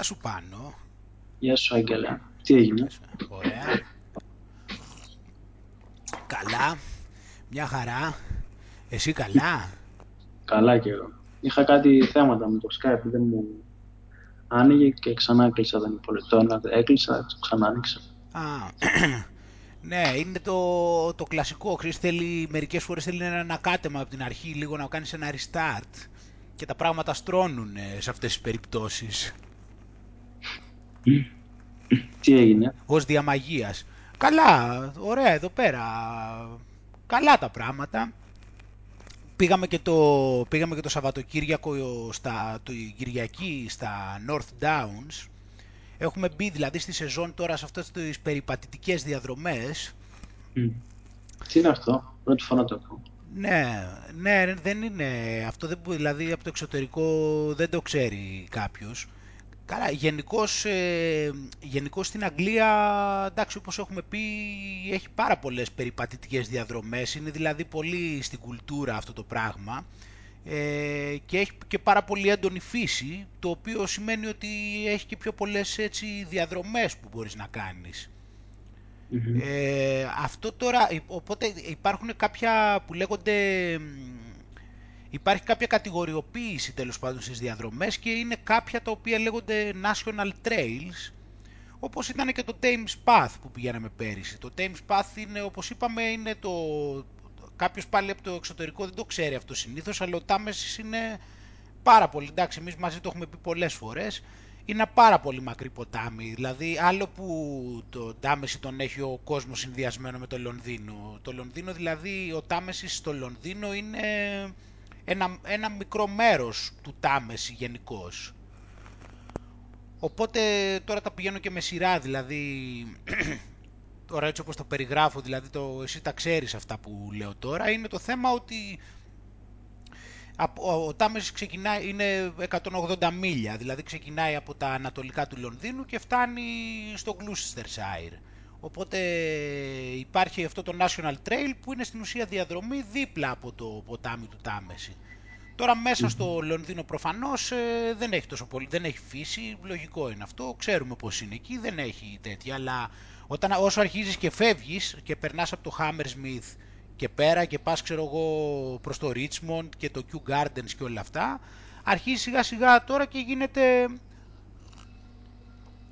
Γεια σου Πάνο. Γεια σου Άγγελα. Τι έγινε; Ωραία. Καλά. Μια χαρά. Εσύ καλά; Καλά και εγώ. Είχα κάτι θέματα με το Skype, δεν μου άνοιγε και ξανά έκλεισα δεν υπολογιστό. Έκλεισα, ξανά άνοιξα. Α, ναι, είναι το, το κλασικό. Ξέρεις, θέλει, μερικές φορές θέλει ένα ανακάτεμα από την αρχή, λίγο να κάνεις ένα restart και τα πράγματα στρώνουν ε, σε αυτές τις περιπτώσεις. Τι έγινε; Ως διαμαγείας. Καλά, ωραία εδώ πέρα. Καλά τα πράγματα. Πήγαμε και το, πήγαμε και το Σαββατοκύριακο στα, το Κυριακή στα North Downs. Έχουμε μπει δηλαδή στη σεζόν τώρα σε αυτές τις περιπατητικές διαδρομές. Τι είναι αυτό, πρώτη φορά το ακούω. Ναι, ναι, δεν είναι. Αυτό δεν, δηλαδή από το εξωτερικό δεν το ξέρει κάποιος. Καλά, γενικώς ε, γενικώς στην Αγγλία, εντάξει, όπως έχουμε πει, έχει πάρα πολλές περιπατητικές διαδρομές. Είναι δηλαδή πολύ στην κουλτούρα αυτό το πράγμα ε, και έχει και πάρα πολύ έντονη φύση, το οποίο σημαίνει ότι έχει και πιο πολλές έτσι, διαδρομές που μπορείς να κάνεις. Ε, αυτό τώρα, οπότε υπάρχουν κάποια που λέγονται, υπάρχει κάποια κατηγοριοποίηση τέλος πάντων στις διαδρομές και είναι κάποια τα οποία λέγονται National Trails, όπως ήταν και το Thames Path που πηγαίναμε πέρυσι. Το Thames Path είναι, όπως είπαμε, είναι το... Κάποιος πάλι από το εξωτερικό δεν το ξέρει αυτό συνήθως, αλλά ο Τάμεσης είναι πάρα πολύ, εντάξει, εμείς μαζί το έχουμε πει πολλές φορές, είναι ένα πάρα πολύ μακρύ ποτάμι. Δηλαδή, άλλο που το Τάμεση τον έχει ο κόσμος συνδυασμένο με το Λονδίνο. Το Λονδίνο, δηλαδή, ο Τάμεσης στο Λονδίνο είναι ένα, ένα μικρό μέρος του Τάμεση γενικώς. Οπότε τώρα τα πηγαίνω και με σειρά, δηλαδή, τώρα έτσι όπως το περιγράφω, δηλαδή το, εσύ τα ξέρεις αυτά που λέω τώρα, είναι το θέμα ότι ο Τάμες ξεκινάει, είναι 180 μίλια, δηλαδή ξεκινάει από τα ανατολικά του Λονδίνου και φτάνει στο Gloucestershire. Οπότε υπάρχει αυτό το National Trail που είναι στην ουσία διαδρομή δίπλα από το ποτάμι του Τάμεση. Τώρα μέσα στο Λονδίνο προφανώς ε, δεν έχει τόσο πολύ, δεν έχει φύση, λογικό είναι αυτό, ξέρουμε πως είναι εκεί, δεν έχει τέτοια, αλλά όταν, όσο αρχίζεις και φεύγεις και περνάς από το Hammersmith και πέρα και πας ξέρω εγώ προς το Richmond και το Kew Gardens και όλα αυτά, αρχίζει σιγά σιγά τώρα και γίνεται,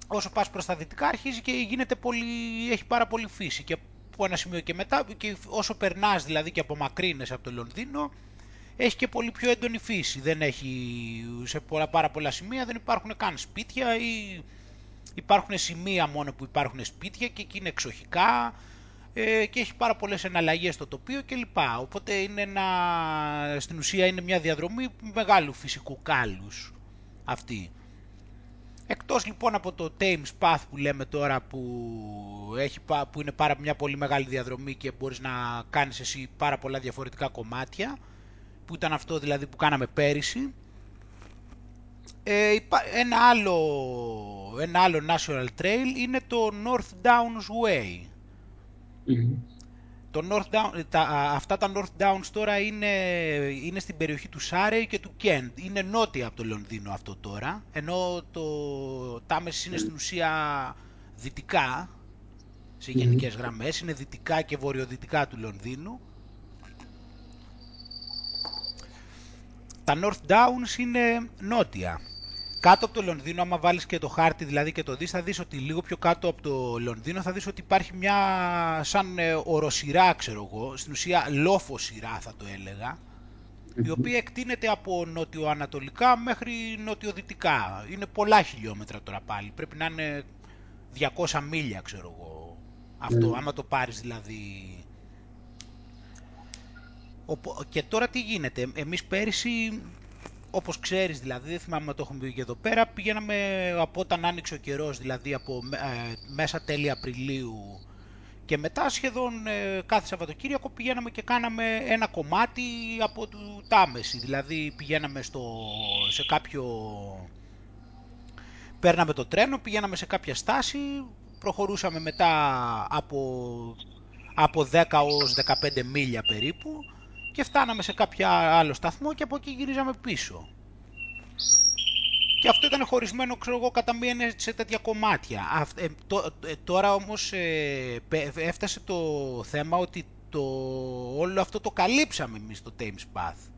όσο πας προς τα δυτικά αρχίζει και γίνεται πολύ, έχει πάρα πολύ φύση και από ένα σημείο και μετά και όσο περνάς δηλαδή και απομακρύνεσαι από το Λονδίνο έχει και πολύ πιο έντονη φύση, δεν έχει σε πολλά, πάρα πολλά σημεία δεν υπάρχουν καν σπίτια ή υπάρχουν σημεία μόνο που υπάρχουν σπίτια και εκεί είναι εξοχικά ε, και έχει πάρα πολλές εναλλαγές στο τοπίο κλπ. Οπότε είναι ένα, στην ουσία είναι μια διαδρομή μεγάλου φυσικού κάλους αυτή. Εκτός λοιπόν από το Thames Path που λέμε τώρα που, έχει, που είναι πάρα μια πολύ μεγάλη διαδρομή και μπορείς να κάνεις εσύ πάρα πολλά διαφορετικά κομμάτια που ήταν αυτό δηλαδή που κάναμε πέρυσι ε, ένα, άλλο, ένα άλλο National Trail είναι το North Downs Way το North Down, τα, αυτά τα North Downs τώρα είναι, είναι στην περιοχή του Σάρεϊ και του Κέντ. Είναι νότια από το Λονδίνο αυτό τώρα, ενώ το Τάμες είναι στην ουσία δυτικά, σε γενικές γραμμές, είναι δυτικά και βορειοδυτικά του Λονδίνου. Τα North Downs είναι νότια κάτω από το Λονδίνο, άμα βάλεις και το χάρτη δηλαδή και το δεις, θα δεις ότι λίγο πιο κάτω από το Λονδίνο θα δεις ότι υπάρχει μια σαν ε, οροσυρά, ξέρω εγώ, στην ουσία λόφο σειρά θα το έλεγα, η οποία εκτείνεται από νοτιοανατολικά μέχρι νοτιοδυτικά. Είναι πολλά χιλιόμετρα τώρα πάλι, πρέπει να είναι 200 μίλια, ξέρω εγώ, αυτό, άμα το πάρεις δηλαδή... Και τώρα τι γίνεται, εμείς πέρυσι όπως ξέρεις δηλαδή, δεν θυμάμαι το έχουμε πει και εδώ πέρα, πηγαίναμε από όταν άνοιξε ο καιρός, δηλαδή από ε, μέσα τέλη Απριλίου και μετά σχεδόν ε, κάθε Σαββατοκύριακο πηγαίναμε και κάναμε ένα κομμάτι από του Τάμεση, δηλαδή πηγαίναμε στο, σε κάποιο... Παίρναμε το τρένο, πηγαίναμε σε κάποια στάση, προχωρούσαμε μετά από, από 10 ως 15 μίλια περίπου και φτάναμε σε κάποια άλλο σταθμό και από εκεί γυρίζαμε πίσω. και αυτό ήταν χωρισμένο, ξέρω εγώ, κατά μία σε τέτοια κομμάτια. Ε, ε, τώρα όμως ε, έφτασε το θέμα ότι το, όλο αυτό το καλύψαμε εμείς το Thames Path.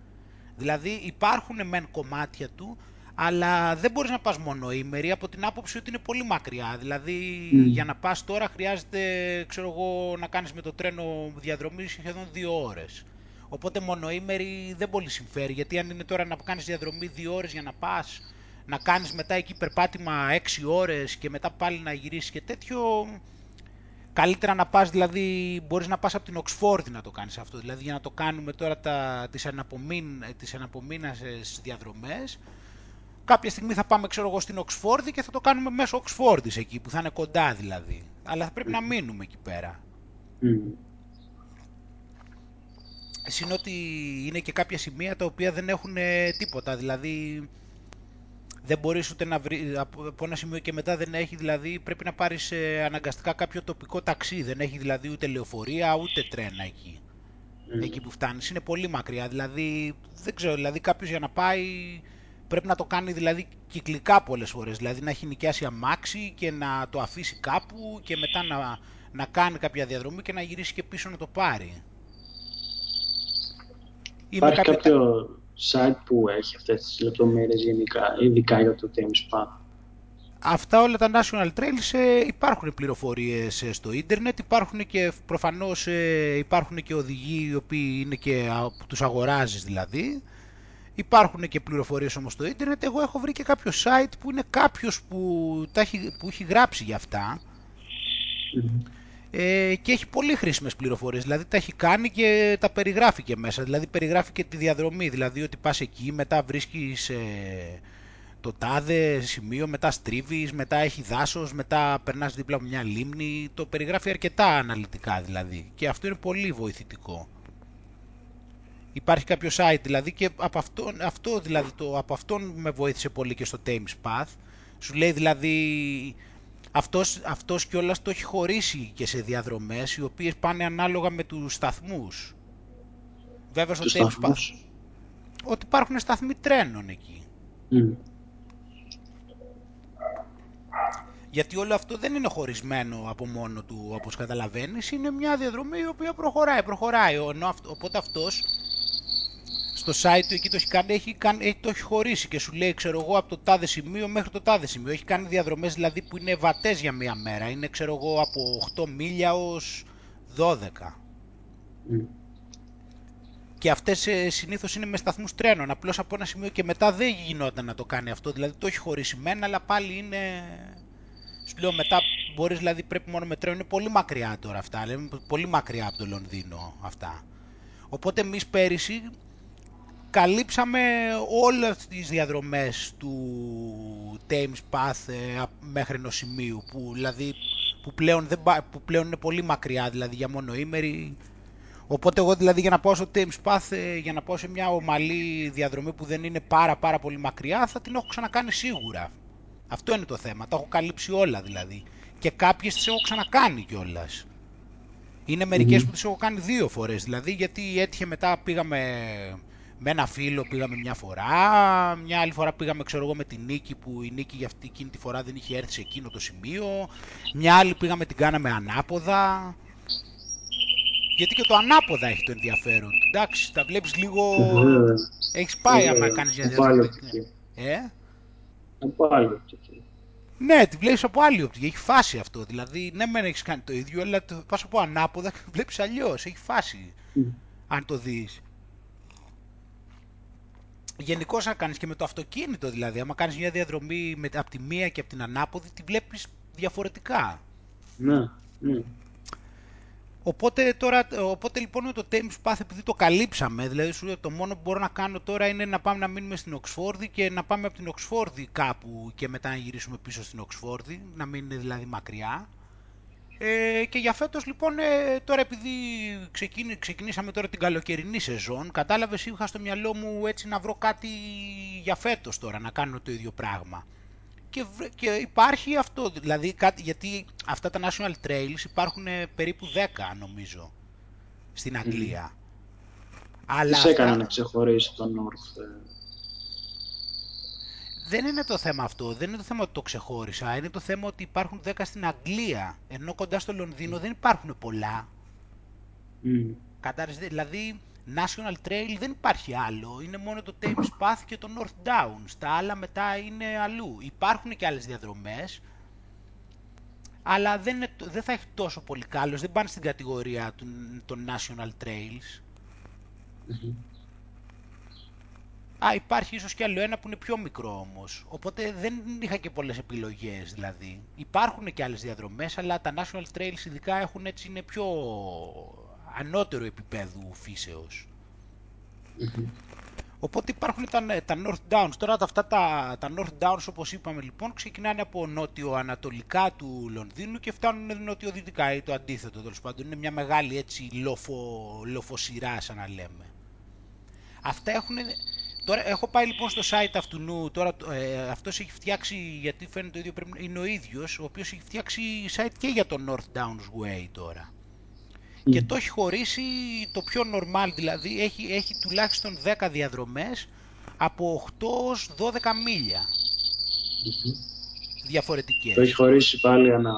Δηλαδή υπάρχουν μεν κομμάτια του, αλλά δεν μπορείς να πας μονοήμερη από την άποψη ότι είναι πολύ μακριά. Δηλαδή για να πας τώρα χρειάζεται ξέρω εγώ, να κάνεις με το τρένο διαδρομή σχεδόν δύο ώρες. Οπότε μονοήμερη δεν πολύ συμφέρει, γιατί αν είναι τώρα να κάνεις διαδρομή δύο ώρες για να πας, να κάνεις μετά εκεί περπάτημα έξι ώρες και μετά πάλι να γυρίσεις και τέτοιο, καλύτερα να πας, δηλαδή μπορείς να πας από την Οξφόρδη να το κάνεις αυτό, δηλαδή για να το κάνουμε τώρα τα, τις, αναπομείν, τις αναπομείνασες διαδρομές, κάποια στιγμή θα πάμε ξέρω εγώ στην Οξφόρδη και θα το κάνουμε μέσω Οξφόρδης εκεί που θα είναι κοντά δηλαδή, αλλά θα πρέπει να μείνουμε εκεί πέρα. Mm. Είναι ότι είναι και κάποια σημεία τα οποία δεν έχουν τίποτα, δηλαδή δεν μπορείς ούτε να βρει, από ένα σημείο και μετά δεν έχει, δηλαδή πρέπει να πάρεις ε, αναγκαστικά κάποιο τοπικό ταξί, δεν έχει δηλαδή ούτε λεωφορεία ούτε τρένα εκεί, mm. εκεί που φτάνεις, είναι πολύ μακριά, δηλαδή δεν ξέρω, δηλαδή κάποιος για να πάει πρέπει να το κάνει δηλαδή κυκλικά πολλές φορές, δηλαδή να έχει νοικιάσει αμάξι και να το αφήσει κάπου και μετά να, να κάνει κάποια διαδρομή και να γυρίσει και πίσω να το πάρει. Υπάρχει κάποιο site που έχει αυτές τις λεπτομέρειες γενικά, ειδικά για το Thames Path. Αυτά όλα τα National Trails ε, υπάρχουν πληροφορίες ε, στο ίντερνετ, υπάρχουν και προφανώς ε, υπάρχουν και οδηγοί οι οποίοι είναι και που τους αγοράζεις δηλαδή. Υπάρχουν και πληροφορίες όμως στο ίντερνετ. Εγώ έχω βρει και κάποιο site που είναι κάποιος που, τα έχει, που έχει γράψει για αυτά ε, και έχει πολύ χρήσιμες πληροφορίες, δηλαδή τα έχει κάνει και τα περιγράφει και μέσα, δηλαδή περιγράφει και τη διαδρομή, δηλαδή ότι πας εκεί, μετά βρίσκεις ε, το τάδε σημείο, μετά στρίβεις, μετά έχει δάσος, μετά περνάς δίπλα από μια λίμνη, το περιγράφει αρκετά αναλυτικά δηλαδή. Και αυτό είναι πολύ βοηθητικό. Υπάρχει κάποιο site δηλαδή και από αυτό, αυτό δηλαδή το, από αυτόν με βοήθησε πολύ και στο Thames Path. Σου λέει δηλαδή αυτός, αυτός κιόλας το έχει χωρίσει και σε διαδρομές οι οποίες πάνε ανάλογα με τους σταθμούς. Βέβαια στο Thames Path. Ότι υπάρχουν σταθμοί τρένων εκεί. Γιατί όλο αυτό δεν είναι χωρισμένο από μόνο του όπως καταλαβαίνεις, είναι μια διαδρομή η οποία προχωράει, προχωράει. Οπότε αυτός στο site του εκεί το έχει κάνει, έχει, κάνει, έχει, το έχει χωρίσει και σου λέει ξέρω εγώ από το τάδε σημείο μέχρι το τάδε σημείο. Έχει κάνει διαδρομές δηλαδή που είναι βατές για μία μέρα. Είναι ξέρω εγώ από 8 μίλια ως 12. Mm. Και αυτές ε, συνήθως είναι με σταθμούς τρένων. Απλώς από ένα σημείο και μετά δεν γινόταν να το κάνει αυτό. Δηλαδή το έχει χωρίσει μένα αλλά πάλι είναι... Σου λέω μετά μπορείς δηλαδή πρέπει μόνο με τρένο. Είναι πολύ μακριά τώρα αυτά. Λέμε, πολύ μακριά από το Λονδίνο αυτά. Οπότε εμείς πέρυσι καλύψαμε όλες τις διαδρομές του Thames Path ε, μέχρι ενός σημείου που, δηλαδή, που, πλέον δεν, που πλέον είναι πολύ μακριά δηλαδή για μόνο ήμερη. Οπότε εγώ δηλαδή για να πάω στο Thames Path ε, για να πάω σε μια ομαλή διαδρομή που δεν είναι πάρα πάρα πολύ μακριά θα την έχω ξανακάνει σίγουρα. Αυτό είναι το θέμα, τα έχω καλύψει όλα δηλαδή. Και κάποιες τις έχω ξανακάνει κιόλας. Είναι μερικές που τις έχω κάνει δύο φορές δηλαδή γιατί έτυχε μετά πήγαμε με ένα φίλο πήγαμε μια φορά, μια άλλη φορά πήγαμε ξέρω εγώ με την Νίκη που η Νίκη για αυτή εκείνη τη φορά δεν είχε έρθει σε εκείνο το σημείο, μια άλλη πήγαμε την κάναμε ανάποδα, γιατί και το ανάποδα έχει το ενδιαφέρον. Του, εντάξει, τα βλέπεις λίγο, έχεις πάει άμα κάνεις μια διαδρομή. Ε; Από άλλη οπτική. Ναι, τη βλέπεις από άλλη οπτική, έχει φάση αυτό, δηλαδή ναι μεν έχεις κάνει το ίδιο, αλλά το πας από ανάποδα και το βλέπεις αλλιώς, έχει φάση, αν το δεις. Γενικώ να κάνεις και με το αυτοκίνητο δηλαδή, άμα κάνεις μια διαδρομή με, από τη μία και από την ανάποδη, τη βλέπεις διαφορετικά. Ναι, ναι. Οπότε, τώρα, οπότε λοιπόν με το Thames Path επειδή το καλύψαμε, δηλαδή σου το μόνο που μπορώ να κάνω τώρα είναι να πάμε να μείνουμε στην Οξφόρδη και να πάμε από την Οξφόρδη κάπου και μετά να γυρίσουμε πίσω στην Οξφόρδη, να μην είναι δηλαδή μακριά. Ε, και για φέτος λοιπόν, ε, τώρα επειδή ξεκινήσαμε τώρα την καλοκαιρινή σεζόν, κατάλαβες είχα στο μυαλό μου έτσι να βρω κάτι για φέτος τώρα, να κάνω το ίδιο πράγμα. Και, και υπάρχει αυτό, δηλαδή κάτι, γιατί αυτά τα National Trails υπάρχουν ε, περίπου 10 νομίζω στην Αγγλία. Mm. Αλλά Τις αυτά... έκανε να ξεχωρίσει τον North. Ε; Δεν είναι το θέμα αυτό, δεν είναι το θέμα ότι το ξεχώρισα, είναι το θέμα ότι υπάρχουν 10 στην Αγγλία, ενώ κοντά στο Λονδίνο δεν υπάρχουν πολλά. Mm. Κατάρες, δηλαδή National Trail δεν υπάρχει άλλο, είναι μόνο το Thames Path και το North Downs, τα άλλα μετά είναι αλλού. Υπάρχουν και άλλες διαδρομές, αλλά δεν, είναι, δεν θα έχει τόσο πολύ κάλος, δεν πάνε στην κατηγορία των National Trails. Mm-hmm. Α, υπάρχει ίσως και άλλο ένα που είναι πιο μικρό όμως. Οπότε δεν είχα και πολλές επιλογές δηλαδή. Υπάρχουν και άλλες διαδρομές, αλλά τα National Trails ειδικά έχουν έτσι είναι πιο ανώτερο επίπεδου φύσεως. Οπότε υπάρχουν τα, τα North Downs. Τώρα αυτά τα, τα North Downs όπως είπαμε λοιπόν ξεκινάνε από νότιο-ανατολικά του Λονδίνου και φτάνουν νότιο-δυτικά ή το αντίθετο τέλος πάντων. Είναι μια μεγάλη έτσι λοφο, λοφοσυρά σαν να λέμε. Αυτά έχουν Τώρα έχω πάει λοιπόν στο site αυτού νου, τώρα ε, αυτός έχει φτιάξει, γιατί φαίνεται το ίδιο πρέπει, είναι ο ίδιος, ο οποίος έχει φτιάξει site και για το North Downs Way τώρα. Και το έχει χωρίσει το πιο normal, δηλαδή έχει, έχει τουλάχιστον 10 διαδρομές από 8 ως 12 μιλια διαφορετικές. Το έχει χωρίσει πάλι ανα...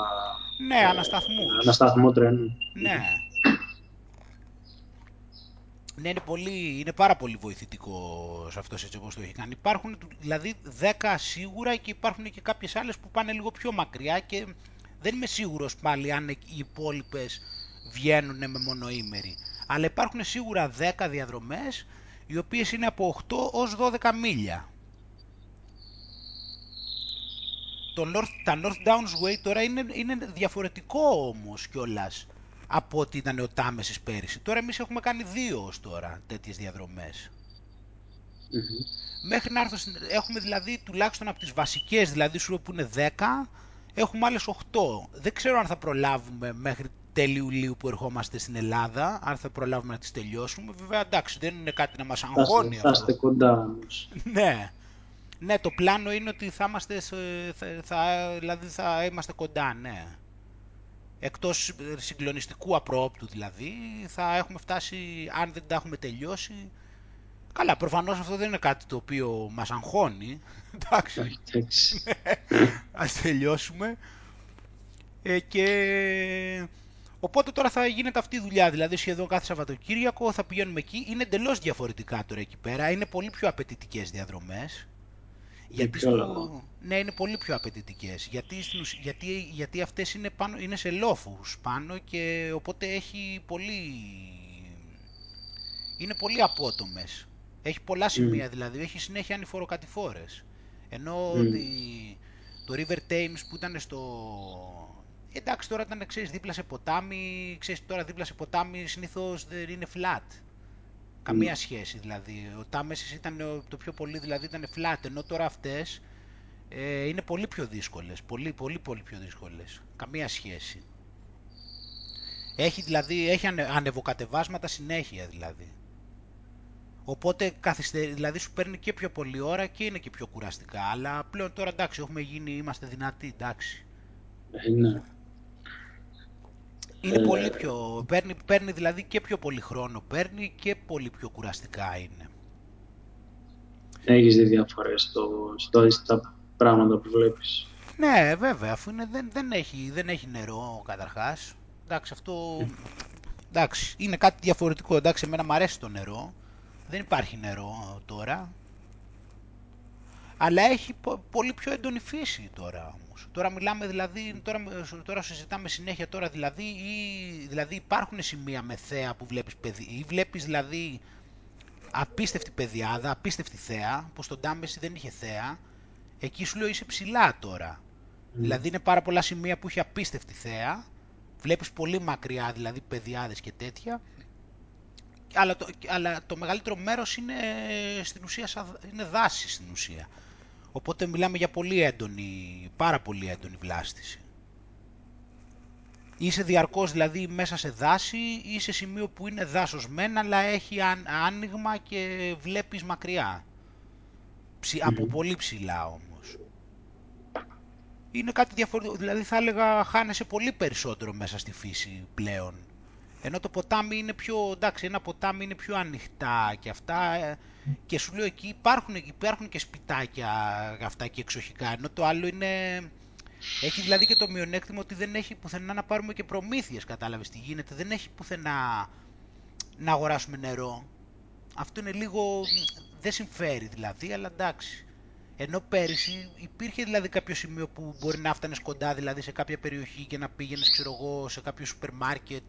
Ναι, ε, ανασταθμούς. Ανασταθμό τρένου. Ναι. Ναι, είναι, πολύ, είναι πάρα πολύ βοηθητικό σε αυτός έτσι όπως το έχει κάνει. Υπάρχουν δηλαδή 10 σίγουρα και υπάρχουν και κάποιες άλλες που πάνε λίγο πιο μακριά και δεν είμαι σίγουρος πάλι αν οι υπόλοιπες βγαίνουν με μονοήμερη. Αλλά υπάρχουν σίγουρα 10 διαδρομές οι οποίες είναι από 8 ως 12 μίλια. Το North, τα North Downs Way τώρα είναι, είναι διαφορετικό όμως κιόλας από ό,τι ήταν ο Τάμεσης πέρυσι. Τώρα εμείς έχουμε κάνει δύο ως τώρα τέτοιες Μέχρι να έρθω, έχουμε δηλαδή τουλάχιστον από τις βασικές, δηλαδή σου που είναι 10, έχουμε άλλες 8. Δεν ξέρω αν θα προλάβουμε μέχρι τέλη Ιουλίου που ερχόμαστε στην Ελλάδα, αν θα προλάβουμε να τις τελειώσουμε. Βέβαια εντάξει, δεν είναι κάτι να μας αγχώνει αυτό. Θα είστε κοντά όμως. ναι. Ναι, το πλάνο είναι ότι θα είμαστε, θα, θα, δηλαδή θα είμαστε κοντά, ναι εκτός συγκλονιστικού απρόπτου δηλαδή, θα έχουμε φτάσει, αν δεν τα έχουμε τελειώσει, καλά, προφανώς αυτό δεν είναι κάτι το οποίο μας αγχώνει, εντάξει, ας τελειώσουμε, ε, και οπότε τώρα θα γίνεται αυτή η δουλειά, δηλαδή σχεδόν κάθε Σαββατοκύριακο θα πηγαίνουμε εκεί, είναι εντελώς διαφορετικά τώρα εκεί πέρα, είναι πολύ πιο απαιτητικές διαδρομές, γιατί στο... Ναι, είναι πολύ πιο απαιτητικές. Γιατί, γιατί, γιατί αυτές είναι, πάνω, είναι σε λόφους πάνω και οπότε έχει πολύ... Είναι πολύ απότομες. Έχει πολλά σημεία δηλαδή, έχει συνέχεια ανηφοροκατηφόρες. Ενώ mm. το River Thames που ήταν στο... Εντάξει τώρα ήταν ξέρεις, δίπλα σε ποτάμι, ξέρεις τώρα δίπλα σε ποτάμι συνήθως δεν είναι flat. Καμία σχέση δηλαδή. Ο Τάμεσης ήταν το πιο πολύ δηλαδή ήταν flat, ενώ τώρα αυτές ε, είναι πολύ πιο δύσκολες. Πολύ, πολύ, πολύ πιο δύσκολες. Καμία σχέση. Έχει δηλαδή, έχει ανε, ανεβοκατεβάσματα συνέχεια δηλαδή. Οπότε καθυστερεί, δηλαδή σου παίρνει και πιο πολλή ώρα και είναι και πιο κουραστικά. Αλλά πλέον τώρα εντάξει, έχουμε γίνει, είμαστε δυνατοί, εντάξει. Ε, ναι. Είναι πολύ πιο, παίρνει, παίρνει δηλαδή και πιο πολύ χρόνο παίρνει και πολύ πιο κουραστικά είναι. Έχεις δει διαφορές στο, στο, στα πράγματα που βλέπεις; Ναι, βέβαια, αφού είναι, δεν, δεν, έχει, δεν έχει νερό καταρχάς. Εντάξει, αυτό εντάξει, είναι κάτι διαφορετικό. Εντάξει, εμένα μου αρέσει το νερό. Δεν υπάρχει νερό τώρα. Αλλά έχει πολύ πιο έντονη φύση τώρα όμως. Τώρα μιλάμε δηλαδή, τώρα, τώρα συζητάμε συνέχεια τώρα δηλαδή, ή, δηλαδή υπάρχουν σημεία με θέα που βλέπεις παιδί, ή βλέπεις δηλαδή απίστευτη παιδιάδα, απίστευτη θέα, που στον Τάμπεση δεν είχε θέα, εκεί σου λέω είσαι ψηλά τώρα. Δηλαδή είναι πάρα πολλά σημεία που είχε απίστευτη θέα, βλέπεις πολύ μακριά δηλαδή παιδιάδες και τέτοια, αλλά το, αλλά το μεγαλύτερο μέρος είναι στην ουσία είναι δάση στην ουσία. Οπότε μιλάμε για πολύ έντονη, πάρα πολύ έντονη βλάστηση. Είσαι διαρκώς δηλαδή μέσα σε δάση ή σε σημείο που είναι δάσος μεν αλλά έχει άνοιγμα και βλέπεις μακριά. Από πολύ ψηλά όμως. Είναι κάτι διαφορετικό, δηλαδή θα έλεγα χάνεσαι πολύ περισσότερο μέσα στη φύση πλέον. Ενώ το ποτάμι είναι πιο, εντάξει, ένα ποτάμι είναι πιο ανοιχτά και αυτά. Ε, Και σου λέω εκεί υπάρχουν, υπάρχουν και σπιτάκια αυτά και εξοχικά. Ενώ το άλλο είναι. Έχει δηλαδή και το μειονέκτημα ότι δεν έχει πουθενά να πάρουμε και προμήθειες, κατάλαβες τι γίνεται. Δεν έχει πουθενά να αγοράσουμε νερό. Αυτό είναι λίγο, δεν συμφέρει δηλαδή, αλλά εντάξει. Ενώ πέρυσι υπήρχε δηλαδή κάποιο σημείο που μπορεί να φτάνει κοντά δηλαδή σε κάποια περιοχή και να πήγαινες, ξέρω εγώ, σε κάποιο σούπερ μάρκετ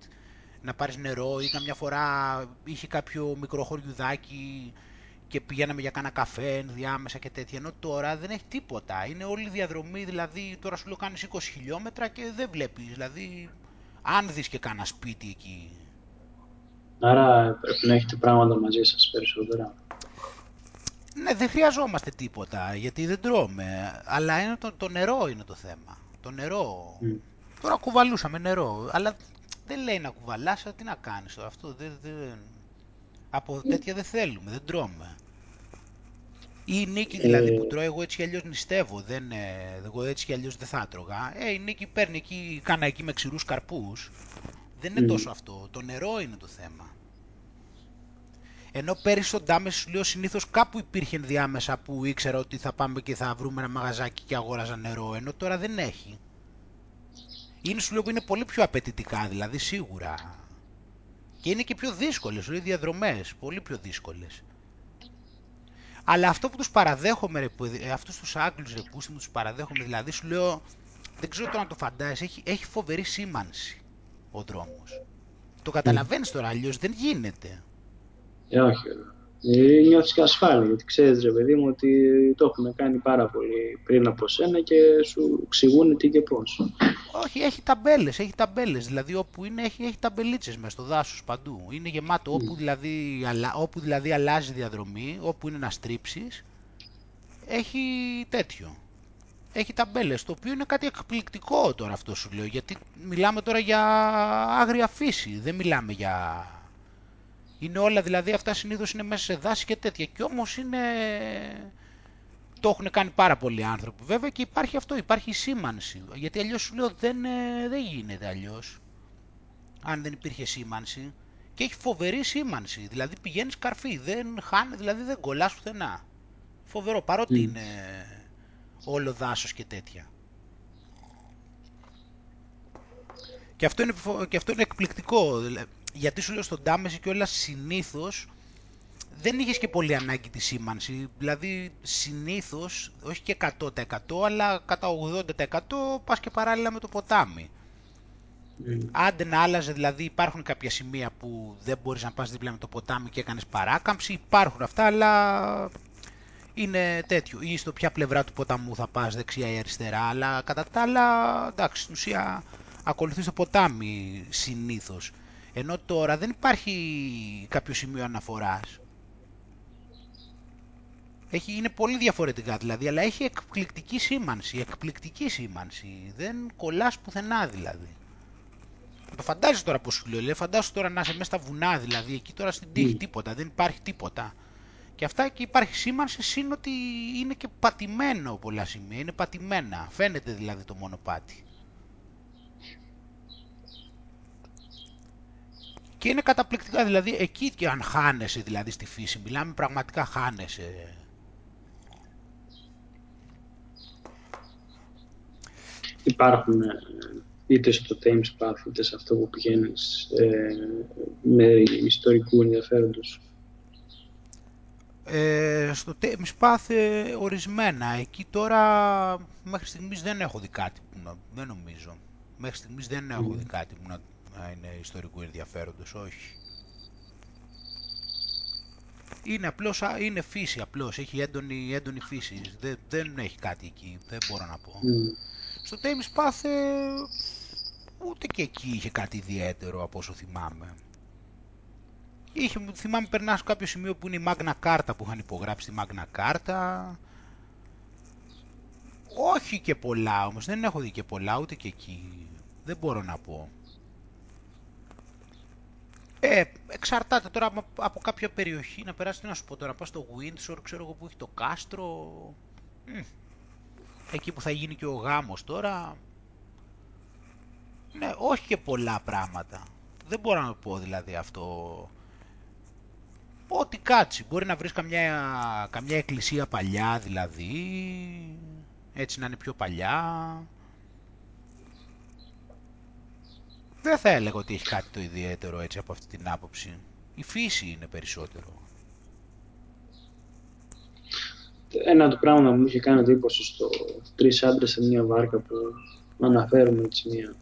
να πάρεις νερό ή καμιά φορά είχε κάποιο μικρό χωριουδάκι και πηγαίναμε για κάνα καφέ διάμεσα και τέτοια. Ενώ τώρα δεν έχει τίποτα. Είναι όλη η διαδρομή, δηλαδή τώρα σου λέω κάνεις 20 χιλιόμετρα και δεν βλέπεις. Δηλαδή, αν δεις και κάνα σπίτι εκεί. Άρα πρέπει να έχετε πράγματα μαζί σας περισσότερα. Ναι, δεν χρειαζόμαστε τίποτα γιατί δεν τρώμε. Αλλά είναι το, το νερό είναι το θέμα. Το νερό. Mm. Τώρα κουβαλούσαμε νερό. Αλλά δεν λέει να κουβαλάς, τι να κάνεις τώρα αυτό. Δεν, δεν... Από τέτοια δεν θέλουμε, δεν τρώμε. Ή η Νίκη δηλαδή Ε, που τρώει, εγώ έτσι κι αλλιώς νηστεύω, δεν, ε, εγώ έτσι κι αλλιώς δεν θα τρώγα. Ε, η Νίκη παίρνει εκεί, κάνα εκεί με ξηρούς καρπούς. Δεν είναι Μμμ. τόσο αυτό, το νερό είναι το θέμα. Ενώ πέρυσι στον Τάμεση σου λέω συνήθως κάπου υπήρχε ενδιάμεσα που ήξερα ότι θα πάμε και θα βρούμε ένα μαγαζάκι και αγόραζα νερό, ενώ τώρα δεν έχει. Είναι σου λέω που είναι πολύ πιο απαιτητικά δηλαδή σίγουρα. Και είναι και πιο δύσκολες, οι διαδρομές, πολύ πιο δύσκολες. Αλλά αυτό που τους παραδέχομαι, ρε, που, ε, αυτούς τους Άγγλους ρε, που μου τους παραδέχομαι, δηλαδή σου λέω, δεν ξέρω τώρα να το φαντάζεσαι, έχει, έχει φοβερή σήμανση ο δρόμος. Το καταλαβαίνεις τώρα, αλλιώς δεν γίνεται. Ε, όχι βέβαια. Ε, νιώθεις και ασφάλεια, γιατί ξέρεις ρε παιδί μου ότι το έχουν κάνει πάρα πολύ πριν από σένα και σου εξηγούν τι και πώς. Όχι, έχει ταμπέλες, έχει ταμπέλες, δηλαδή όπου είναι έχει, έχει ταμπελίτσες μέσα στο δάσος παντού. Είναι γεμάτο, όπου, δηλαδή, αλλα- όπου δηλαδή αλλάζει διαδρομή, όπου είναι να στρίψεις, έχει τέτοιο. Έχει ταμπέλες, το οποίο είναι κάτι εκπληκτικό τώρα αυτό σου λέω, γιατί μιλάμε τώρα για άγρια φύση, δεν μιλάμε για... Είναι όλα δηλαδή αυτά συνήθως είναι μέσα σε δάση και τέτοια. Και όμως είναι... Το έχουν κάνει πάρα πολλοί άνθρωποι βέβαια και υπάρχει αυτό, υπάρχει η σήμανση. Γιατί αλλιώς σου λέω δεν, ε, δεν γίνεται αλλιώς. Αν δεν υπήρχε σήμανση. Και έχει φοβερή σήμανση. Δηλαδή πηγαίνεις καρφί, δεν χάνεις, δηλαδή δεν κολλάς πουθενά. Φοβερό, παρότι Μμ. είναι όλο δάσος και τέτοια. Και αυτό είναι, φο- και αυτό είναι εκπληκτικό. δηλα- Γιατί σου λέω στον Τάμεση και όλα συνήθως δεν είχες και πολύ ανάγκη τη σήμανση. Δηλαδή συνήθως, όχι και 100% αλλά κατά 80% πας και παράλληλα με το ποτάμι. Μμ. Άντε να άλλαζε, δηλαδή υπάρχουν κάποια σημεία που δεν μπορείς να πας δίπλα με το ποτάμι και έκανες παράκαμψη, υπάρχουν αυτά, αλλά είναι τέτοιο. Ή στο ποια πλευρά του ποταμού θα πας, δεξιά ή αριστερά, αλλά κατά τα άλλα, εντάξει, στην ουσία ακολουθείς το ποτάμι συνήθως. Ενώ τώρα δεν υπάρχει κάποιο σημείο αναφοράς. Έχει, είναι πολύ διαφορετικά δηλαδή, αλλά έχει εκπληκτική σήμανση, εκπληκτική σήμανση. Δεν κολλάς πουθενά δηλαδή. Το φαντάζεσαι τώρα πώς σου λέω, λέει, φαντάσου τώρα να είσαι μέσα στα βουνά δηλαδή, εκεί τώρα στην τύχη Μμ. τίποτα, δεν υπάρχει τίποτα. Και αυτά και υπάρχει σήμανση, συν ότι είναι και πατημένο πολλά σημεία, είναι πατημένα, φαίνεται δηλαδή το μονοπάτι. Και είναι καταπληκτικά, δηλαδή εκεί και αν χάνεσαι δηλαδή στη φύση, μιλάμε πραγματικά χάνεσαι. Υπάρχουν ε, είτε στο Thames Path είτε σε αυτό που πηγαίνεις ε, μέρη ιστορικού ενδιαφέροντος. Ε, στο Thames Path ε, ορισμένα. Εκεί τώρα μέχρι στιγμής δεν έχω δει κάτι που να... δεν νομίζω. Μέχρι στιγμής δεν έχω Μμ. δει κάτι που να, να είναι ιστορικού ενδιαφέροντος, όχι. Είναι απλώς, α, είναι φύση απλώς, έχει έντονη, έντονη φύση. Δεν, δεν έχει κάτι εκεί, δεν μπορώ να πω. Μμ. Στο Thames Path ε, ούτε και εκεί είχε κάτι ιδιαίτερο από όσο θυμάμαι. Είχε, θυμάμαι περνάς σε κάποιο σημείο που είναι η Magna Carta που είχαν υπογράψει τη Magna Carta. Όχι και πολλά όμως, δεν έχω δει και πολλά ούτε και εκεί. Δεν μπορώ να πω. Ε, εξαρτάται τώρα από, από κάποια περιοχή να περάσει, τι να σου πω τώρα, να πας στο Windsor, ξέρω εγώ που έχει το κάστρο. Μμ. Εκεί που θα γίνει και ο γάμος τώρα. Ναι, όχι και πολλά πράγματα. δεν μπορώ να πω δηλαδή αυτό. Ό,τι κάτσει. Μπορεί να βρεις καμιά, καμιά εκκλησία παλιά δηλαδή, έτσι να είναι πιο παλιά. Δεν θα έλεγα ότι έχει κάτι το ιδιαίτερο έτσι από αυτή την άποψη. Η φύση είναι περισσότερο. Ένα από τα πράγματα που μου είχε κάνει εντύπωση στο τρεις άντρες σε μια βάρκα που αναφέρουμε έτσι μια.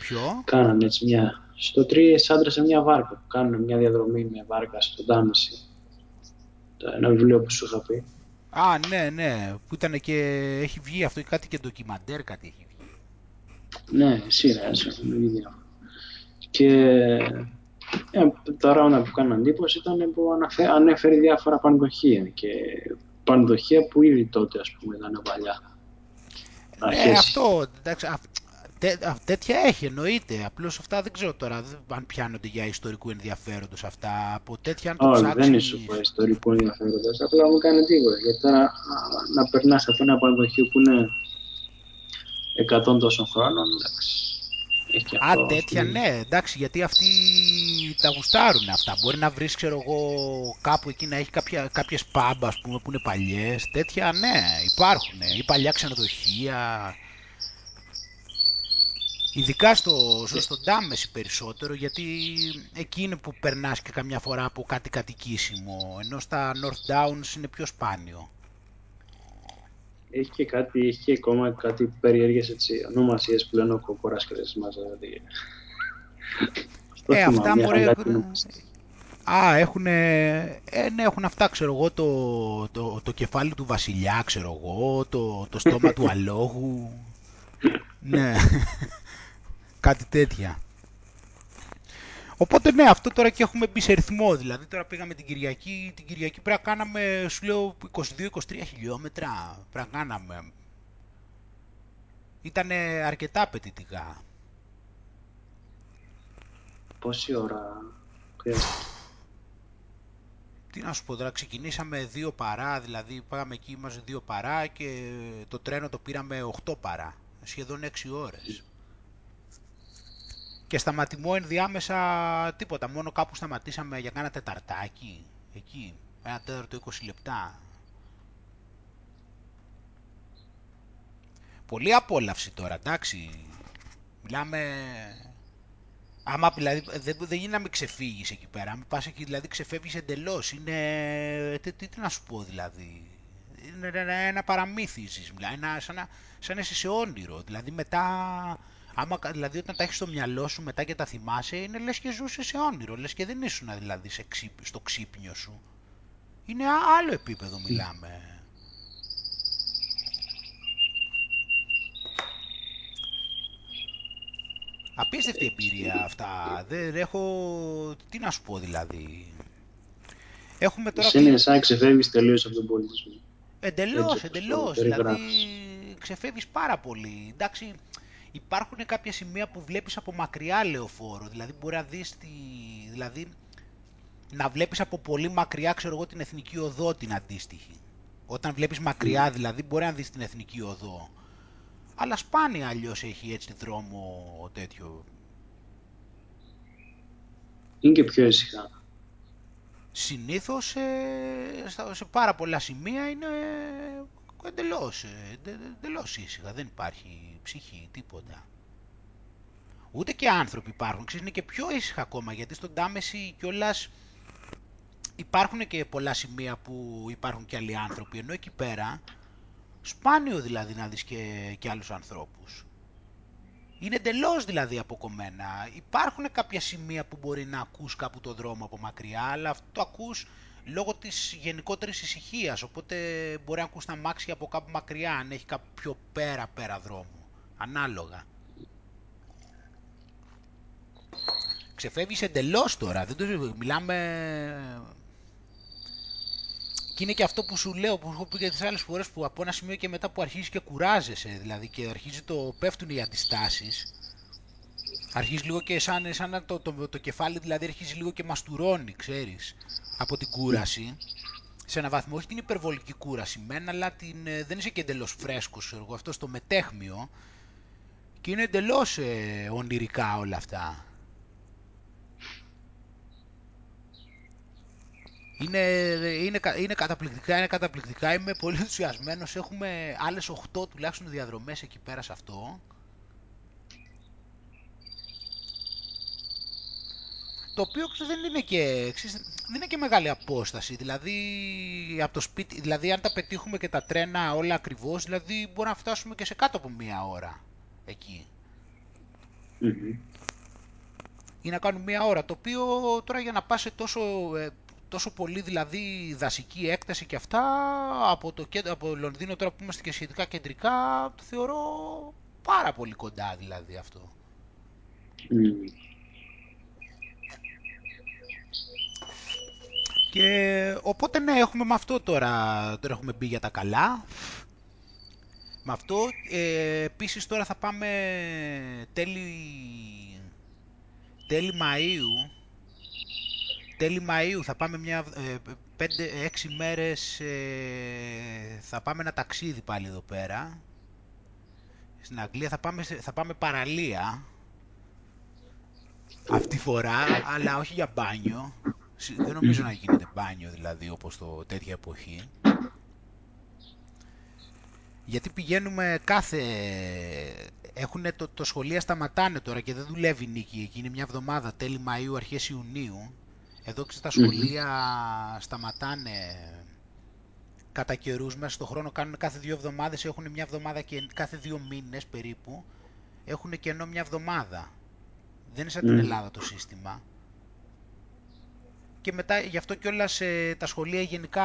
Ποιο; Κάνανε έτσι μια. Στο τρεις άντρες σε μια βάρκα που κάνουν μια διαδρομή με βάρκα στο Ντάμιση. Ένα βιβλίο που σου είχα πει. Α, ναι, ναι. Που ήταν και. Έχει βγει αυτό κάτι και ντοκιμαντέρ, κάτι έχει βγει. Ναι, σειρά, έχουν βγει διάφορα. Και ε, τα ράουνα που κάναν εντύπωση ήταν που αναφέ, ανέφερε διάφορα πανδοχεία και πανδοχεία που ήδη τότε ας πούμε ήταν παλιά. Ναι, αυτό, εντάξει, τέ, τέτοια έχει εννοείται. Απλώς αυτά δεν ξέρω τώρα αν πιάνονται για ιστορικού ενδιαφέροντος αυτά. Από τέτοια αν το Όχι, δεν είναι σου πω ιστορικού ενδιαφέροντος. Απλά μου κάνει τίποτα. Γιατί τώρα να περνάς από ένα πανδοχείο που είναι 100 τόσων χρόνων, εντάξει. Α, τέτοια ναι, εντάξει, γιατί αυτοί τα γουστάρουν αυτά. Μπορεί να βρεις, ξέρω εγώ, κάπου εκεί να έχει κάποια, κάποιες πάμπα, ας πούμε, που είναι παλιές. Τέτοια, ναι, υπάρχουν. Ή παλιά ξενοδοχεία. Ειδικά στο, στο Ντάμεση περισσότερο, γιατί εκεί είναι που περνάς και καμιά φορά από κάτι κατοικήσιμο, ενώ στα North Downs είναι πιο σπάνιο έχει και κάτι, έχει και ακόμα κάτι περίεργες έτσι, ονομασίες που λένε ο κόκορας και δεν μας δηλαδή. Ε, αυτά μωρέ... Α, έχουν, ε, ναι, έχουν αυτά, ξέρω εγώ, το, το, το κεφάλι του βασιλιά, ξέρω εγώ, το, το στόμα του αλόγου. ναι, κάτι τέτοια. Οπότε ναι, αυτό τώρα και έχουμε μπει σε ρυθμό. Δηλαδή τώρα πήγαμε την Κυριακή, την Κυριακή πρέπει να κάναμε, σου λέω, 22-23 χιλιόμετρα. Πρέπει να κάναμε. Ήταν αρκετά απαιτητικά. Πόση ώρα Τι να σου πω τώρα, ξεκινήσαμε δύο παρά, δηλαδή πήγαμε εκεί, είμαστε δύο παρά και το τρένο το πήραμε 8 παρά, σχεδόν 6 ώρες. Και σταματημό ενδιάμεσα τίποτα, μόνο κάπου σταματήσαμε για κάνα τεταρτάκι, εκεί, ένα τέταρτο 20 λεπτά. Πολύ απόλαυση τώρα, εντάξει. Μιλάμε... Άμα δηλαδή δεν, δεν γίνει να μην ξεφύγεις εκεί πέρα, αν πας εκεί δηλαδή ξεφεύγεις εντελώς, είναι... Τι, τι, τι να σου πω δηλαδή, είναι ένα, ένα παραμύθι ζεις, ένα, σαν, να, σαν να είσαι σε όνειρο, δηλαδή μετά Άμα, δηλαδή όταν τα έχεις στο μυαλό σου μετά και τα θυμάσαι, είναι λες και ζούσε σε όνειρο, λες και δεν ήσουν δηλαδή σε στο ξύπνιο σου. Είναι άλλο επίπεδο μιλάμε. Απίστευτη εμπειρία αυτά. Δεν έχω... Τι να σου πω δηλαδή. Έχουμε τώρα... Εσύ είναι σαν ξεφεύγεις τελείως από τον πολιτισμό. Εντελώς, εντελώς. Δηλαδή ξεφεύγεις πάρα πολύ. Εντάξει, υπάρχουν κάποια σημεία που βλέπεις από μακριά λεωφόρο, δηλαδή μπορεί να δεις τη... δηλαδή να βλέπεις από πολύ μακριά, ξέρω εγώ, την εθνική οδό την αντίστοιχη. Όταν βλέπεις μακριά δηλαδή μπορεί να δεις την εθνική οδό. Αλλά σπάνια αλλιώς έχει έτσι δρόμο τέτοιο. Είναι και πιο ήσυχα. Συνήθως σε πάρα πολλά σημεία είναι εντελώς, ε, εντελώς ήσυχα, δεν υπάρχει ψυχή, τίποτα. Ούτε και άνθρωποι υπάρχουν, ξέρεις, είναι και πιο ήσυχα ακόμα, γιατί στον Τάμεση κιόλας υπάρχουν και πολλά σημεία που υπάρχουν και άλλοι άνθρωποι, ενώ εκεί πέρα σπάνιο δηλαδή να δεις και, και άλλους ανθρώπους. Είναι εντελώς δηλαδή αποκομμένα. Υπάρχουν κάποια σημεία που μπορεί να ακούς κάπου το δρόμο από μακριά, αλλά αυτό το ακούς λόγω της γενικότερης ησυχίας. οπότε μπορεί να ακούς τα μάξια από κάπου μακριά, αν έχει κάπου πιο πέρα πέρα δρόμο, ανάλογα. Ξεφεύγεις εντελώς τώρα, δεν το μιλάμε... Και είναι και αυτό που σου λέω, που έχω πει και τις άλλες φορές, που από ένα σημείο και μετά που αρχίζεις και κουράζεσαι, δηλαδή και αρχίζει το πέφτουν οι αντιστάσεις, αρχίζεις λίγο και σαν, σαν το, το, το, κεφάλι δηλαδή αρχίζει λίγο και μαστουρώνει, ξέρεις από την κούραση σε ένα βαθμό, όχι την υπερβολική κούραση μένα αλλά την, ε, δεν είσαι και εντελώς φρέσκος, εγώ, αυτό στο μετέχμιο. Και είναι εντελώς ε, ονειρικά όλα αυτά. Είναι, ε, είναι, είναι καταπληκτικά, είναι καταπληκτικά, είμαι πολύ ενθουσιασμένος. έχουμε άλλες 8 τουλάχιστον διαδρομές εκεί πέρα σε αυτό. Το οποίο δεν είναι και, δεν είναι και μεγάλη απόσταση. Δηλαδή, από το σπίτι, δηλαδή αν τα πετύχουμε και τα τρένα όλα ακριβώς, δηλαδή μπορούμε να φτάσουμε και σε κάτω από μία ώρα εκεί. Ή να κάνουμε μία ώρα, το οποίο τώρα για να πας σε τόσο, ε, τόσο πολύ δηλαδή δασική έκταση και αυτά, από το από Λονδίνο τώρα που είμαστε και σχετικά κεντρικά, το θεωρώ πάρα πολύ κοντά δηλαδή αυτό. Και οπότε ναι, έχουμε με αυτό τώρα, τώρα έχουμε μπει για τα καλά. Με αυτό, ε, επίσης τώρα θα πάμε τέλη, τέλη Μαΐου, τέλη Μαΐου θα πάμε μια, ε, πέντε, έξι μέρες, ε, θα πάμε ένα ταξίδι πάλι εδώ πέρα. Στην Αγγλία θα πάμε, θα πάμε παραλία, αυτή τη φορά, αλλά όχι για μπάνιο. Δεν νομίζω να γίνεται μπάνιο δηλαδή όπως το τέτοια εποχή. Γιατί πηγαίνουμε κάθε... Έχουν το, το σχολεία σταματάνε τώρα και δεν δουλεύει η νίκη εκεί. Είναι μια εβδομάδα τέλη Μαΐου, αρχές Ιουνίου. Εδώ ξέρεις τα σχολεία σταματάνε κατά καιρούς μέσα στον χρόνο. Κάνουν κάθε δύο εβδομάδες, έχουν μια εβδομάδα και κάθε δύο μήνες περίπου. Έχουν κενό μια εβδομάδα. Δεν είναι σαν την Ελλάδα το σύστημα και μετά γι' αυτό κιόλας ε, τα σχολεία γενικά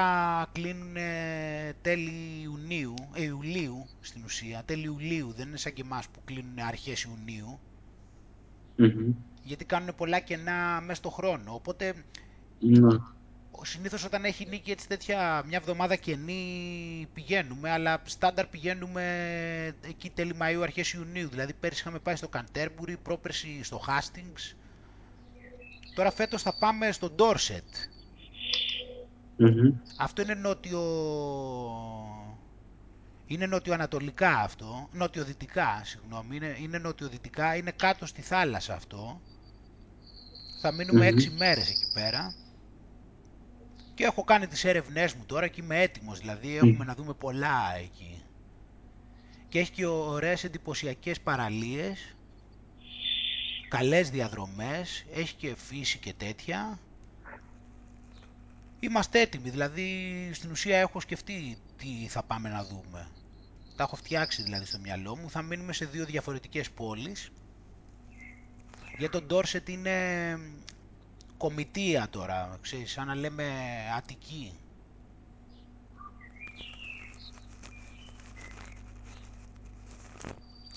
κλείνουν ε, τέλη Ιουνίου, ε, Ιουλίου στην ουσία, τέλη Ιουλίου, δεν είναι σαν και εμάς που κλείνουν αρχές Ιουνίου, γιατί κάνουν πολλά κενά μέσα στο χρόνο, οπότε mm. συνήθως όταν έχει νίκη έτσι τέτοια μια εβδομάδα κενή πηγαίνουμε, αλλά στάνταρ πηγαίνουμε εκεί τέλη Μαΐου, αρχές Ιουνίου, δηλαδή πέρσι είχαμε πάει στο Καντέρμπουρι, πρόπερσι στο Χάστινγκς, Τώρα φέτος θα πάμε στο Dorset. Αυτό είναι νότιο... Είναι νότιο-ανατολικά αυτό, νότιο-δυτικά, συγγνώμη, είναι, είναι νότιο-δυτικά, είναι κάτω στη θάλασσα αυτό. Θα μείνουμε έξι μέρες εκεί πέρα. Και έχω κάνει τις έρευνές μου τώρα και είμαι έτοιμος, δηλαδή έχουμε να δούμε πολλά εκεί. Και έχει και ωραίες εντυπωσιακές παραλίες καλές διαδρομές, έχει και φύση και τέτοια. Είμαστε έτοιμοι, δηλαδή στην ουσία έχω σκεφτεί τι θα πάμε να δούμε. Τα έχω φτιάξει δηλαδή στο μυαλό μου, θα μείνουμε σε δύο διαφορετικές πόλεις. Για τον Ντόρσετ είναι κομιτεία τώρα, ξέρεις, σαν να λέμε Αττική.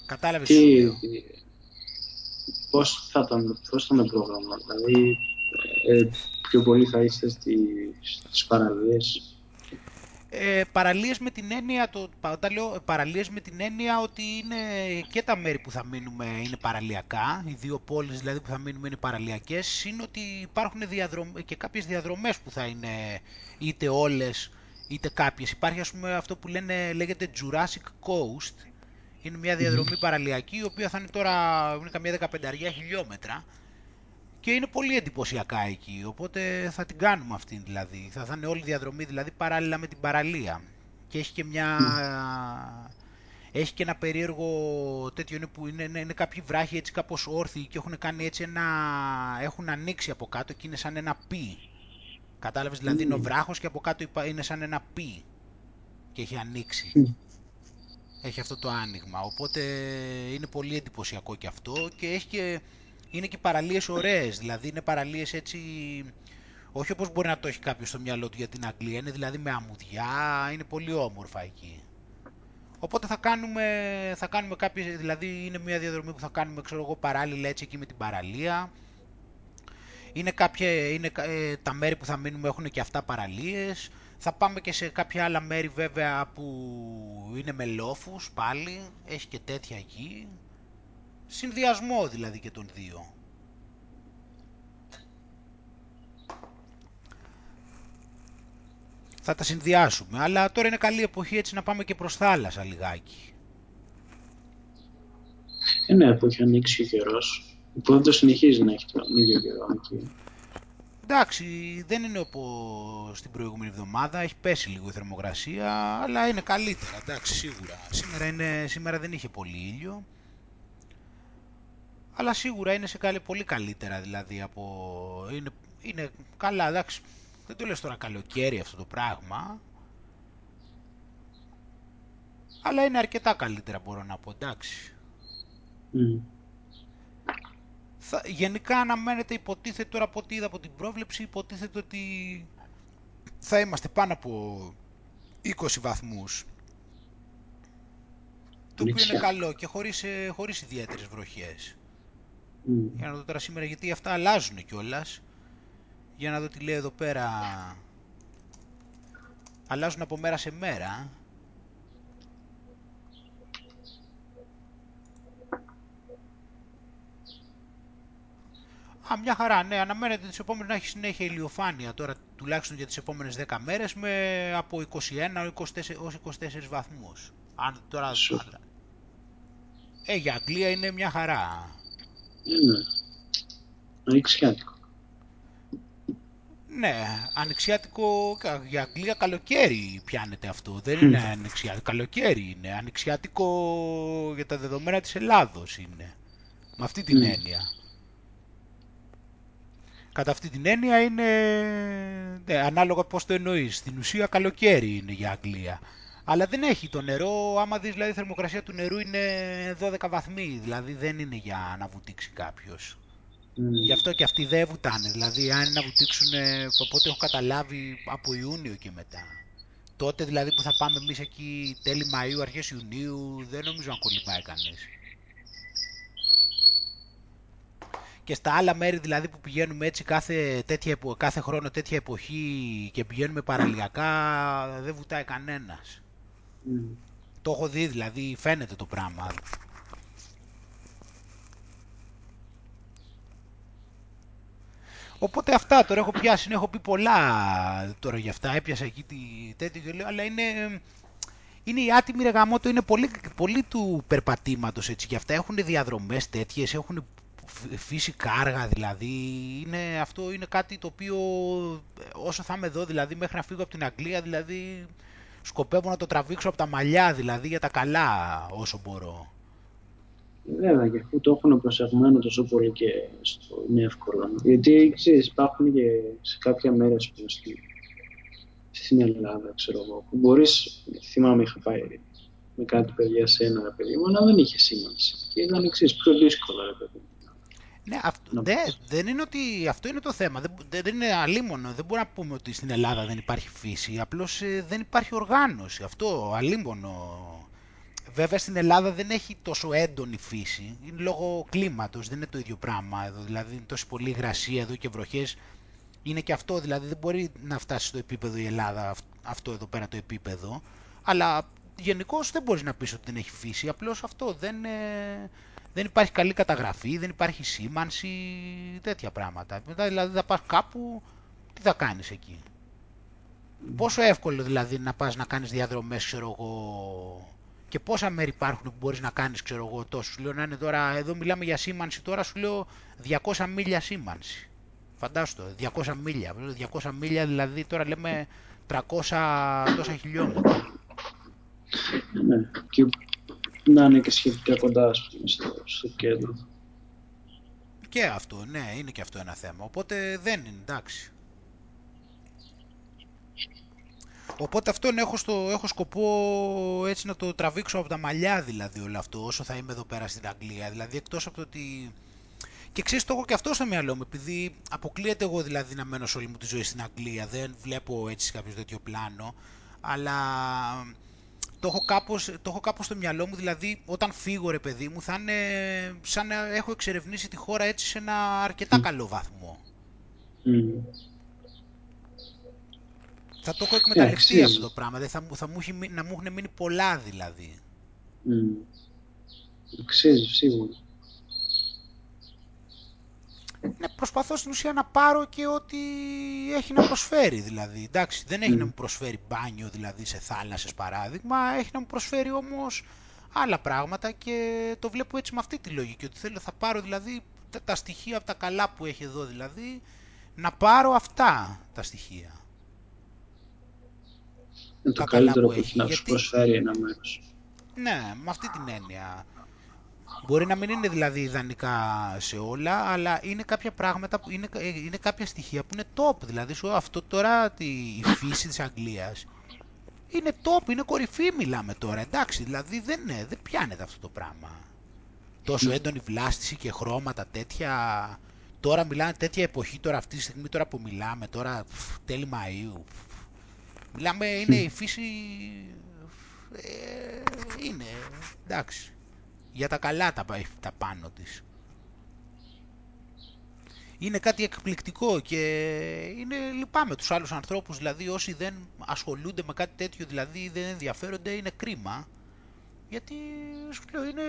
Κατάλαβες τι, πώς θα ήταν, πώς το πρόγραμμα, δηλαδή ε, πιο πολύ θα είστε στις, στις παραλίες. Ε, παραλίες με την έννοια, το, όταν λέω παραλίες με την έννοια ότι είναι και τα μέρη που θα μείνουμε είναι παραλιακά, οι δύο πόλεις δηλαδή που θα μείνουμε είναι παραλιακές, είναι ότι υπάρχουν και κάποιες διαδρομές που θα είναι είτε όλες είτε κάποιες. Υπάρχει ας πούμε αυτό που λένε, λέγεται Jurassic Coast, είναι μια διαδρομή παραλιακή, η οποία θα είναι τώρα είναι καμία δεκαπενταριά χιλιόμετρα και είναι πολύ εντυπωσιακά εκεί, οπότε θα την κάνουμε αυτή δηλαδή. Θα, θα είναι όλη η διαδρομή δηλαδή παράλληλα με την παραλία. Και έχει και μια... Έχει και ένα περίεργο τέτοιο είναι που είναι, είναι, είναι κάποιοι βράχοι έτσι κάπως όρθιοι και έχουν κάνει έτσι ένα... έχουν ανοίξει από κάτω και είναι σαν ένα πι. Κατάλαβες, δηλαδή είναι ο βράχος και από κάτω είναι σαν ένα πι και έχει ανοίξει έχει αυτό το άνοιγμα. Οπότε είναι πολύ εντυπωσιακό και αυτό και, έχει και είναι και παραλίες ωραίες, δηλαδή είναι παραλίες έτσι, όχι όπως μπορεί να το έχει κάποιος στο μυαλό του για την Αγγλία, είναι δηλαδή με αμμουδιά, είναι πολύ όμορφα εκεί. Οπότε θα κάνουμε, θα κάνουμε κάποιες, δηλαδή είναι μια διαδρομή που θα κάνουμε ξέρω εγώ παράλληλα έτσι εκεί με την παραλία. Είναι, κάποια, είναι ε, τα μέρη που θα μείνουμε έχουν και αυτά παραλίες. Θα πάμε και σε κάποια άλλα μέρη βέβαια που είναι με λόφους πάλι, έχει και τέτοια εκεί. Συνδυασμό δηλαδή και των δύο. Θα τα συνδυάσουμε, αλλά τώρα είναι καλή εποχή έτσι να πάμε και προς θάλασσα λιγάκι. Ε, ναι, που έχει ανοίξει ο καιρός. Οπότε το συνεχίζει να έχει τον ίδιο καιρό εκεί. Εντάξει, δεν είναι όπως την προηγούμενη εβδομάδα, έχει πέσει λίγο η θερμοκρασία, αλλά είναι καλύτερα, εντάξει, σίγουρα. Σήμερα, είναι, σήμερα δεν είχε πολύ ήλιο, αλλά σίγουρα είναι σε καλή, πολύ καλύτερα δηλαδή από... Είναι, είναι καλά, εντάξει, δεν το λες τώρα καλοκαίρι αυτό το πράγμα, αλλά είναι αρκετά καλύτερα μπορώ να πω, εντάξει. Mm. Θα, γενικά αναμένεται, υποτίθεται τώρα από ό,τι είδα από την πρόβλεψη, υποτίθεται ότι θα είμαστε πάνω από 20 βαθμούς. Το οποίο είναι καλό και χωρίς, ε, χωρίς ιδιαίτερες βροχές. Mm. Για να δω τώρα σήμερα γιατί αυτά αλλάζουν κιόλας. Για να δω τι λέει εδώ πέρα. Αλλάζουν από μέρα σε μέρα. Α, μια χαρά, ναι. Αναμένεται τις επόμενες να έχει συνέχεια ηλιοφάνεια τώρα τουλάχιστον για τις επόμενες 10 μέρες με από 21 ως 24 βαθμούς. Αν τώρα... Super. Ε, για Αγγλία είναι μια χαρά. Ναι. Ανοιξιάτικο. Ναι, ανοιξιάτικο για Αγγλία καλοκαίρι πιάνεται αυτό. Δεν είναι ανοιξιάτικο, καλοκαίρι είναι. Ανοιξιάτικο για τα δεδομένα της Ελλάδος είναι. Με αυτή την Mm. έννοια. Κατά αυτή την έννοια είναι ναι, ανάλογα πώς το εννοείς. Στην ουσία καλοκαίρι είναι για Αγγλία. Αλλά δεν έχει το νερό, άμα δεις δηλαδή η θερμοκρασία του νερού είναι 12 βαθμοί, δηλαδή δεν είναι για να βουτήξει κάποιος. Mm. Γι' αυτό και αυτοί δεν βουτάνε. Δηλαδή, αν είναι να βουτήξουν, από ό,τι έχω καταλάβει, από Ιούνιο και μετά. Τότε δηλαδή που θα πάμε εμείς εκεί τέλη Μαΐου, αρχές Ιουνίου, δεν νομίζω να κολυμπάει κανείς. Και στα άλλα μέρη δηλαδή που πηγαίνουμε έτσι κάθε, τέτοια, επο- κάθε χρόνο τέτοια εποχή και πηγαίνουμε παραλιακά, δεν βουτάει κανένας. Mm. Το έχω δει δηλαδή, φαίνεται το πράγμα. Οπότε αυτά τώρα έχω πιάσει, έχω πει πολλά τώρα για αυτά, έπιασα εκεί τη τέτοιο και λέω, αλλά είναι, είναι η άτιμη ρε γαμώτο, είναι πολύ, πολύ του περπατήματος έτσι και αυτά έχουν διαδρομές τέτοιες, έχουν φ- φύση κάργα δηλαδή, είναι, αυτό είναι κάτι το οποίο όσο θα είμαι εδώ δηλαδή μέχρι να φύγω από την Αγγλία δηλαδή σκοπεύω να το τραβήξω από τα μαλλιά δηλαδή για τα καλά όσο μπορώ. Βέβαια, και αφού το έχουν προσεγμένο τόσο πολύ και στο είναι εύκολο. Γιατί ξέρεις, υπάρχουν και σε κάποια μέρη, ας πούμε, στη, στην Ελλάδα, ξέρω εγώ, που μπορείς, θυμάμαι είχα πάει με κάτι παιδιά σε ένα ρε παιδί μου, αλλά δεν είχε σήμανση. Και ήταν εξής, πιο δύσκολο ρε παιδί μου. Ναι, αυτό, Να ναι, πας. δεν είναι ότι αυτό είναι το θέμα. Δεν, δεν- δεν είναι αλίμονο. Δεν μπορούμε να πούμε ότι στην Ελλάδα δεν υπάρχει φύση. Απλώς ε, δεν υπάρχει οργάνωση. Αυτό, αλίμονο. Βέβαια στην Ελλάδα δεν έχει τόσο έντονη φύση. Είναι λόγω κλίματος, δεν είναι το ίδιο πράγμα εδώ. Δηλαδή είναι τόσο πολύ υγρασία εδώ και βροχές. Είναι και αυτό, δηλαδή δεν μπορεί να φτάσει στο επίπεδο η Ελλάδα, αυ- αυτό εδώ πέρα το επίπεδο. Αλλά γενικώς δεν μπορείς να πεις ότι δεν έχει φύση. Απλώς αυτό δεν, ε, δεν υπάρχει καλή καταγραφή, δεν υπάρχει σήμανση, τέτοια πράγματα. Μετά δηλαδή θα πας κάπου, τι θα κάνεις εκεί; Πόσο εύκολο δηλαδή να πας να κάνεις διαδρομές, ξέρω εγώ, και πόσα μέρη υπάρχουν που μπορείς να κάνεις, ξέρω εγώ, τόσο. Σου λέω να είναι τώρα, εδώ μιλάμε για σήμανση, τώρα σου λέω 200 μίλια σήμανση. Φαντάσου το, 200 μίλια. 200 μίλια δηλαδή τώρα λέμε 300 τόσα χιλιόμετρα. Ναι, και να είναι και σχετικά κοντά, ας πούμε, στο, στο κέντρο. Και αυτό, ναι, είναι και αυτό ένα θέμα. Οπότε δεν είναι, εντάξει. Οπότε αυτόν έχω, στο, έχω σκοπό έτσι να το τραβήξω από τα μαλλιά δηλαδή όλο αυτό όσο θα είμαι εδώ πέρα στην Αγγλία. Δηλαδή εκτός από το ότι... Και ξέρεις το έχω και αυτό στο μυαλό μου επειδή αποκλείεται εγώ δηλαδή να μένω σε όλη μου τη ζωή στην Αγγλία. Δεν βλέπω έτσι σε κάποιο τέτοιο πλάνο. Αλλά το έχω, κάπως, το έχω κάπως στο μυαλό μου, δηλαδή όταν φύγω ρε παιδί μου θα είναι σαν να έχω εξερευνήσει τη χώρα έτσι σε ένα αρκετά Μμ. καλό βαθμό. Mm. Θα το έχω εκμεταλλευτεί αξίζει. αυτό το πράγμα, δηλαδή θα, μου- θα μου έχει, μείνει- να μου έχουν μείνει πολλά δηλαδή. Mm. Αξίζει, σίγουρα. Ναι, προσπαθώ στην ουσία να πάρω και ό,τι έχει να προσφέρει δηλαδή. Εντάξει, δεν έχει Μμ. να μου προσφέρει μπάνιο δηλαδή σε θάλασσες παράδειγμα, έχει να μου προσφέρει όμως άλλα πράγματα και το βλέπω έτσι με αυτή τη λογική, ότι θέλω θα πάρω δηλαδή τα, τα στοιχεία από τα καλά που έχει εδώ δηλαδή, να πάρω αυτά τα στοιχεία. Είναι το τα καλά καλύτερο που που έχει έχει, να σου γιατί- προσφέρει ένα μέρος. Ναι, με αυτή την έννοια. Μπορεί να μην είναι δηλαδή ιδανικά σε όλα, αλλά είναι κάποια πράγματα, που είναι, ε, είναι κάποια στοιχεία που είναι top. Δηλαδή σου αυτό τώρα, τη, η φύση της Αγγλίας, είναι top, είναι κορυφή μιλάμε τώρα, εντάξει, δηλαδή δεν, είναι, δεν πιάνεται αυτό το πράγμα. Τόσο έντονη βλάστηση και χρώματα τέτοια, τώρα μιλάνε τέτοια εποχή τώρα αυτή τη στιγμή τώρα που μιλάμε, τώρα φ, τέλη Μαΐου, φ, μιλάμε είναι η φύση, ε, είναι, εντάξει, για τα καλά τα, πα- τα πάνω της. Είναι κάτι εκπληκτικό και είναι, λυπάμαι τους άλλους ανθρώπους, δηλαδή όσοι δεν ασχολούνται με κάτι τέτοιο, δηλαδή δεν ενδιαφέρονται, είναι κρίμα. Γιατί σου λέω είναι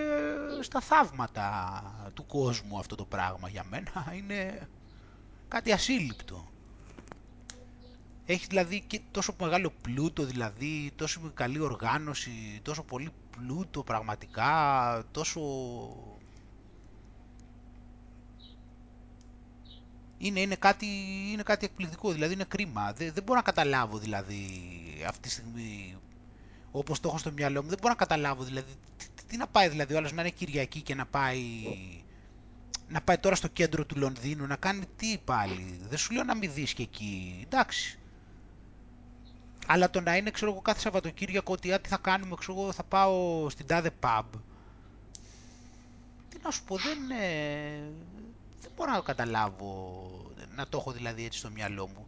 στα θαύματα του κόσμου αυτό το πράγμα για μένα, είναι κάτι ασύλληπτο. Έχει δηλαδή και τόσο μεγάλο πλούτο, δηλαδή τόσο καλή οργάνωση, τόσο πολύ πλούτο πραγματικά, τόσο... Είναι, είναι, κάτι, είναι κάτι εκπληκτικό, δηλαδή είναι κρίμα. Δεν, δεν μπορώ να καταλάβω δηλαδή αυτή τη στιγμή όπως το έχω στο μυαλό μου, δεν μπορώ να καταλάβω δηλαδή τι, τι- τι να πάει δηλαδή ο άλλος να είναι Κυριακή και να πάει να πάει τώρα στο κέντρο του Λονδίνου να κάνει τι πάλι. Δεν σου λέω να μην δεις και εκεί, εντάξει. Αλλά το να είναι, ξέρω εγώ, κάθε Σαββατοκύριακο ότι «Α, τι θα κάνουμε, ξέρω εγώ, θα πάω στην τάδε pub. Τι να σου πω, δεν, ε, δεν μπορώ να καταλάβω, να το έχω δηλαδή έτσι στο μυαλό μου.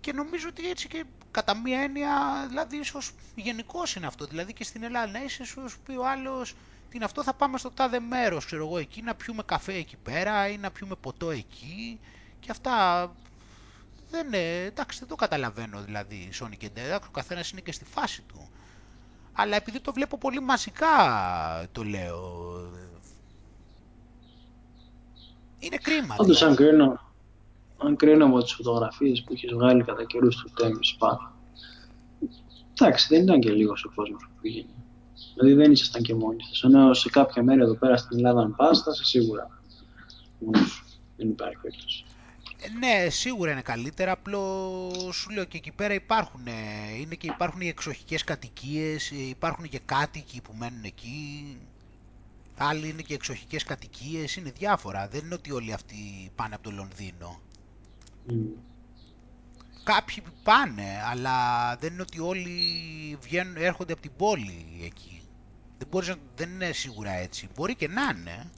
Και νομίζω ότι έτσι και κατά μία έννοια, δηλαδή ίσως γενικώ είναι αυτό. Δηλαδή και στην Ελλάδα να είσαι, σου πει ο άλλος, τι είναι αυτό, θα πάμε στο τάδε μέρος, ξέρω εγώ, εκεί να πιούμε καφέ εκεί πέρα ή να πιούμε ποτό εκεί. Και αυτά δεν, ε, εντάξει, δεν το καταλαβαίνω δηλαδή Sonic και Dead, ο καθένας είναι και στη φάση του. Αλλά επειδή το βλέπω πολύ μαζικά το λέω. Είναι κρίμα. Όντως, δηλαδή. αν κρίνω, αν κρίνω από τις φωτογραφίες που έχεις βγάλει κατά καιρούς του Thames Park, εντάξει, δεν ήταν και λίγος ο κόσμος που πήγαινε. Δηλαδή δεν ήσασταν και μόνοι σας. Ενώ σε κάποια μέρη εδώ πέρα στην Ελλάδα, αν πας, θα είσαι σίγουρα μόνος σου. Δεν υπάρχει περίπτωση. Ε, Ναι, σίγουρα είναι καλύτερα, απλώς σου λέω και εκεί πέρα υπάρχουν, ε, είναι και υπάρχουν οι εξοχικές κατοικίες, ε, υπάρχουν και κάτοικοι που μένουν εκεί, άλλοι είναι και εξοχικές κατοικίες, είναι διάφορα, δεν είναι ότι όλοι αυτοί πάνε από το Λονδίνο. Μμ. Κάποιοι πάνε, αλλά δεν είναι ότι όλοι βγαίνουν, έρχονται από την πόλη εκεί. Δεν, μπορείς να, δεν είναι σίγουρα έτσι. Μπορεί και να είναι.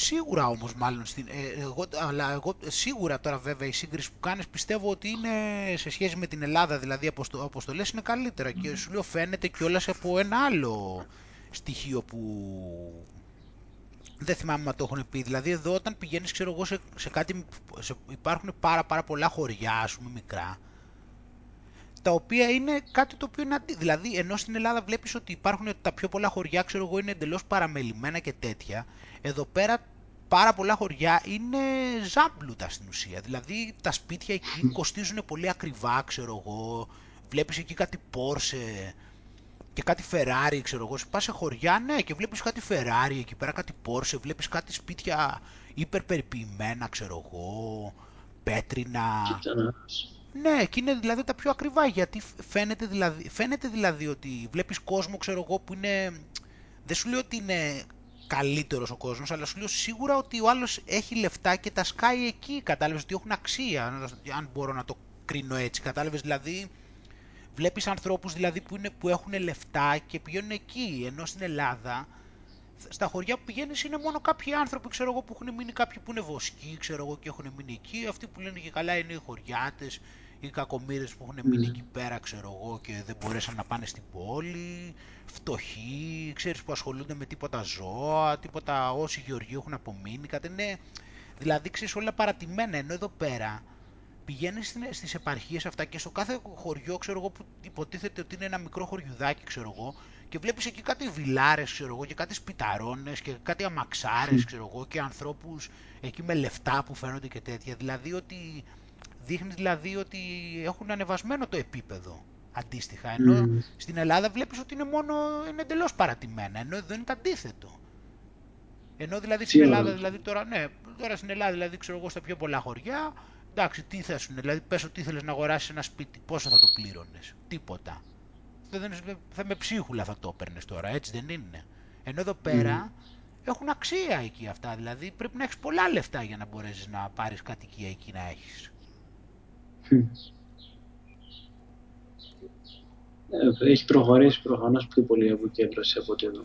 Σίγουρα όμως μάλλον, στην, ε, εγώ, αλλά εγώ σίγουρα τώρα βέβαια η σύγκριση που κάνεις πιστεύω ότι είναι σε σχέση με την Ελλάδα δηλαδή όπως το, όπως το λες είναι καλύτερα και σου λέω φαίνεται κιόλας από ένα άλλο στοιχείο που δεν θυμάμαι αν το έχουν πει. Δηλαδή εδώ όταν πηγαίνεις ξέρω εγώ σε, σε κάτι, σε, υπάρχουν πάρα πάρα πολλά χωριά ας πούμε μικρά τα οποία είναι κάτι το οποίο είναι αντί... Δηλαδή, ενώ στην Ελλάδα βλέπεις ότι υπάρχουν τα πιο πολλά χωριά, ξέρω εγώ, είναι εντελώς παραμελημένα και τέτοια, εδώ πέρα πάρα πολλά χωριά είναι ζάμπλουτα στην ουσία. Δηλαδή, τα σπίτια εκεί κοστίζουν πολύ ακριβά, ξέρω εγώ, βλέπεις εκεί κάτι Porsche και κάτι Ferrari, ξέρω εγώ, πας σε χωριά, ναι, και βλέπεις κάτι Ferrari εκεί πέρα, κάτι Porsche, βλέπεις κάτι σπίτια υπερπεριποιημένα, ξέρω εγώ, πέτρινα. Κοίτα να δεις. Ναι, και είναι δηλαδή τα πιο ακριβά γιατί φαίνεται δηλαδή, φαίνεται δηλαδή ότι βλέπεις κόσμο ξέρω εγώ που είναι, δεν σου λέω ότι είναι καλύτερος ο κόσμος αλλά σου λέω σίγουρα ότι ο άλλος έχει λεφτά και τα σκάει εκεί, κατάλαβες ότι έχουν αξία αν μπορώ να το κρίνω έτσι, κατάλαβες δηλαδή βλέπεις ανθρώπους δηλαδή που, είναι, που έχουν λεφτά και πηγαίνουν εκεί ενώ στην Ελλάδα στα χωριά που πηγαίνεις είναι μόνο κάποιοι άνθρωποι ξέρω εγώ, που έχουν μείνει, κάποιοι που είναι βοσκοί ξέρω εγώ, και έχουν μείνει εκεί. Αυτοί που λένε και καλά είναι οι χωριάτες, οι κακομοίρες που έχουν μείνει Mm. εκεί πέρα ξέρω εγώ, και δεν μπορέσαν να πάνε στην πόλη. Φτωχοί, ξέρεις που ασχολούνται με τίποτα ζώα, τίποτα όσοι γεωργοί έχουν απομείνει. Κάτι είναι, δηλαδή ξέρεις όλα παρατημένα. Ενώ εδώ πέρα πηγαίνεις στις επαρχίες αυτά και στο κάθε χωριό, ξέρω εγώ, που υποτίθεται ότι είναι ένα μικρό χωριουδάκι, ξέρω εγώ, και βλέπεις εκεί κάτι βιλάρες, ξέρω εγώ, και κάτι σπιταρώνες και κάτι αμαξάρες, ξέρω εγώ, και ανθρώπους εκεί με λεφτά που φαίνονται και τέτοια. Δηλαδή ότι δείχνεις δηλαδή ότι έχουν ανεβασμένο το επίπεδο αντίστοιχα. Ενώ Μμ. στην Ελλάδα βλέπεις ότι είναι μόνο, είναι εντελώς παρατημένα, ενώ εδώ είναι το αντίθετο. Ενώ δηλαδή στην Ελλάδα, δηλαδή τώρα, ναι, τώρα στην Ελλάδα, δηλαδή ξέρω εγώ στα πιο πολλά χωριά, εντάξει, τι θα σου δηλαδή πες ότι ήθελες να αγοράσεις ένα σπίτι, πόσο θα το πλήρωνες, τίποτα. Θα, θα με ψίχουλα θα το έπαιρνες τώρα, έτσι δεν είναι. Ενώ εδώ πέρα έχουν αξία εκεί αυτά, δηλαδή πρέπει να έχεις πολλά λεφτά για να μπορέσεις να πάρεις κατοικία εκεί να έχεις. Ε, έχει προχωρήσει προφανώς πιο πολύ από κέντρωση από εδώ.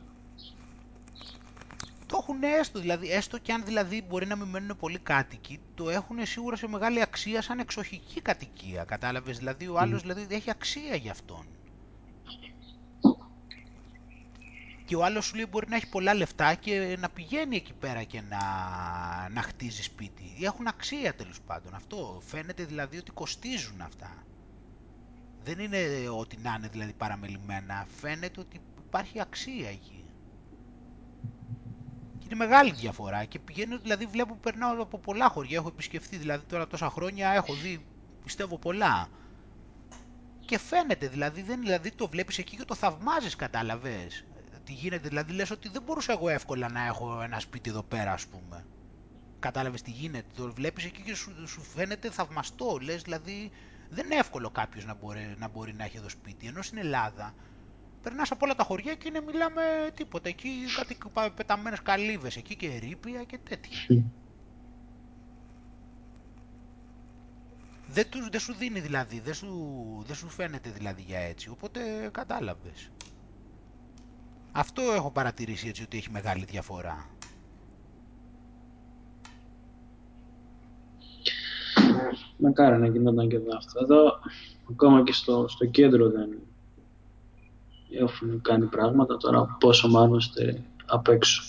Το έχουν έστω, δηλαδή, έστω και αν δηλαδή μπορεί να μην μένουν πολύ κάτοικοι, το έχουν σίγουρα σε μεγάλη αξία σαν εξοχική κατοικία, κατάλαβες, δηλαδή ο άλλος δηλαδή, έχει αξία για αυτόν. Και ο άλλος σου λέει μπορεί να έχει πολλά λεφτά και να πηγαίνει εκεί πέρα και να, να χτίζει σπίτι. Έχουν αξία τέλος πάντων. Αυτό φαίνεται δηλαδή ότι κοστίζουν αυτά. Δεν είναι ότι να είναι δηλαδή παραμελημένα. Φαίνεται ότι υπάρχει αξία εκεί. Και είναι μεγάλη διαφορά και πηγαίνω δηλαδή βλέπω περνάω από πολλά χωριά. Έχω επισκεφθεί δηλαδή τώρα τόσα χρόνια έχω δει πιστεύω πολλά. Και φαίνεται δηλαδή, δεν, δηλαδή το βλέπεις εκεί και το θαυμάζεις κατάλαβες τι γίνεται, δηλαδή λες ότι δεν μπορούσα εγώ εύκολα να έχω ένα σπίτι εδώ πέρα ας πούμε. Κατάλαβες τι γίνεται, το βλέπεις εκεί και σου, σου φαίνεται θαυμαστό, λες δηλαδή δεν είναι εύκολο κάποιος να μπορεί, να μπορεί να έχει εδώ σπίτι, ενώ στην Ελλάδα περνάς από όλα τα χωριά και είναι μιλάμε τίποτα, εκεί κάτι πεταμένες καλύβες, εκεί και ρήπια και τέτοια. Δεν, τους, δεν σου δίνει δηλαδή, δεν σου, δεν σου φαίνεται δηλαδή για έτσι, οπότε κατάλαβες. Αυτό έχω παρατηρήσει έτσι ότι έχει μεγάλη διαφορά. Μακάρι να γινόταν και εδώ αυτό. Εδώ ακόμα και στο, στο κέντρο δεν έχουν κάνει πράγματα τώρα πόσο μάλλον είστε απ' έξω.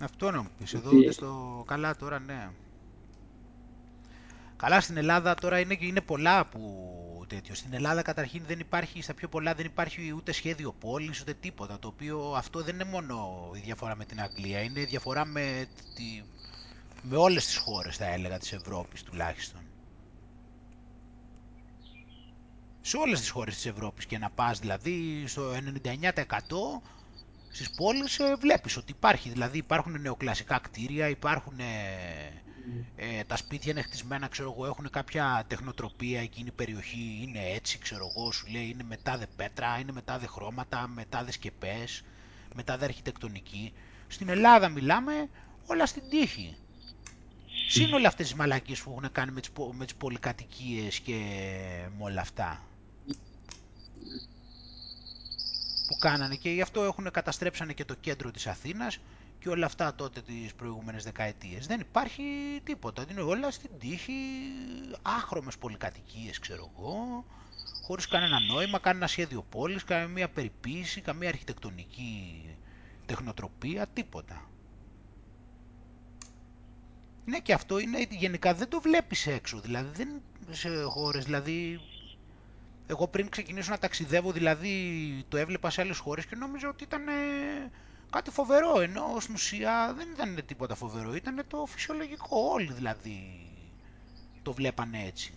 Αυτό να μου πεις, εδώ ούτε στο καλά τώρα ναι. Καλά στην Ελλάδα τώρα είναι, είναι πολλά που τέτοιο. Στην Ελλάδα καταρχήν δεν υπάρχει, στα πιο πολλά δεν υπάρχει ούτε σχέδιο πόλης ούτε τίποτα. Το οποίο αυτό δεν είναι μόνο η διαφορά με την Αγγλία, είναι η διαφορά με, τη, με όλες τις χώρες θα έλεγα της Ευρώπης τουλάχιστον. Σε όλες τις χώρες της Ευρώπης και να πας δηλαδή στο 99% στις πόλεις ε, βλέπεις ότι υπάρχει, δηλαδή υπάρχουν νεοκλασικά κτίρια, υπάρχουν ε, τα σπίτια είναι χτισμένα, ξέρω εγώ, έχουν κάποια τεχνοτροπία, εκείνη η περιοχή είναι έτσι, ξέρω εγώ, σου λέει είναι μετά δε πέτρα, είναι μετά δε χρώματα, μετά δε σκεπές, μετά δε αρχιτεκτονική. Στην Ελλάδα μιλάμε όλα στην τύχη. Συν όλα αυτές τις μαλακίες που έχουν κάνει με τις, με τις πολυκατοικίες και με όλα αυτά. Που κάνανε και γι' αυτό έχουν καταστρέψανε και το κέντρο της Αθήνας και όλα αυτά τότε τις προηγούμενες δεκαετίες. Δεν υπάρχει τίποτα, είναι όλα στην τύχη, άχρωμες πολυκατοικίες ξέρω εγώ, χωρίς κανένα νόημα, κανένα σχέδιο πόλης, καμία περιποίηση, καμία αρχιτεκτονική τεχνοτροπία, τίποτα. Ναι και αυτό είναι γενικά δεν το βλέπεις έξω, δηλαδή δεν σε χώρες, δηλαδή εγώ πριν ξεκινήσω να ταξιδεύω δηλαδή το έβλεπα σε άλλες χώρες και νόμιζα ότι ήταν κάτι φοβερό, ενώ στην ουσία δεν ήταν τίποτα φοβερό, ήταν το φυσιολογικό, όλοι δηλαδή το βλέπανε έτσι.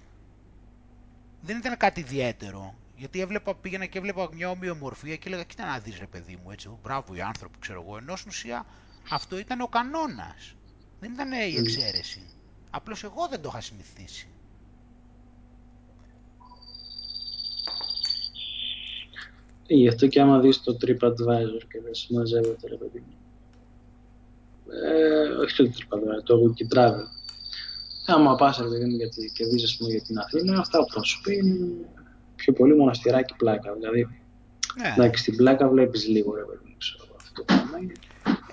Δεν ήταν κάτι ιδιαίτερο, γιατί έβλεπα, πήγαινα και έβλεπα μια ομοιομορφία και έλεγα κοίτα να δεις ρε παιδί μου έτσι, μπράβο οι άνθρωποι ξέρω εγώ, ενώ στην ουσία αυτό ήταν ο κανόνας, δεν ήταν η εξαίρεση. Απλώς εγώ δεν το είχα συνηθίσει. Γι' αυτό και άμα δεις το TripAdvisor και δεν συμμαζεύεται, ρε παιδί μου. Ε, όχι το TripAdvisor, το Wiki Travel. Άμα πας, ρε παιδί μου, γιατί, και δεις, ας πούμε, για την Αθήνα, αυτά που θα σου πει είναι πιο πολύ μοναστηράκι πλάκα. Δηλαδή, ναι. εντάξει, στην πλάκα βλέπεις λίγο, ρε παιδί μου, ξέρω αυτό το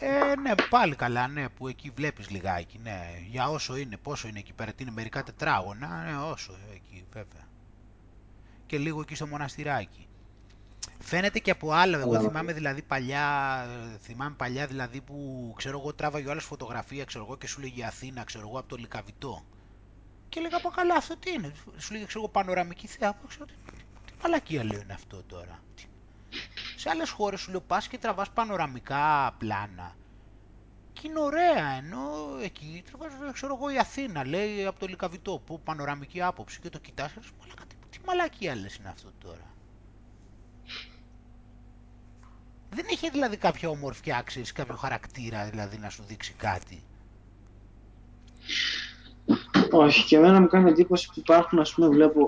Ε, ναι, πάλι καλά, ναι, που εκεί βλέπεις λιγάκι, ναι, για όσο είναι, πόσο είναι εκεί πέρα, είναι μερικά τετράγωνα, ναι, όσο εκεί, βέβαια. Και λίγο εκεί στο μοναστηράκι. Φαίνεται και από άλλα. Εγώ θυμάμαι δηλαδή παλιά, θυμάμαι παλιά δηλαδή που ξέρω εγώ τράβαγε ο άλλος φωτογραφία ξέρω εγώ και σου λέγει Αθήνα ξέρω εγώ από το Λικαβιτό. Και έλεγα από καλά αυτό τι είναι. Σου λέγει ξέρω εγώ πανοραμική θέα. Ξέρω, τι, τι παλακία λέω είναι αυτό τώρα. Σε άλλες χώρες σου λέω πας και τραβάς πανοραμικά πλάνα. Και είναι ωραία, ενώ εκεί τραβάς, ξέρω εγώ, η Αθήνα, λέει από το Λικαβιτό, που πανοραμική άποψη και το κοιτάς, τι, τι μαλακία λες είναι αυτό τώρα. Δεν έχει δηλαδή κάποια ομορφιά, ξέρεις, κάποιο χαρακτήρα δηλαδή να σου δείξει κάτι; Όχι, και εμένα μου κάνει εντύπωση που υπάρχουν, ας πούμε, βλέπω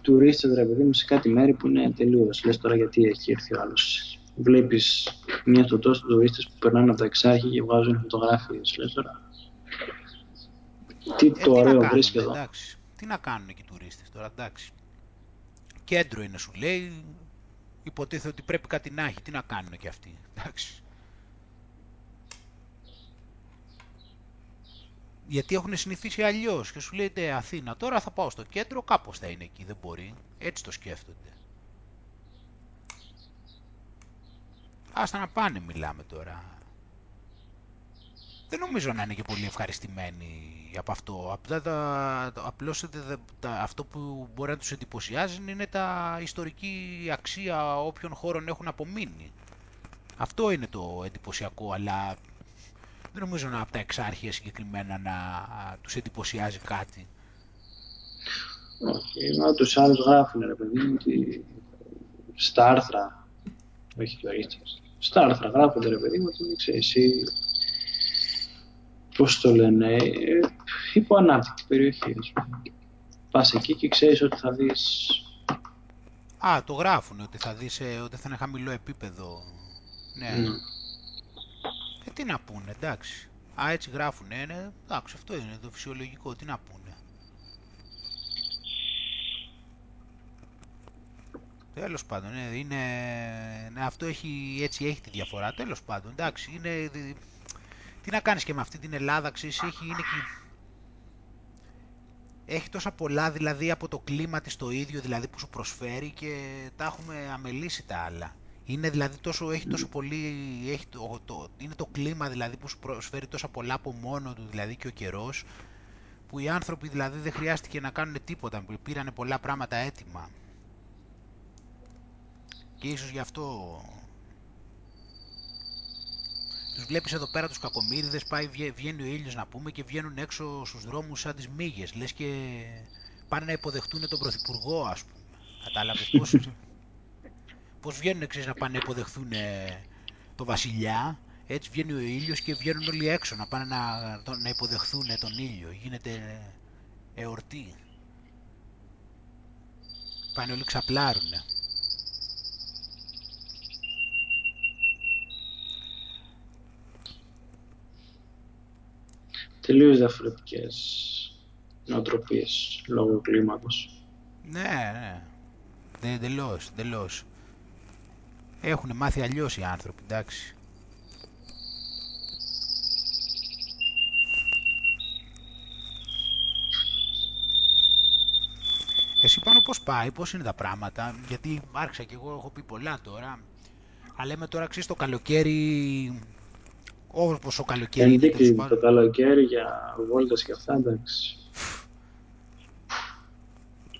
τουρίστες, ρε παιδί μου, σε κάτι μέρη που είναι τελείως. Λες τώρα γιατί έχει έρθει ο άλλος. Βλέπεις μια στο τόσο τουρίστες που περνάνε από τα εξάρχη και βγάζουν φωτογράφιες. Λες τώρα, τι Ε, το τι να ωραίο κάνουν, βρίσκει εδώ. εντάξει. Τι να κάνουν εκεί οι τουρίστες τώρα, εντάξει. Κέντρο είναι σου λέει, υποτίθεται ότι πρέπει κάτι να έχει, τι να κάνουν και αυτοί, εντάξει. Γιατί έχουν συνηθίσει αλλιώς και σου λέει «Ε, Αθήνα, τώρα θα πάω στο κέντρο, κάπως θα είναι εκεί, δεν μπορεί. Έτσι το σκέφτονται. Άστα να πάνε μιλάμε τώρα. Δεν νομίζω να είναι και πολύ ευχαριστημένοι από αυτό. Απλά τα, τα- απλώς δε- τα- αυτό που μπορεί να τους εντυπωσιάζει είναι τα ιστορική αξία όποιων χώρων έχουν απομείνει. Αυτό είναι το εντυπωσιακό, αλλά δεν νομίζω να από τα εξάρχεια συγκεκριμένα να τους εντυπωσιάζει κάτι. Όχι, μα τους άλλους γράφουν, ρε παιδί μου, ότι στα άρθρα, όχι τουρίστες, στα άρθρα γράφονται, ρε παιδί μου, ότι δεν ξέρεις εσύ, πώς το λένε, ε, υποανάπτυκτη περιοχή, ας πούμε. Πας εκεί και ξέρεις ότι θα δεις Α, το γράφουν ότι θα δεις ε, ότι θα είναι χαμηλό επίπεδο. Ναι. Ναι. Ε, τι να πούνε, εντάξει. Α, έτσι γράφουν, ε, ναι, εντάξει, αυτό είναι το φυσιολογικό, τι να πούνε. Τέλος πάντων, ναι, είναι, ναι, αυτό έχει, έτσι έχει τη διαφορά, τέλος πάντων, εντάξει, είναι, δι- τι να κάνεις και με αυτή την Ελλάδα, ξέρεις, έχει, είναι και, έχει τόσα πολλά δηλαδή από το κλίμα της το ίδιο δηλαδή που σου προσφέρει και τα έχουμε αμελήσει τα άλλα. Είναι δηλαδή τόσο, έχει τόσο πολύ, έχει το, το, είναι το κλίμα δηλαδή που σου προσφέρει τόσα πολλά από μόνο του δηλαδή και ο καιρός που οι άνθρωποι δηλαδή δεν χρειάστηκε να κάνουν τίποτα, πήρανε πολλά πράγματα έτοιμα. Και ίσως γι' αυτό τους βλέπεις εδώ πέρα τους κακομύριδες, πάει, βγε- βγαίνει ο ήλιος να πούμε και βγαίνουν έξω στους δρόμους σαν τις μύγες. Λες και πάνε να υποδεχτούν τον Πρωθυπουργό ας πούμε. Κατάλαβες πώς, πώς βγαίνουν ξέρεις, να πάνε να υποδεχθούν τον Βασιλιά. Έτσι βγαίνει ο ήλιος και βγαίνουν όλοι έξω να πάνε να, τον- να υποδεχθούν τον ήλιο. Γίνεται εορτή. Πάνε όλοι ξαπλάρουνε. Τελείως διαφορετικές νοοτροπίες λόγω κλίματος. Ναι, ναι. Δεν εντελώς, εντελώς. Έχουν μάθει αλλιώς οι άνθρωποι, εντάξει. Εσύ πάνω πώς πάει, πώς είναι τα πράγματα, γιατί άρχισα και εγώ, έχω πει πολλά τώρα. Αλλά λέμε τώρα, ξέρεις, το καλοκαίρι, όπως ο καλοκαίρι είναι τέλος Ενδείξει το πάντων. καλοκαίρι για βόλτες και αυτά, εντάξει.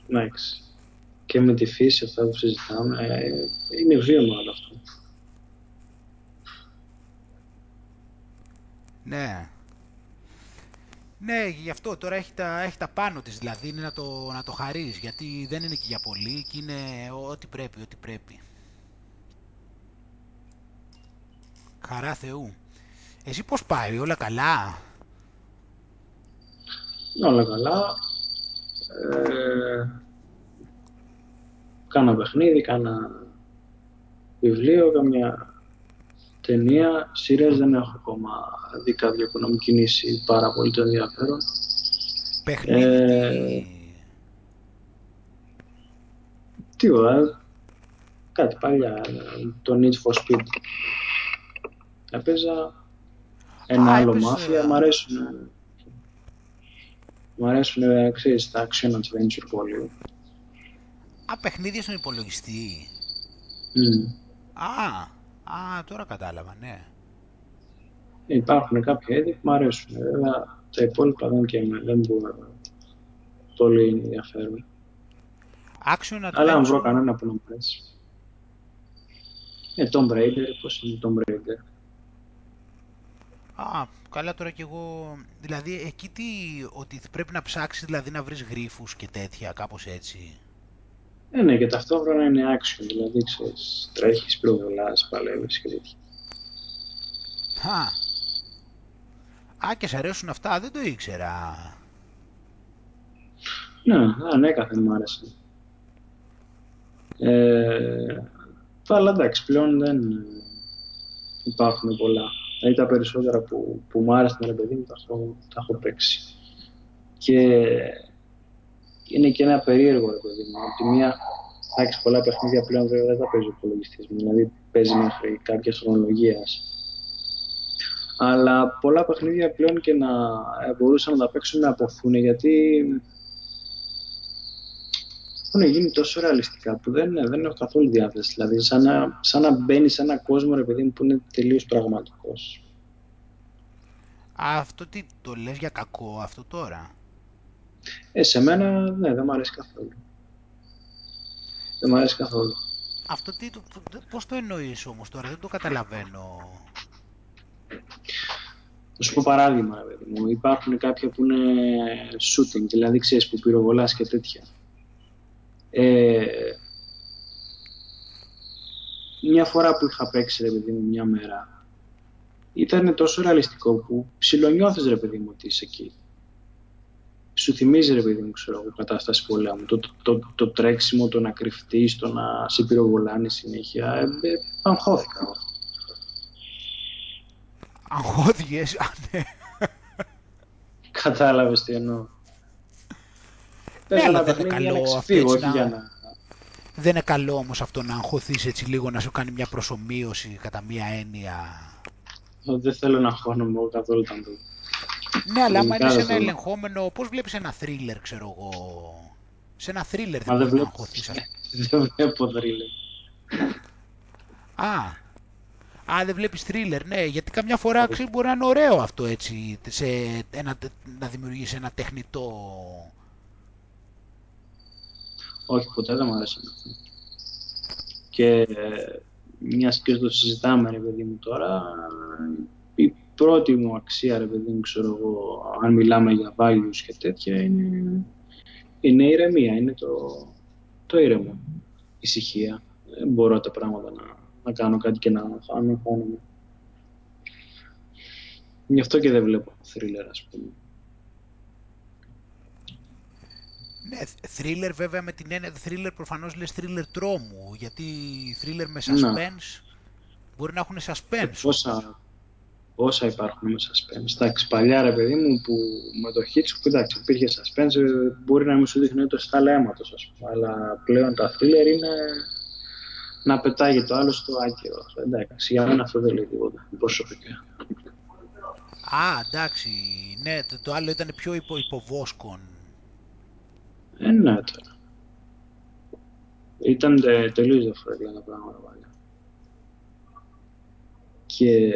Εντάξει. Και με τη φύση αυτά που συζητάμε, ε, είναι βίωμα όλο αυτό. Ναι. Ναι, γι' αυτό τώρα έχει τα, έχει τα πάνω της, δηλαδή είναι να το, να το χαρείς, γιατί δεν είναι και για πολύ και είναι ό,τι πρέπει, ό,τι πρέπει. Χαρά Θεού. Εσύ πώς πάει, όλα καλά; Όλα καλά. Ε, κάνα παιχνίδι, κάνα βιβλίο, καμιά ταινία. Σειρές δεν έχω ακόμα δει κάποια που να μου κινήσει πάρα πολύ το ενδιαφέρον. Παιχνίδι Ε, τι... Τι ωραία, κάτι παλιά, το Need for Speed. Έπαιζα ένα Α, άλλο έπαιζε. μάφια, μ' αρέσουν, μ' αρέσουν, ε, ξέρεις, τα action adventure πολύ. Α, παιχνίδια στον υπολογιστή. Μμ. Α, α, τώρα κατάλαβα, ναι. Υπάρχουν κάποια είδη που μ' αρέσουν. Βέβαια, τα υπόλοιπα δεν και με, δεν μπορώ πολύ ενδιαφέρον. Action Αλλά αν βρω Adventure. κανένα που να μου αρέσει. Ε, Tomb Raider, πώς είναι το Tomb Raider; Α, καλά τώρα κι εγώ... Δηλαδή, εκεί τι... Ότι πρέπει να ψάξεις, δηλαδή να βρεις γρίφους και τέτοια, κάπως έτσι. Ε, ναι, και ταυτόχρονα είναι action, δηλαδή ξέρεις, τρέχεις, πυροβολάς, παλεύεις και τέτοια. Α, Α, και σε αρέσουν αυτά, δεν το ήξερα. Ναι, ανέκαθεν μου άρεσε. Ε, αλλά εντάξει, πλέον δεν υπάρχουν πολλά. Δηλαδή τα περισσότερα που, που μου άρεσαν, ρε παιδί μου, τα έχω, τα έχω παίξει. Και είναι και ένα περίεργο, ρε παιδί μου. Από τη μία, θα πολλά παιχνίδια πλέον βέβαια δεν τα παίζει ο υπολογιστής μου. Δηλαδή παίζει μέχρι κάποια χρονολογίας. Αλλά πολλά παιχνίδια πλέον και να μπορούσαν να τα παίξουν να αποθούν γιατί έχουν γίνει τόσο ρεαλιστικά που δεν, δεν έχω καθόλου διάθεση. Δηλαδή, σαν να, σαν να μπαίνει σε ένα κόσμο, ρε παιδί μου, που είναι τελείως πραγματικός. Αυτό τι το λες για κακό αυτό τώρα; Ε, σε μένα, ναι, δεν μου αρέσει καθόλου. Δεν μου αρέσει καθόλου. Αυτό τι, πώς το εννοείς όμως τώρα, δεν το καταλαβαίνω. Θα σου πω παράδειγμα, ρε παιδί μου. Υπάρχουν κάποια που είναι shooting, δηλαδή ξέρεις που πυροβολάς και τέτοια. Ε, μια φορά που είχα παίξει, ρε παιδί μου, μια μέρα, ήταν τόσο ρεαλιστικό που ψιλονιώθεις, ρε παιδί μου, ότι είσαι εκεί. Σου θυμίζει, ρε παιδί μου, ξέρω εγώ, κατάσταση πολέμου. Το, το, το, το, τρέξιμο, το να κρυφτείς, το να σε πυροβολάνε συνέχεια. Ε, ε, αγχώθηκα. Αγχώθηκες, ναι. Κατάλαβες τι εννοώ. Ναι, αλλά δεν είναι καλό αυτό έτσι να... Για να... Δεν είναι καλό όμως αυτό να αγχωθείς έτσι λίγο, να σου κάνει μια προσωμείωση κατά μία έννοια. Δεν θέλω να αγχώνομαι εγώ καθόλου το. Ναι, αλλά άμα είναι σε ένα ελεγχόμενο, πώς βλέπεις ένα θρίλερ, ξέρω εγώ; Σε ένα θρίλερ δεν μπορείς να αγχωθείς. Δεν βλέπω θρίλερ. Α, Α, δεν βλέπεις θρίλερ, ναι, γιατί καμιά φορά ξέρεις, μπορεί να είναι ωραίο αυτό έτσι, σε ένα, να δημιουργήσει ένα τεχνητό όχι, ποτέ δεν μου άρεσε αυτό. Και μια και το συζητάμε, ρε παιδί μου, τώρα, η πρώτη μου αξία, ρε παιδί μου, ξέρω εγώ, αν μιλάμε για values και τέτοια, είναι, είναι η ηρεμία, είναι το, το ήρεμο, η ησυχία. Δεν μπορώ τα πράγματα να, να κάνω κάτι και να χάνω. Γι' αυτό και δεν βλέπω θρίλερ, ας πούμε. Ναι, thriller βέβαια με την έννοια, thriller προφανώς λες thriller τρόμου, γιατί thriller με suspense μπορεί να έχουν suspense. Ε, πόσα, πόσα υπάρχουν με suspense. Εντάξει, παλιά ρε παιδί μου που με το Hitchcock, εντάξει, υπήρχε suspense, μπορεί να μην σου δείχνει το στάλα αίματος, ας πούμε, αλλά πλέον τα thriller είναι να πετάγει το άλλο στο άκυρο. Εντάξει, για μένα αυτό δεν λέει τίποτα, προσωπικά. Α, εντάξει, ναι, το, το άλλο ήταν πιο υπο, υποβόσκον ε, ναι, τώρα. Ήταν τε, τελείως διαφορετικά τα πράγματα πάλι. Και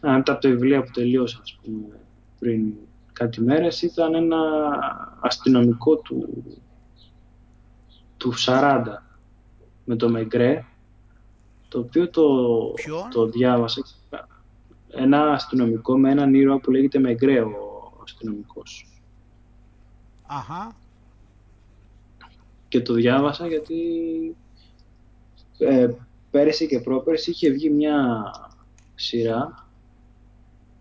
ένα από τα βιβλία που τελείωσα, ας πούμε, πριν κάτι μέρες ήταν ένα αστυνομικό του, του 40 με το Μεγκρέ, το οποίο το, το διάβασα. Ένα αστυνομικό με έναν ήρωα που λέγεται Μεγκρέ ο αστυνομικός. Αχα. Και το διάβασα γιατί ε, πέρυσι και πρόπερσι είχε βγει μια σειρά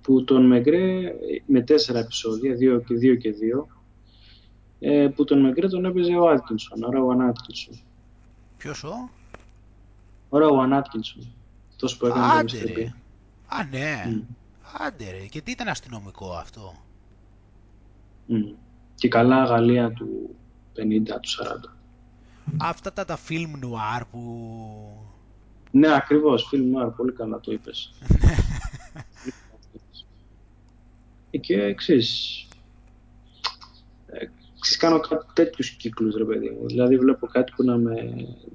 που τον Μεγκρέ με τέσσερα επεισόδια, δύο και δύο και δύο, ε, που τον Μεγκρέ τον έπαιζε ο Άτκινσον, ο Ρόγαν Άτκινσον. Ποιος ο; Ο Ρόγαν Άτκινσον. Τόσο που έκανε Άντε ρε. Α, ναι. Mm. Άντε ρε. Και τι ήταν αστυνομικό αυτό; Mm και καλά Γαλλία του 50, του 40. Αυτά τα, τα film noir που... Ναι, ακριβώς, film noir, πολύ καλά το είπες. και εξής, εξής κάνω κάτι τέτοιους κύκλους, ρε παιδί μου. Δηλαδή βλέπω κάτι που να με,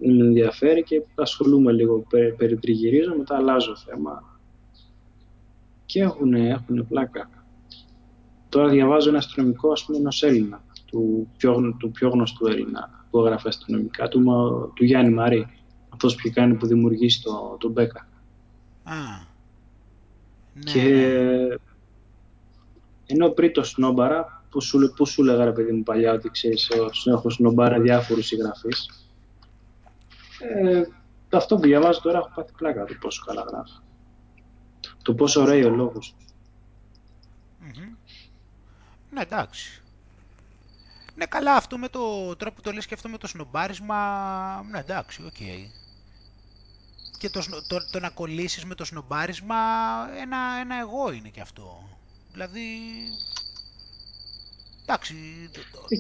με ενδιαφέρει και ασχολούμαι λίγο, περιτριγυρίζω, μετά αλλάζω θέμα. Και έχουν, έχουν πλάκα. Τώρα διαβάζω ένα αστυνομικό, ας πούμε, ενός Έλληνα, του πιο, του πιο γνωστού Έλληνα που έγραφε αστυνομικά, του, του Γιάννη Μαρή. Αυτός που κάνει που δημιουργήσει το, το Μπέκα. Α, ναι, και ναι. ενώ πριν το Σνόμπαρα, που σου, που σου λέγα ρε παιδί μου παλιά ότι ξέρεις, έχω σνομπάρει διάφορους συγγραφείς. Ε, αυτό που διαβάζω τώρα έχω πάθει πλάκα το πόσο καλά γράφει. Το πόσο ωραίο ο λόγος του. Ναι, εντάξει. Ναι, καλά, αυτό με το τρόπο που το λες και αυτό με το σνομπάρισμα, ναι, εντάξει, ok. Okay. Και το, το, το, να κολλήσεις με το σνομπάρισμα, ένα, ένα εγώ είναι και αυτό. Δηλαδή, εντάξει.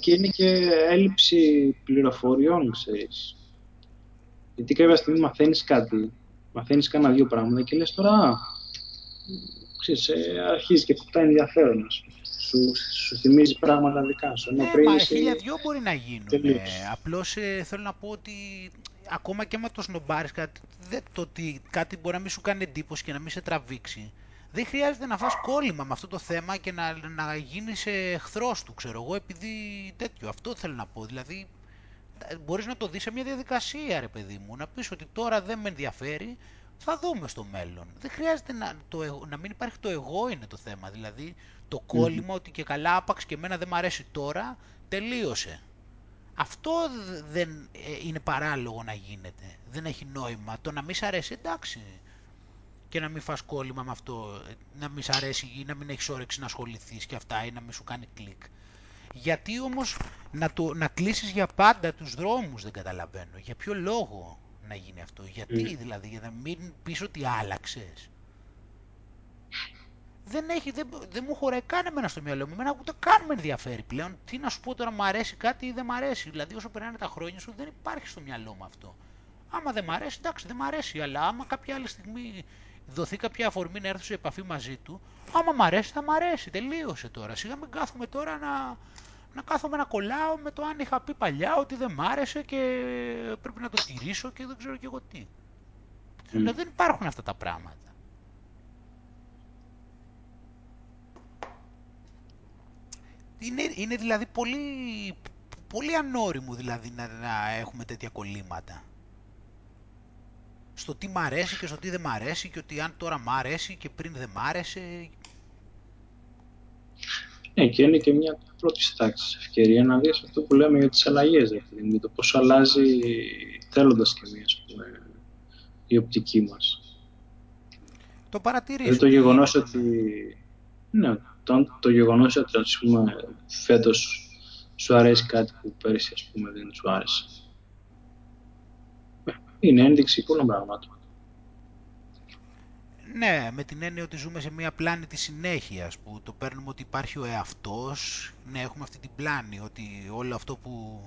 Και είναι και έλλειψη πληροφοριών, ξέρεις. Γιατί κάποια στιγμή μαθαίνεις κάτι, μαθαίνεις κάνα δύο πράγματα και λες τώρα, ξέρεις, ε, αρχίζει και κουτάει ενδιαφέρον, ας πούμε σου, σου θυμίζει πράγματα δικά σου. Ναι, πριν μα χίλια δυο μπορεί να γίνουν. Ε, απλώς ε, θέλω να πω ότι ακόμα και με το σνομπάρεις κάτι, το ότι κάτι μπορεί να μην σου κάνει εντύπωση και να μην σε τραβήξει. Δεν χρειάζεται να φας κόλλημα με αυτό το θέμα και να, να γίνεις εχθρός του, ξέρω εγώ, επειδή τέτοιο. Αυτό θέλω να πω. Δηλαδή, μπορείς να το δεις σε μια διαδικασία, ρε παιδί μου. Να πεις ότι τώρα δεν με ενδιαφέρει, θα δούμε στο μέλλον. Δεν χρειάζεται να, το, να μην υπάρχει το εγώ είναι το θέμα. Δηλαδή το κόλλημα ότι και καλά άπαξ και εμένα δεν μου αρέσει τώρα, τελείωσε. Αυτό δεν ε, είναι παράλογο να γίνεται. Δεν έχει νόημα. Το να μην σ' αρέσει εντάξει. Και να μην φας κόλλημα με αυτό. Να μην σ' αρέσει ή να μην έχεις όρεξη να ασχοληθείς και αυτά ή να μην σου κάνει κλικ. Γιατί όμως να, το, να κλείσεις για πάντα τους δρόμους δεν καταλαβαίνω. Για ποιο λόγο; Να γίνει αυτό. Γιατί δηλαδή, για να μην πεις ότι άλλαξες. Δεν, έχει, δεν, δεν μου χωράει καν εμένα στο μυαλό μου. Εμένα ούτε καν με ενδιαφέρει πλέον. Τι να σου πω τώρα, μου αρέσει κάτι ή δεν μου αρέσει. Δηλαδή, όσο περνάνε τα χρόνια σου, δεν υπάρχει στο μυαλό μου αυτό. Άμα δεν μ' αρέσει, εντάξει, δεν μ' αρέσει. Αλλά άμα κάποια άλλη στιγμή δοθεί κάποια αφορμή να έρθω σε επαφή μαζί του, άμα μ' αρέσει, θα μ' αρέσει. Τελείωσε τώρα. Σιγά μην κάθομαι τώρα να, να κάθομαι να κολλάω με το αν είχα πει παλιά ότι δεν μ' άρεσε και πρέπει να το τηρήσω και δεν ξέρω και εγώ τι. Mm. Δεν υπάρχουν αυτά τα πράγματα. Είναι, είναι δηλαδή πολύ, πολύ ανώριμο δηλαδή να, να έχουμε τέτοια κολλήματα. Στο τι μ' αρέσει και στο τι δεν μ' αρέσει και ότι αν τώρα μ' αρέσει και πριν δεν μ' άρεσε. Ναι, και είναι και μια πρώτη τάξη ευκαιρία να δεις αυτό που λέμε για τις αλλαγές, δηλαδή το πώς αλλάζει θέλοντας και μία η οπτική μας. Το παρατηρήσω. Δηλαδή το γεγονός ότι. Ναι, το, το γεγονός ότι ας πούμε, φέτος σου αρέσει κάτι που πέρυσι ας πούμε, δεν σου άρεσε. Ε, είναι ένδειξη πολλών πραγμάτων. Ναι, με την έννοια ότι ζούμε σε μια πλάνη της συνέχειας που το παίρνουμε ότι υπάρχει ο εαυτός. Ναι, έχουμε αυτή την πλάνη, ότι όλο αυτό που...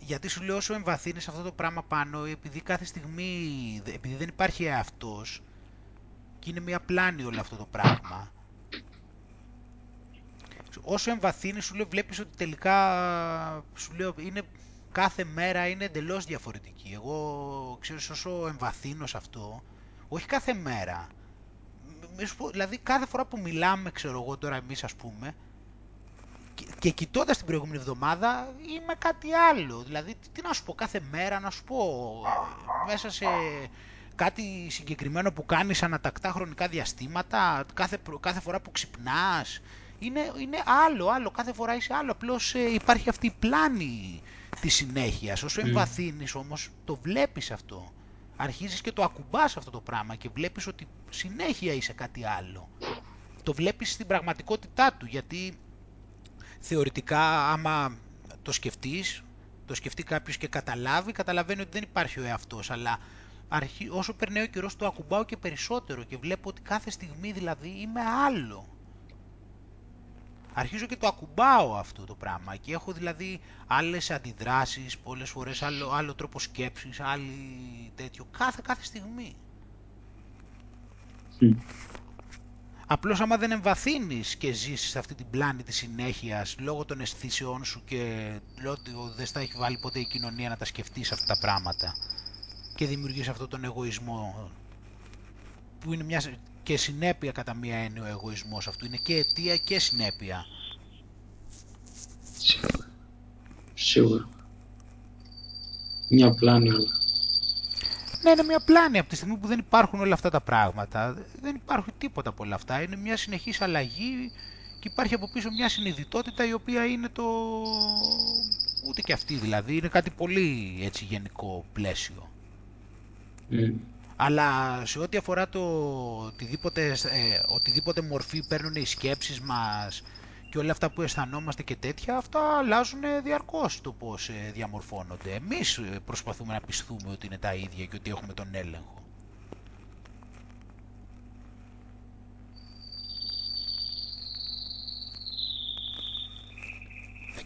Γιατί σου λέω όσο εμβαθύνεις αυτό το πράγμα πάνω, επειδή κάθε στιγμή, επειδή δεν υπάρχει εαυτός και είναι μια πλάνη όλο αυτό το πράγμα, όσο εμβαθύνεις σου λέω βλέπεις ότι τελικά σου λέω είναι κάθε μέρα είναι εντελώς διαφορετική. Εγώ ξέρεις όσο εμβαθύνω σε αυτό, όχι κάθε μέρα. Δηλαδή κάθε φορά που μιλάμε ξέρω εγώ τώρα εμείς ας πούμε και, και κοιτώντας την προηγούμενη εβδομάδα είμαι κάτι άλλο. Δηλαδή τι να σου πω κάθε μέρα να σου πω μέσα σε κάτι συγκεκριμένο που κάνεις ανατακτά χρονικά διαστήματα, κάθε, κάθε φορά που ξυπνάς, είναι, είναι άλλο, άλλο, κάθε φορά είσαι άλλο, απλώς ε, υπάρχει αυτή η πλάνη της συνέχειας. Όσο mm. εμβαθύνεις όμως το βλέπεις αυτό. Αρχίζεις και το ακουμπάς αυτό το πράγμα και βλέπεις ότι συνέχεια είσαι κάτι άλλο. Το βλέπεις στην πραγματικότητά του, γιατί θεωρητικά άμα το σκεφτείς, το σκεφτεί κάποιος και καταλάβει, καταλαβαίνει ότι δεν υπάρχει ο εαυτός, αλλά όσο περνάει ο καιρός το ακουμπάω και περισσότερο και βλέπω ότι κάθε στιγμή δηλαδή είμαι άλλο αρχίζω και το ακουμπάω αυτό το πράγμα και έχω δηλαδή άλλες αντιδράσεις, πολλές φορές άλλο, άλλο τρόπο σκέψης, άλλη τέτοιο, κάθε, κάθε στιγμή. Mm. Απλώς άμα δεν εμβαθύνεις και ζήσεις σε αυτή την πλάνη της συνέχειας λόγω των αισθήσεών σου και λόγω ότι δεν θα έχει βάλει ποτέ η κοινωνία να τα σκεφτείς αυτά τα πράγματα και δημιουργείς αυτό τον εγωισμό που είναι μια, και συνέπεια κατά μία έννοια ο εγωισμός αυτού. Είναι και αιτία και συνέπεια. Σίγουρα. Σίγουρα. Μια πλάνη όλα. Ναι, είναι μια πλάνη από τη στιγμή που δεν υπάρχουν όλα αυτά τα πράγματα. Δεν υπάρχει τίποτα από όλα αυτά. Είναι μια συνεχής αλλαγή και υπάρχει από πίσω μια συνειδητότητα η οποία είναι το... ούτε και αυτή δηλαδή, είναι κάτι πολύ έτσι γενικό πλαίσιο. Αλλά σε ό,τι αφορά το οτιδήποτε, ε, οτιδήποτε μορφή παίρνουν οι σκέψεις μας και όλα αυτά που αισθανόμαστε και τέτοια, αυτά αλλάζουν διαρκώς το πώς ε, διαμορφώνονται. Εμείς ε, προσπαθούμε να πιστούμε ότι είναι τα ίδια και ότι έχουμε τον έλεγχο.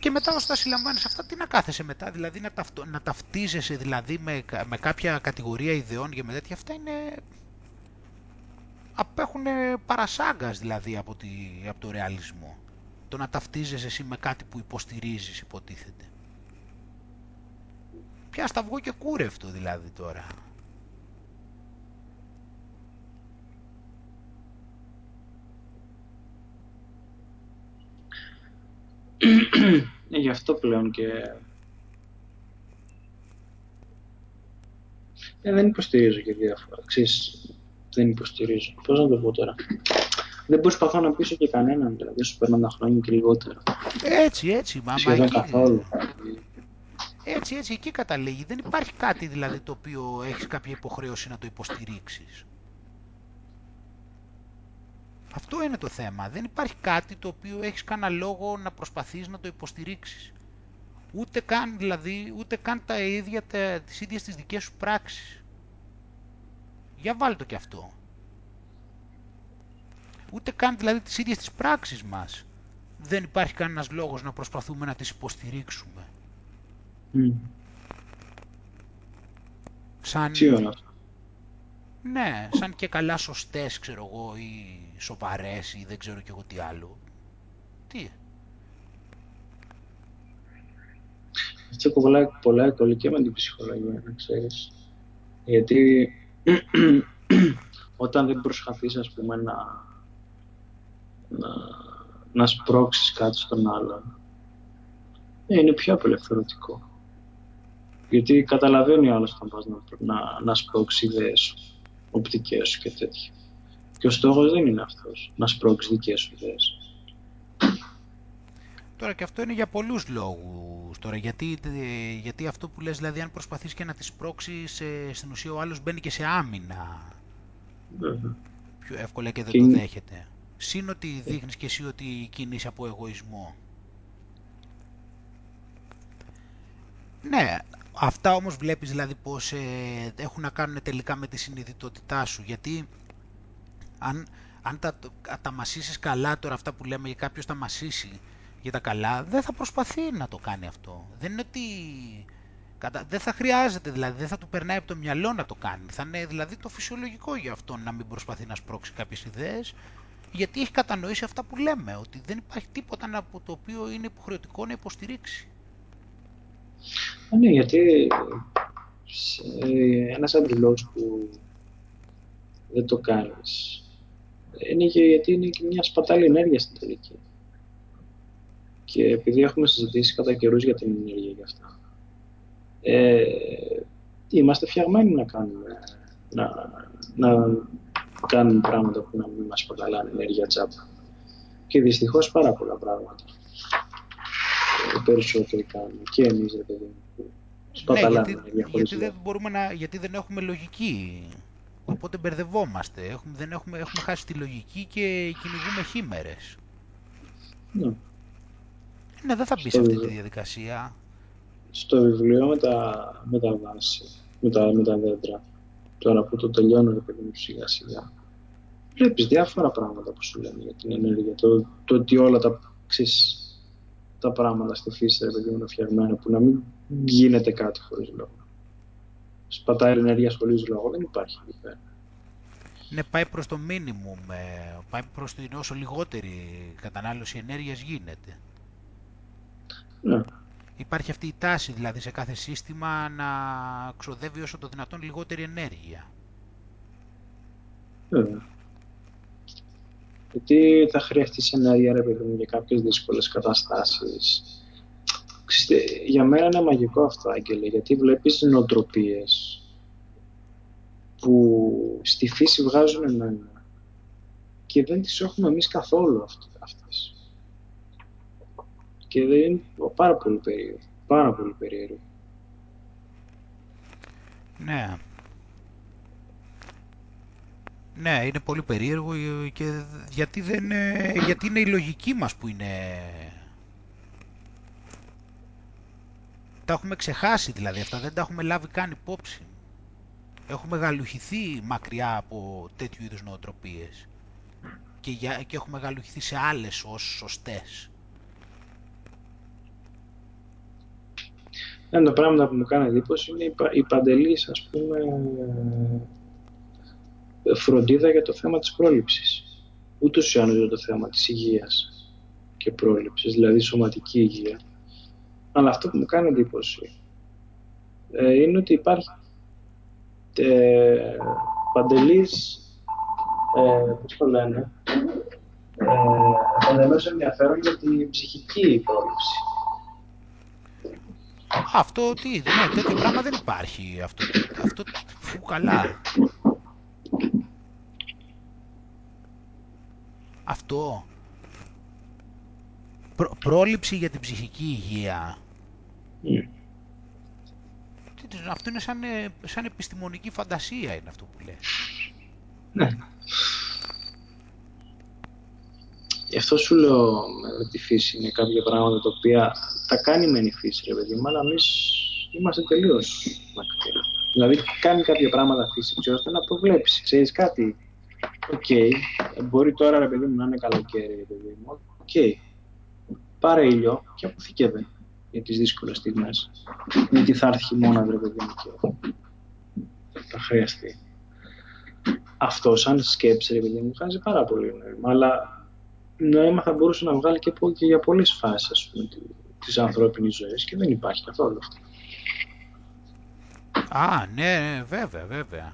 Και μετά όσο τα συλλαμβάνεις αυτά, τι να κάθεσαι μετά, δηλαδή να, ταυτο, να ταυτίζεσαι δηλαδή με, με κάποια κατηγορία ιδεών και με τέτοια, αυτά είναι... απέχουν παρασάγκας δηλαδή από, τη, από το ρεαλισμό. Το να ταυτίζεσαι εσύ με κάτι που υποστηρίζεις υποτίθεται. Πια στα βγω και κούρευτο δηλαδή τώρα. Γι' αυτό πλέον και... Ε, δεν υποστηρίζω και διάφορα. Ξέρεις, δεν υποστηρίζω. Πώς να το πω τώρα; Δεν προσπαθώ να πείσω και κανέναν, δηλαδή, όσο παίρνω τα χρόνια και λιγότερο. Έτσι, έτσι. Μα, Σχεδόν εκεί... καθόλου. Έτσι, έτσι, εκεί καταλήγει. Δεν υπάρχει κάτι δηλαδή το οποίο έχεις κάποια υποχρέωση να το υποστηρίξεις. Αυτό είναι το θέμα. Δεν υπάρχει κάτι το οποίο έχεις κανένα λόγο να προσπαθείς να το υποστηρίξεις. Ούτε καν, δηλαδή, ούτε καν τα ίδια, τα, τις ίδιες τις δικές σου πράξεις. Για βάλ το και αυτό. Ούτε καν δηλαδή τις ίδιες τις πράξεις μας. Δεν υπάρχει κανένας λόγος να προσπαθούμε να τις υποστηρίξουμε. Mm. Σαν... Τι ώρα. Ναι, σαν και καλά σωστές, ξέρω εγώ, ή σοβαρές ή δεν ξέρω κι εγώ τι άλλο. Τι; Αυτό έχω πολλά, πολλά εύκολη και με την ψυχολογία, να ξέρεις. Γιατί όταν δεν προσπαθείς, ας πούμε, να, να, να σπρώξεις κάτι στον άλλον, ε, είναι πιο απελευθερωτικό. Γιατί καταλαβαίνει ο άλλος όταν πας να, να, να σπρώξει ιδέες σου, οπτικές σου και τέτοια. Και ο στόχος δεν είναι αυτός, να σπρώξεις δικές σου ιδέες. Τώρα και αυτό είναι για πολλούς λόγους. Τώρα, γιατί, ε, γιατί αυτό που λες, δηλαδή αν προσπαθείς και να τις σπρώξεις, ε, στην ουσία ο άλλος μπαίνει και σε άμυνα. Βέβαια. Πιο εύκολα και δεν Και το είναι- δέχεται. Συν ότι δείχνεις και εσύ ότι κινείσαι από εγωισμό. Ναι, αυτά όμως βλέπεις δηλαδή πως ε, έχουν να κάνουν τελικά με τη συνειδητότητά σου. Γιατί αν, αν τα, τα μασίσεις καλά τώρα αυτά που λέμε για κάποιος τα μασίσει για τα καλά, δεν θα προσπαθεί να το κάνει αυτό. Δεν είναι ότι... κατα- Δεν θα χρειάζεται δηλαδή, δεν θα του περνάει από το μυαλό να το κάνει. Θα είναι δηλαδή το φυσιολογικό για αυτόν να μην προσπαθεί να σπρώξει κάποιες ιδέες, γιατί έχει κατανοήσει αυτά που λέμε, ότι δεν υπάρχει τίποτα από το οποίο είναι υποχρεωτικό να υποστηρίξει. Α, ναι, γιατί σε, ένας από τους λόγους που δεν το κάνεις είναι και γιατί είναι και μια σπατάλη ενέργεια στην τελική. Και επειδή έχουμε συζητήσει κατά καιρούς για την ενέργεια για αυτά, ε, είμαστε φτιαγμένοι να κάνουμε, να, να κάνουμε πράγματα που να μην μας σπαταλάνε ενέργεια τσάπα. Και δυστυχώς πάρα πολλά πράγματα. Ε, περισσότεροι κάνουμε. Και εμείς, ρε παιδί μου, που Ναι, σπαταλάμε γιατί, ενέργεια χωρίς γιατί, δεν λόγο. μπορούμε να, γιατί δεν έχουμε λογική. Οπότε μπερδευόμαστε. Έχουμε, δεν έχουμε, έχουμε χάσει τη λογική και κυνηγούμε χήμερες. Ναι. Ναι, δεν θα μπει σε Στο αυτή τη βιβλίο. διαδικασία. στο βιβλίο με τα, με τα βάση, με τα, με τα δέντρα, τώρα που το τελειώνω, ρε παιδί μου, σιγά σιγά, βλέπεις διάφορα πράγματα που σου λένε για την ενέργεια, το, το ότι όλα τα, ξέρεις, τα πράγματα στη φύση, ρε παιδί μου, είναι φτιαγμένα, που να μην γίνεται κάτι χωρίς λόγο. Σπατάει ενέργεια χωρίς λόγο, δεν υπάρχει εκεί πέρα. Ναι, πάει προς το minimum, ε, πάει προς την όσο λιγότερη κατανάλωση ενέργειας γίνεται. Ναι, Υπάρχει αυτή η τάση δηλαδή σε κάθε σύστημα να ξοδεύει όσο το δυνατόν λιγότερη ενέργεια. βέβαια. Γιατί θα χρειαστείς ενέργεια, ρε παιδί μου, για κάποιες δύσκολες καταστάσεις. Ξέρετε, για μένα είναι μαγικό αυτό, Άγγελε, γιατί βλέπεις νοοτροπίες που στη φύση βγάζουν νόημα και δεν τις έχουμε εμείς καθόλου αυτ- αυτές. Και δεν είναι πάρα πολύ περίεργο. Πάρα πολύ περίεργο. Ναι. Ναι, είναι πολύ περίεργο και γιατί, δεν, γιατί είναι η λογική μας που είναι... Τα έχουμε ξεχάσει δηλαδή αυτά, δεν τα έχουμε λάβει καν υπόψη. Έχουμε γαλουχηθεί μακριά από τέτοιου είδους νοοτροπίες και, για, και έχουμε γαλουχηθεί σε άλλες ως σωστές. Ένα από τα πράγματα που μου κάνει εντύπωση είναι η, η παντελής, ας πούμε, φροντίδα για το θέμα της πρόληψης. Ούτως ή άλλως για το θέμα της υγείας και πρόληψης, δηλαδή σωματική υγεία. Αλλά αυτό που μου κάνει εντύπωση ε, είναι ότι υπάρχει ε, παντελής, ε, πώς το λένε, ε, παντελώς ενδιαφέρον για την ψυχική πρόληψη. Αυτό τι, ναι, τέτοιο πράγμα δεν υπάρχει. Αυτό, αυτό φου καλά. Αυτό. πρόληψη για την ψυχική υγεία. Mm. Αυτό είναι σαν, σαν επιστημονική φαντασία είναι αυτό που λέει. Ναι. Γι' αυτό σου λέω με τη φύση είναι κάποια πράγματα τα οποία τα κάνει μεν η φύση, ρε παιδί μου, αλλά εμείς είμαστε τελείως μακριά. Δηλαδή, κάνει κάποια πράγματα φύση, ώστε να προβλέψει. Ξέρεις κάτι, Ok, okay. μπορεί τώρα ρε παιδί μου να είναι καλοκαίρι, ρε παιδί μου. Ok. Okay. Πάρε ήλιο και αποθηκεύε για τις δύσκολες στιγμές. Γιατί θα έρθει χειμώνα, ρε παιδί μου, και θα χρειαστεί. Αυτό σαν σκέψη, ρε παιδί μου, βγάζει πάρα πολύ νόημα. Αλλά νόημα θα μπορούσε να βγάλει και, και για πολλές φάσεις, ας πούμε, της ανθρώπινης ζωής και δεν υπάρχει καθόλου αυτό. Α, ναι, βέβαια, βέβαια.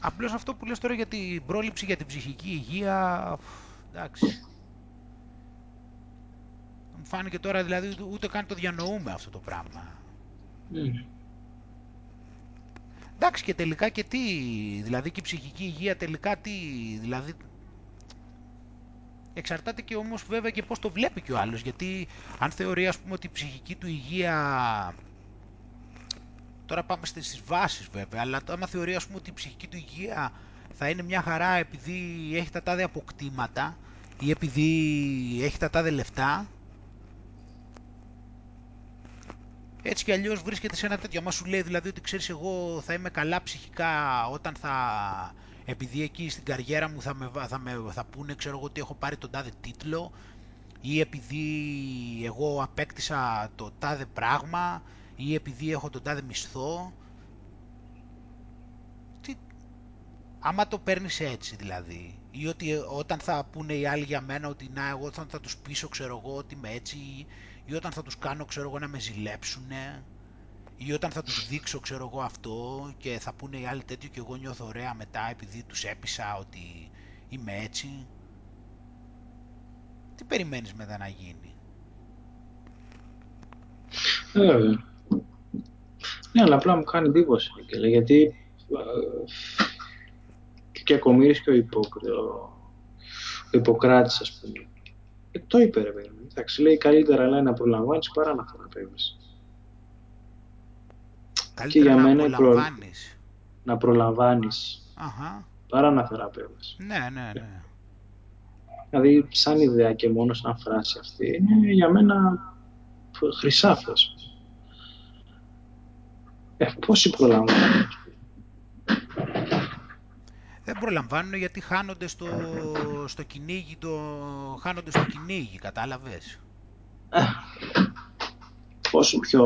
Απλώς αυτό που λες τώρα για την πρόληψη για την ψυχική υγεία, εντάξει. Μου φάνηκε τώρα δηλαδή ούτε καν το διανοούμε αυτό το πράγμα. Mm. Εντάξει και τελικά και τι, δηλαδή και η ψυχική υγεία τελικά τι, δηλαδή Εξαρτάται και όμως βέβαια και πώς το βλέπει και ο άλλος, γιατί αν θεωρεί ας πούμε ότι η ψυχική του υγεία... Τώρα πάμε στις βάσεις βέβαια, αλλά άμα θεωρεί ας πούμε ότι η ψυχική του υγεία θα είναι μια χαρά επειδή έχει τα τάδε αποκτήματα ή επειδή έχει τα τάδε λεφτά, έτσι κι αλλιώς βρίσκεται σε ένα τέτοιο. Μα σου λέει δηλαδή ότι ξέρεις εγώ θα είμαι καλά ψυχικά όταν θα επειδή εκεί στην καριέρα μου θα, με, θα, με, θα πούνε ξέρω εγώ ότι έχω πάρει τον τάδε τίτλο ή επειδή εγώ απέκτησα το τάδε πράγμα ή επειδή έχω τον τάδε μισθό. Τι... Άμα το παίρνεις έτσι δηλαδή ή ότι όταν θα πούνε οι άλλοι για μένα ότι να εγώ θα, θα τους πείσω ξέρω εγώ ότι είμαι έτσι ή όταν θα τους κάνω ξέρω εγώ να με ζηλέψουνε ή όταν θα τους δείξω ξέρω εγώ αυτό και θα πούνε οι άλλοι τέτοιο και εγώ νιώθω ωραία μετά επειδή τους έπεισα ότι είμαι έτσι. Τι περιμένεις μετά να γίνει; Ε, ναι, αλλά απλά μου κάνει εντύπωση γιατί ε, και ακομήρης και ο, ο Ιπποκράτης ας πούμε. Ε, το είπε ρε παιδί. Εντάξει, λέει καλύτερα λέει να προλαμβάνεις παρά να θεραπεύεις. Καλύτερα και για να μένα προλαμβάνεις. Να προλαμβάνεις. Αχα. Παρά να θεραπεύεις. Ναι, ναι, ναι. Δηλαδή, σαν ιδέα και μόνος σαν φράση αυτή, είναι για μένα χρυσάφος. Ε, πόσοι προλαμβάνουν; Δεν προλαμβάνουν γιατί χάνονται στο, στο κυνήγι, το, χάνονται στο κυνήγι, κατάλαβες; Ε, πόσο πιο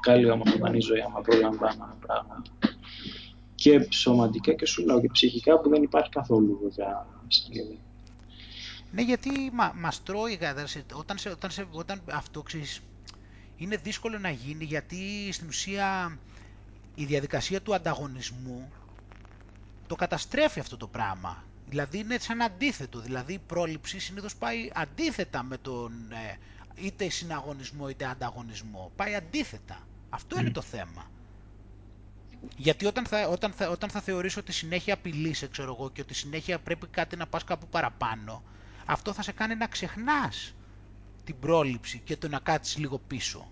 καλή ομορφανή ζωή άμα προλαμβάνουμε πράγματα. Και σωματικά και σου λέω και ψυχικά που δεν υπάρχει καθόλου βέβαια Ναι, γιατί μα, μας τρώει όταν, σε, όταν, σε, όταν αυτό ξέρεις, είναι δύσκολο να γίνει γιατί στην ουσία η διαδικασία του ανταγωνισμού το καταστρέφει αυτό το πράγμα. Δηλαδή είναι σαν αντίθετο, δηλαδή η πρόληψη συνήθως πάει αντίθετα με τον ε, είτε συναγωνισμό είτε ανταγωνισμό. Πάει αντίθετα. Αυτό είναι το θέμα. Γιατί όταν θα, όταν θα, όταν θα θεωρήσω ότι συνέχεια απειλείσαι, ξέρω εγώ, και ότι συνέχεια πρέπει κάτι να πας κάπου παραπάνω, αυτό θα σε κάνει να ξεχνάς την πρόληψη και το να κάτσεις λίγο πίσω.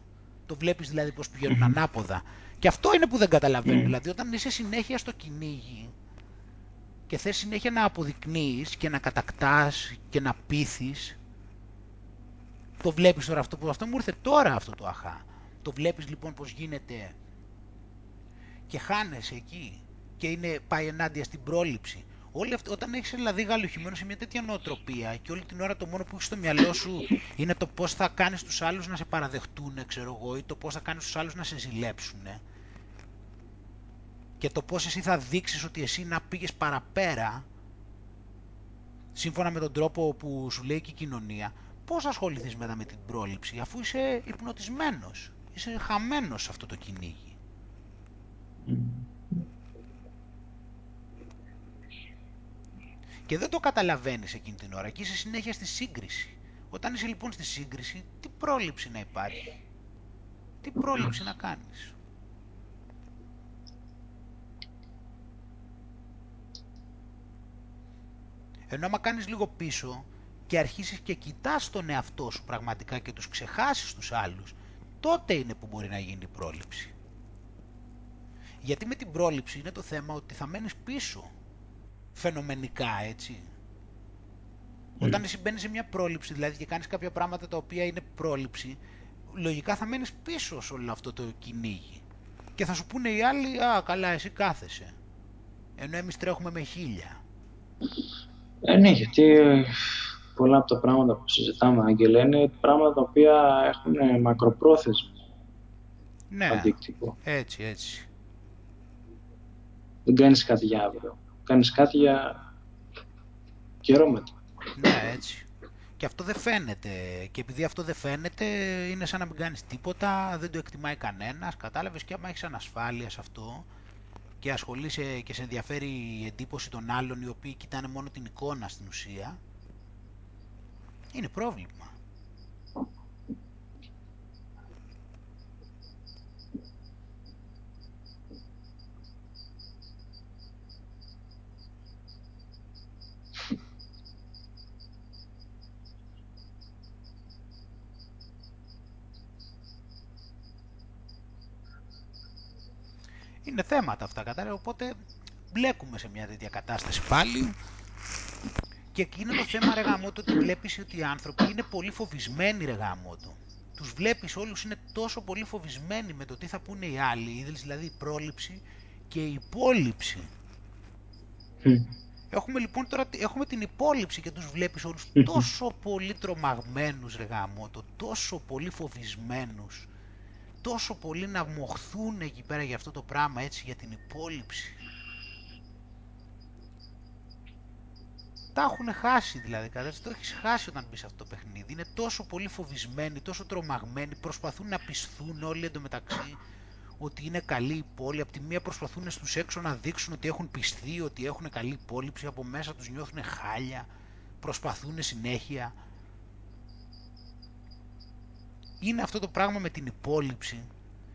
Το βλέπεις δηλαδή πως πηγαίνουν ανάποδα. Και αυτό είναι που δεν καταλαβαίνω. Δηλαδή όταν είσαι συνέχεια στο κυνήγι και θες συνέχεια να αποδεικνύεις και να κατακτάς και να πείθεις, το βλέπεις τώρα αυτό που αυτό μου ήρθε τώρα αυτό το αχά. Το βλέπεις λοιπόν πως γίνεται και χάνεσαι εκεί και είναι, πάει ενάντια στην πρόληψη. Όλοι αυτοί, όταν έχεις δηλαδή γαλουχημένο σε μια τέτοια νοοτροπία και όλη την ώρα το μόνο που έχεις στο μυαλό σου είναι το πώς θα κάνεις τους άλλους να σε παραδεχτούν, ξέρω εγώ, ή το πώς θα κάνεις τους άλλους να σε ζηλέψουν. Και το πώς εσύ θα δείξεις ότι εσύ να πήγες παραπέρα, σύμφωνα με τον τρόπο που σου λέει και η κοινωνία, πώς ασχοληθείς μετά με την πρόληψη, αφού είσαι υπνοτισμένος, είσαι χαμένος σε αυτό το κυνήγι. Και δεν το καταλαβαίνεις εκείνη την ώρα και είσαι συνέχεια στη σύγκριση. Όταν είσαι λοιπόν στη σύγκριση, τι πρόληψη να υπάρχει; Τι πρόληψη να κάνεις; Ενώ άμα κάνεις λίγο πίσω και αρχίσεις και κοιτάς τον εαυτό σου πραγματικά και τους ξεχάσεις τους άλλους, τότε είναι που μπορεί να γίνει η πρόληψη. Γιατί με την πρόληψη είναι το θέμα ότι θα μένεις πίσω φαινομενικά, έτσι. Όταν εσύ μπαίνεις σε μια πρόληψη, δηλαδή και κάνεις κάποια πράγματα τα οποία είναι πρόληψη, λογικά θα μένεις πίσω σε όλο αυτό το κυνήγι. Και θα σου πούνε οι άλλοι, α, καλά, εσύ κάθεσαι. Ενώ εμείς τρέχουμε με χίλια. Ε, ναι, γιατί πολλά από τα πράγματα που συζητάμε, Άγγελε, είναι πράγματα τα οποία έχουν μακροπρόθεσμο ναι, αντίκτυπο. έτσι, έτσι. Δεν κάνεις κάτι για αύριο. Κάνεις κάτι για καιρό μετά. Ναι, έτσι. Και αυτό δεν φαίνεται. Και επειδή αυτό δεν φαίνεται, είναι σαν να μην κάνεις τίποτα, δεν το εκτιμάει κανένας. Κατάλαβες και άμα έχεις ανασφάλεια σε αυτό και ασχολείσαι και σε ενδιαφέρει η εντύπωση των άλλων οι οποίοι κοιτάνε μόνο την εικόνα στην ουσία, είναι πρόβλημα. Είναι θέματα αυτά, κατάλαβα, οπότε μπλέκουμε σε μια τέτοια κατάσταση πάλι και εκεί είναι το θέμα ρε γαμώτο ότι βλέπεις ότι οι άνθρωποι είναι πολύ φοβισμένοι ρε γαμώτο. Τους βλέπεις όλους είναι τόσο πολύ φοβισμένοι με το τι θα πούνε οι άλλοι, δηλαδή η πρόληψη και η υπόλοιψη. Έχουμε λοιπόν τώρα έχουμε την υπόλοιψη και τους βλέπεις όλους τόσο πολύ τρομαγμένους ρε γαμώτο, τόσο πολύ φοβισμένους, τόσο πολύ να μοχθούν εκεί πέρα για αυτό το πράγμα έτσι, για την υπόλοιψη. τα έχουν χάσει δηλαδή, κατάσταση. Το έχεις χάσει όταν μπεις σε αυτό το παιχνίδι. Είναι τόσο πολύ φοβισμένοι, τόσο τρομαγμένοι, προσπαθούν να πισθούν όλοι εντωμεταξύ ότι είναι καλή η πόλη. Από τη μία προσπαθούν στους έξω να δείξουν ότι έχουν πιστεί, ότι έχουν καλή υπόλοιψη, από μέσα τους νιώθουν χάλια, προσπαθούν συνέχεια. Είναι αυτό το πράγμα με την υπόλοιψη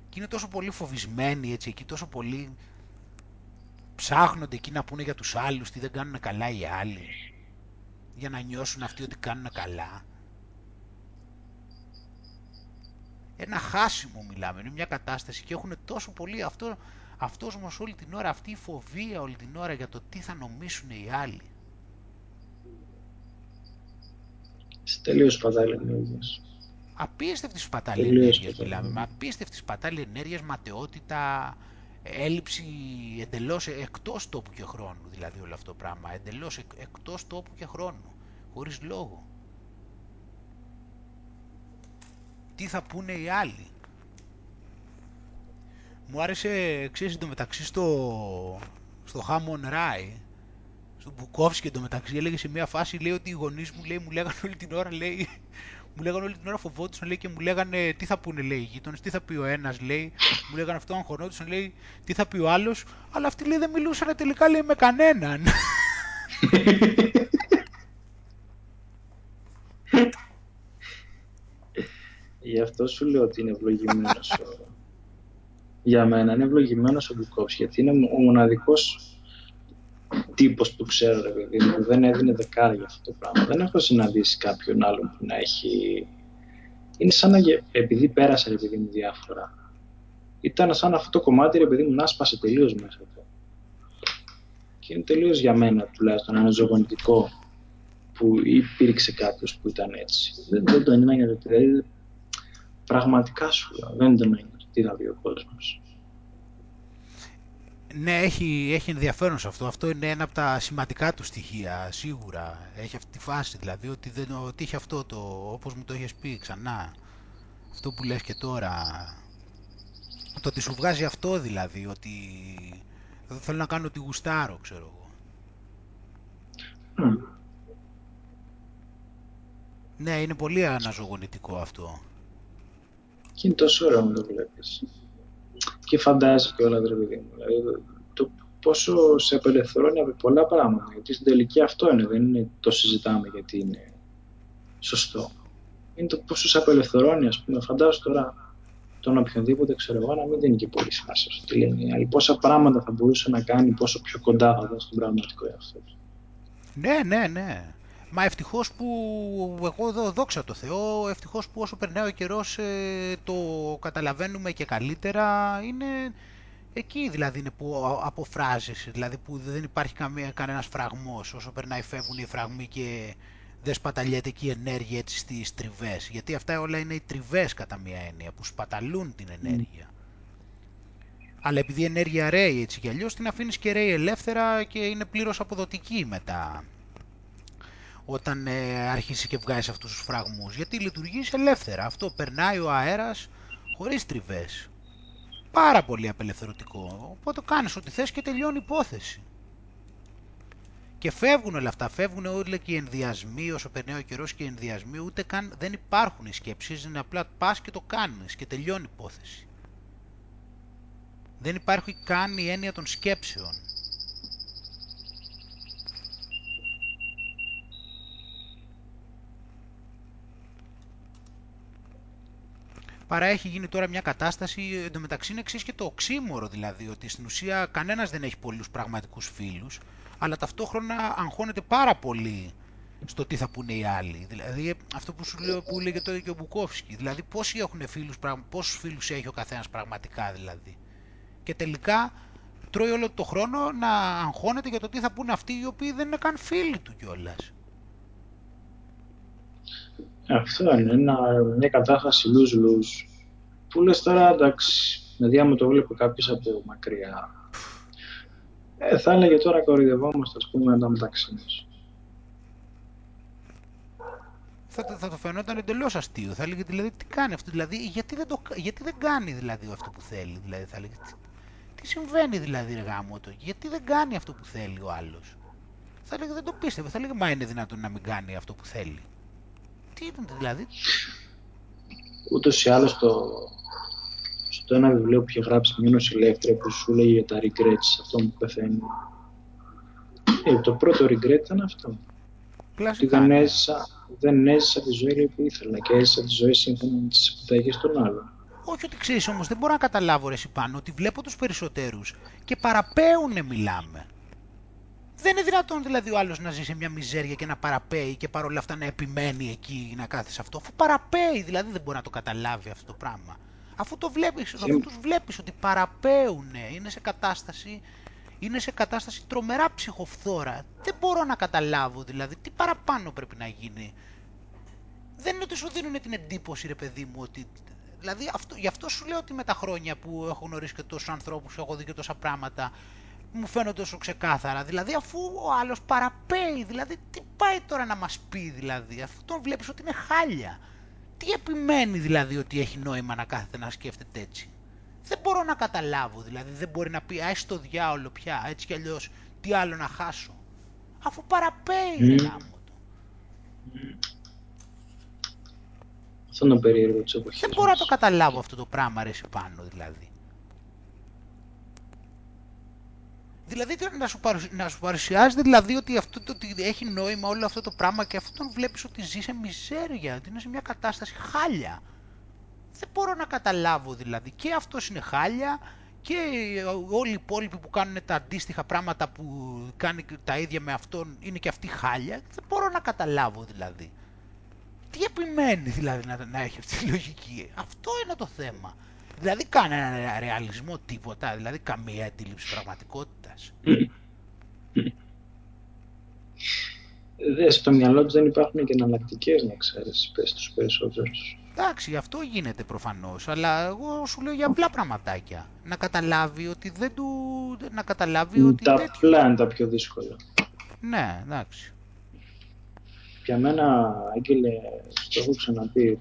και είναι τόσο πολύ φοβισμένοι έτσι εκεί, τόσο πολύ ψάχνονται εκεί να πούνε για τους άλλους τι δεν κάνουν καλά οι άλλοι για να νιώσουν αυτοί ότι κάνουν καλά. Ένα χάσιμο μιλάμε, είναι μια κατάσταση και έχουν τόσο πολύ αυτό, αυτός όμως όλη την ώρα, αυτή η φοβία όλη την ώρα για το τι θα νομίσουν οι άλλοι. Τελείως σπατάλη ενέργειας. Απίστευτης σπατάλη ενέργειας μιλάμε, με απίστευτης σπατάλη ενέργειας, ματαιότητα, έλλειψη εντελώς εκτός τόπου και χρόνου, δηλαδή όλο αυτό το πράγμα, εντελώς εκτός τόπου και χρόνου, χωρίς λόγο. Τι θα πούνε οι άλλοι; Μου άρεσε, ξέρεις, το μεταξύ στο, στο Χάμον Ράι, στο Μπουκόφσκι και το μεταξύ έλεγε σε μια φάση, λέει ότι οι γονείς μου, λέει, μου λέγανε όλη την ώρα, λέει, μου λέγανε όλη την ώρα φοβόντουσαν λέει, και μου λέγανε τι θα πούνε λέει οι γείτονες, τι θα πει ο ένας λέει, μου λέγανε αυτό αγχωνόντουσαν λέει τι θα πει ο άλλος, αλλά αυτοί λέει δεν μιλούσαν τελικά λέει με κανέναν. Γι' αυτό σου λέω ότι είναι ευλογημένος ο... Για μένα είναι ευλογημένος ο Μπουκόφ, γιατί είναι ο μοναδικό τύπος που ξέρω, ρε παιδί μου, που δεν έδινε δεκάρια για αυτό το πράγμα. Δεν έχω συναντήσει κάποιον άλλον που να έχει είναι σαν να, επειδή πέρασε επειδή μου διάφορα, ήταν σαν αυτό το κομμάτι επειδή μου να σπάσε τελείως μέσα του. Και είναι τελείως για μένα τουλάχιστον ένα ζωγονητικό που υπήρξε κάποιος που ήταν έτσι. Δεν, δεν το ένιωθε. Δηλαδή, πραγματικά σου λέω, δεν τον ένιωθε τι θα πει ο κόσμος. Ναι, έχει, έχει ενδιαφέρον σε αυτό. Αυτό είναι ένα από τα σημαντικά του στοιχεία, σίγουρα. Έχει αυτή τη φάση, δηλαδή, ότι, δεν, ότι είχε αυτό το, όπως μου το έχεις πει ξανά, αυτό που λες και τώρα, το ότι σου βγάζει αυτό δηλαδή, ότι δεν θέλω να κάνω ότι γουστάρω, ξέρω εγώ. Ναι, είναι πολύ αναζωογονητικό αυτό. Και είναι τόσο ωραίο να το βλέπεις. Και φαντάζεσαι και όλα, ρε παιδί μου. Δηλαδή, το πόσο σε απελευθερώνει από πολλά πράγματα. Γιατί στην τελική αυτό είναι, δεν είναι το συζητάμε γιατί είναι σωστό. Είναι το πόσο σε απελευθερώνει, ας πούμε. Φαντάζομαι τώρα τον οποιονδήποτε ξέρω εγώ να μην δίνει και πολύ σημασία στο τι λένε οι Πόσα πράγματα θα μπορούσε να κάνει, πόσο πιο κοντά θα ήταν στον πραγματικό εαυτό Ναι, ναι, ναι. Μα ευτυχώς που εγώ εδώ δόξα τω Θεώ, ευτυχώς που όσο περνάει ο καιρός ε, το καταλαβαίνουμε και καλύτερα. Είναι εκεί δηλαδή είναι που αποφράζεσαι, δηλαδή που δεν υπάρχει καμία, κανένας φραγμός. Όσο περνάει φεύγουν οι φραγμοί και δεν σπαταλιέται εκεί η ενέργεια έτσι στις τριβές. Γιατί αυτά όλα είναι οι τριβές κατά μία έννοια που σπαταλούν την ενέργεια. Αλλά επειδή η ενέργεια ρέει έτσι κι αλλιώς την αφήνεις και ρέει ελεύθερα και είναι πλήρως αποδοτική μετά όταν ε, αρχίσει και βγάζει αυτούς τους φραγμούς. Γιατί λειτουργείς ελεύθερα. Αυτό περνάει ο αέρας χωρίς τριβές. Πάρα πολύ απελευθερωτικό. Οπότε κάνεις ό,τι θες και τελειώνει η υπόθεση. Και φεύγουν όλα αυτά, φεύγουν όλοι και οι ενδιασμοί όσο περνάει ο καιρός και οι ενδιασμοί, ούτε καν δεν υπάρχουν οι σκέψεις, είναι απλά πας και το κάνεις και τελειώνει η υπόθεση. Δεν υπάρχει καν η έννοια των σκέψεων. Παρά έχει γίνει τώρα μια κατάσταση, εντωμεταξύ είναι εξής και το οξύμορο δηλαδή, ότι στην ουσία κανένας δεν έχει πολλούς πραγματικούς φίλους, αλλά ταυτόχρονα αγχώνεται πάρα πολύ στο τι θα πούνε οι άλλοι. Δηλαδή αυτό που σου λέω που λέγε τώρα και ο Μπουκόφσκι, δηλαδή πόσοι έχουν φίλους, πόσους φίλους έχει ο καθένας πραγματικά δηλαδή. Και τελικά τρώει όλο το χρόνο να αγχώνεται για το τι θα πούνε αυτοί οι οποίοι δεν είναι καν φίλοι του κιόλας. Αυτό είναι ένα, μια κατάσταση lose-lose. Που λες τώρα, εντάξει, δηλαδή άμα το βλέπει κάποιος από μακριά, ε, θα έλεγε τώρα κοροϊδευόμαστε, ας πούμε, μετά μεταξύ μας. Θα, θα το φαινόταν εντελώς αστείο. Θα έλεγε δηλαδή τι κάνει αυτό, δηλαδή γιατί δεν, το, γιατί δεν κάνει δηλαδή αυτό που θέλει. Δηλαδή, θα έλεγε, τι, τι συμβαίνει δηλαδή ρε γάμο το, γιατί δεν κάνει αυτό που θέλει ο άλλος. Θα έλεγε δεν το πίστευε, θα έλεγε μα είναι δυνατόν να μην κάνει αυτό που θέλει. Τι είναι δηλαδή; Ούτως ή άλλως το, στο ένα βιβλίο που είχε γράψει μια νοσηλεύτρια που σου λέει για τα regrets αυτό που πεθαίνει. Ε, το πρώτο regret ήταν αυτό. Κλασικά. δεν έζησα, δεν έζησα τη ζωή που ήθελα και έζησα τη ζωή σύμφωνα με τις επιταγέ των άλλων. Όχι ότι ξέρεις όμως, δεν μπορώ να καταλάβω ρε πάνω ότι βλέπω τους περισσότερους και παραπέουνε μιλάμε. Δεν είναι δυνατόν δηλαδή ο άλλος να ζει σε μια μιζέρια και να παραπέει και παρόλα αυτά να επιμένει εκεί να κάθει αυτό. Αφού παραπέει, δηλαδή δεν μπορεί να το καταλάβει αυτό το πράγμα. Αφού το βλέπεις, και... αφού τους βλέπεις ότι παραπέουν, είναι σε κατάσταση είναι σε κατάσταση τρομερά ψυχοφθόρα. Δεν μπορώ να καταλάβω δηλαδή τι παραπάνω πρέπει να γίνει. Δεν είναι ότι σου δίνουν την εντύπωση ρε παιδί μου ότι... Δηλαδή αυτό, γι' αυτό σου λέω ότι με τα χρόνια που έχω γνωρίσει και τόσους ανθρώπους, έχω δει και τόσα πράγματα, μου φαίνονται τόσο ξεκάθαρα. Δηλαδή αφού ο άλλος παραπέει, δηλαδή τι πάει τώρα να μας πει δηλαδή, αφού τον βλέπεις ότι είναι χάλια. Τι επιμένει δηλαδή ότι έχει νόημα να κάθεται να σκέφτεται έτσι; Δεν μπορώ να καταλάβω, δηλαδή δεν μπορεί να πει «Α, στο διάολο πια, έτσι κι αλλιώς, τι άλλο να χάσω». Αφού παραπέει, mm. γάμο το. Αυτό είναι περίεργο της εποχής Δεν μπορώ να το καταλάβω αυτό το πράγμα, ρε πάνω, δηλαδή. Δηλαδή να σου, παρουσι... να σου παρουσιάζεται δηλαδή ότι, αυτό το, ότι έχει νόημα όλο αυτό το πράγμα και αυτό τον βλέπεις ότι ζει σε μιζέρια, ότι είναι σε μια κατάσταση χάλια. Δεν μπορώ να καταλάβω δηλαδή. Και αυτός είναι χάλια και όλοι οι υπόλοιποι που κάνουν τα αντίστοιχα πράγματα που κάνει τα ίδια με αυτόν είναι και αυτοί χάλια. Δεν μπορώ να καταλάβω δηλαδή. Τι γιατί επιμένει δηλαδή να, να έχει αυτή τη λογική. Αυτό είναι το θέμα. Δηλαδή κανένα ρεαλισμό τίποτα, δηλαδή καμία αντίληψη πραγματικότητας. Δε, στο μυαλό τους δεν υπάρχουν και εναλλακτικές, να ξέρεις, πες τους περισσότερους. Εντάξει, αυτό γίνεται προφανώς, αλλά εγώ σου λέω για απλά πραγματάκια. Να καταλάβει ότι δεν του. Να καταλάβει ότι. Τα απλά είναι τα πιο δύσκολα. Ναι, εντάξει. Για μένα, Άγγελε, το έχω ξαναπεί,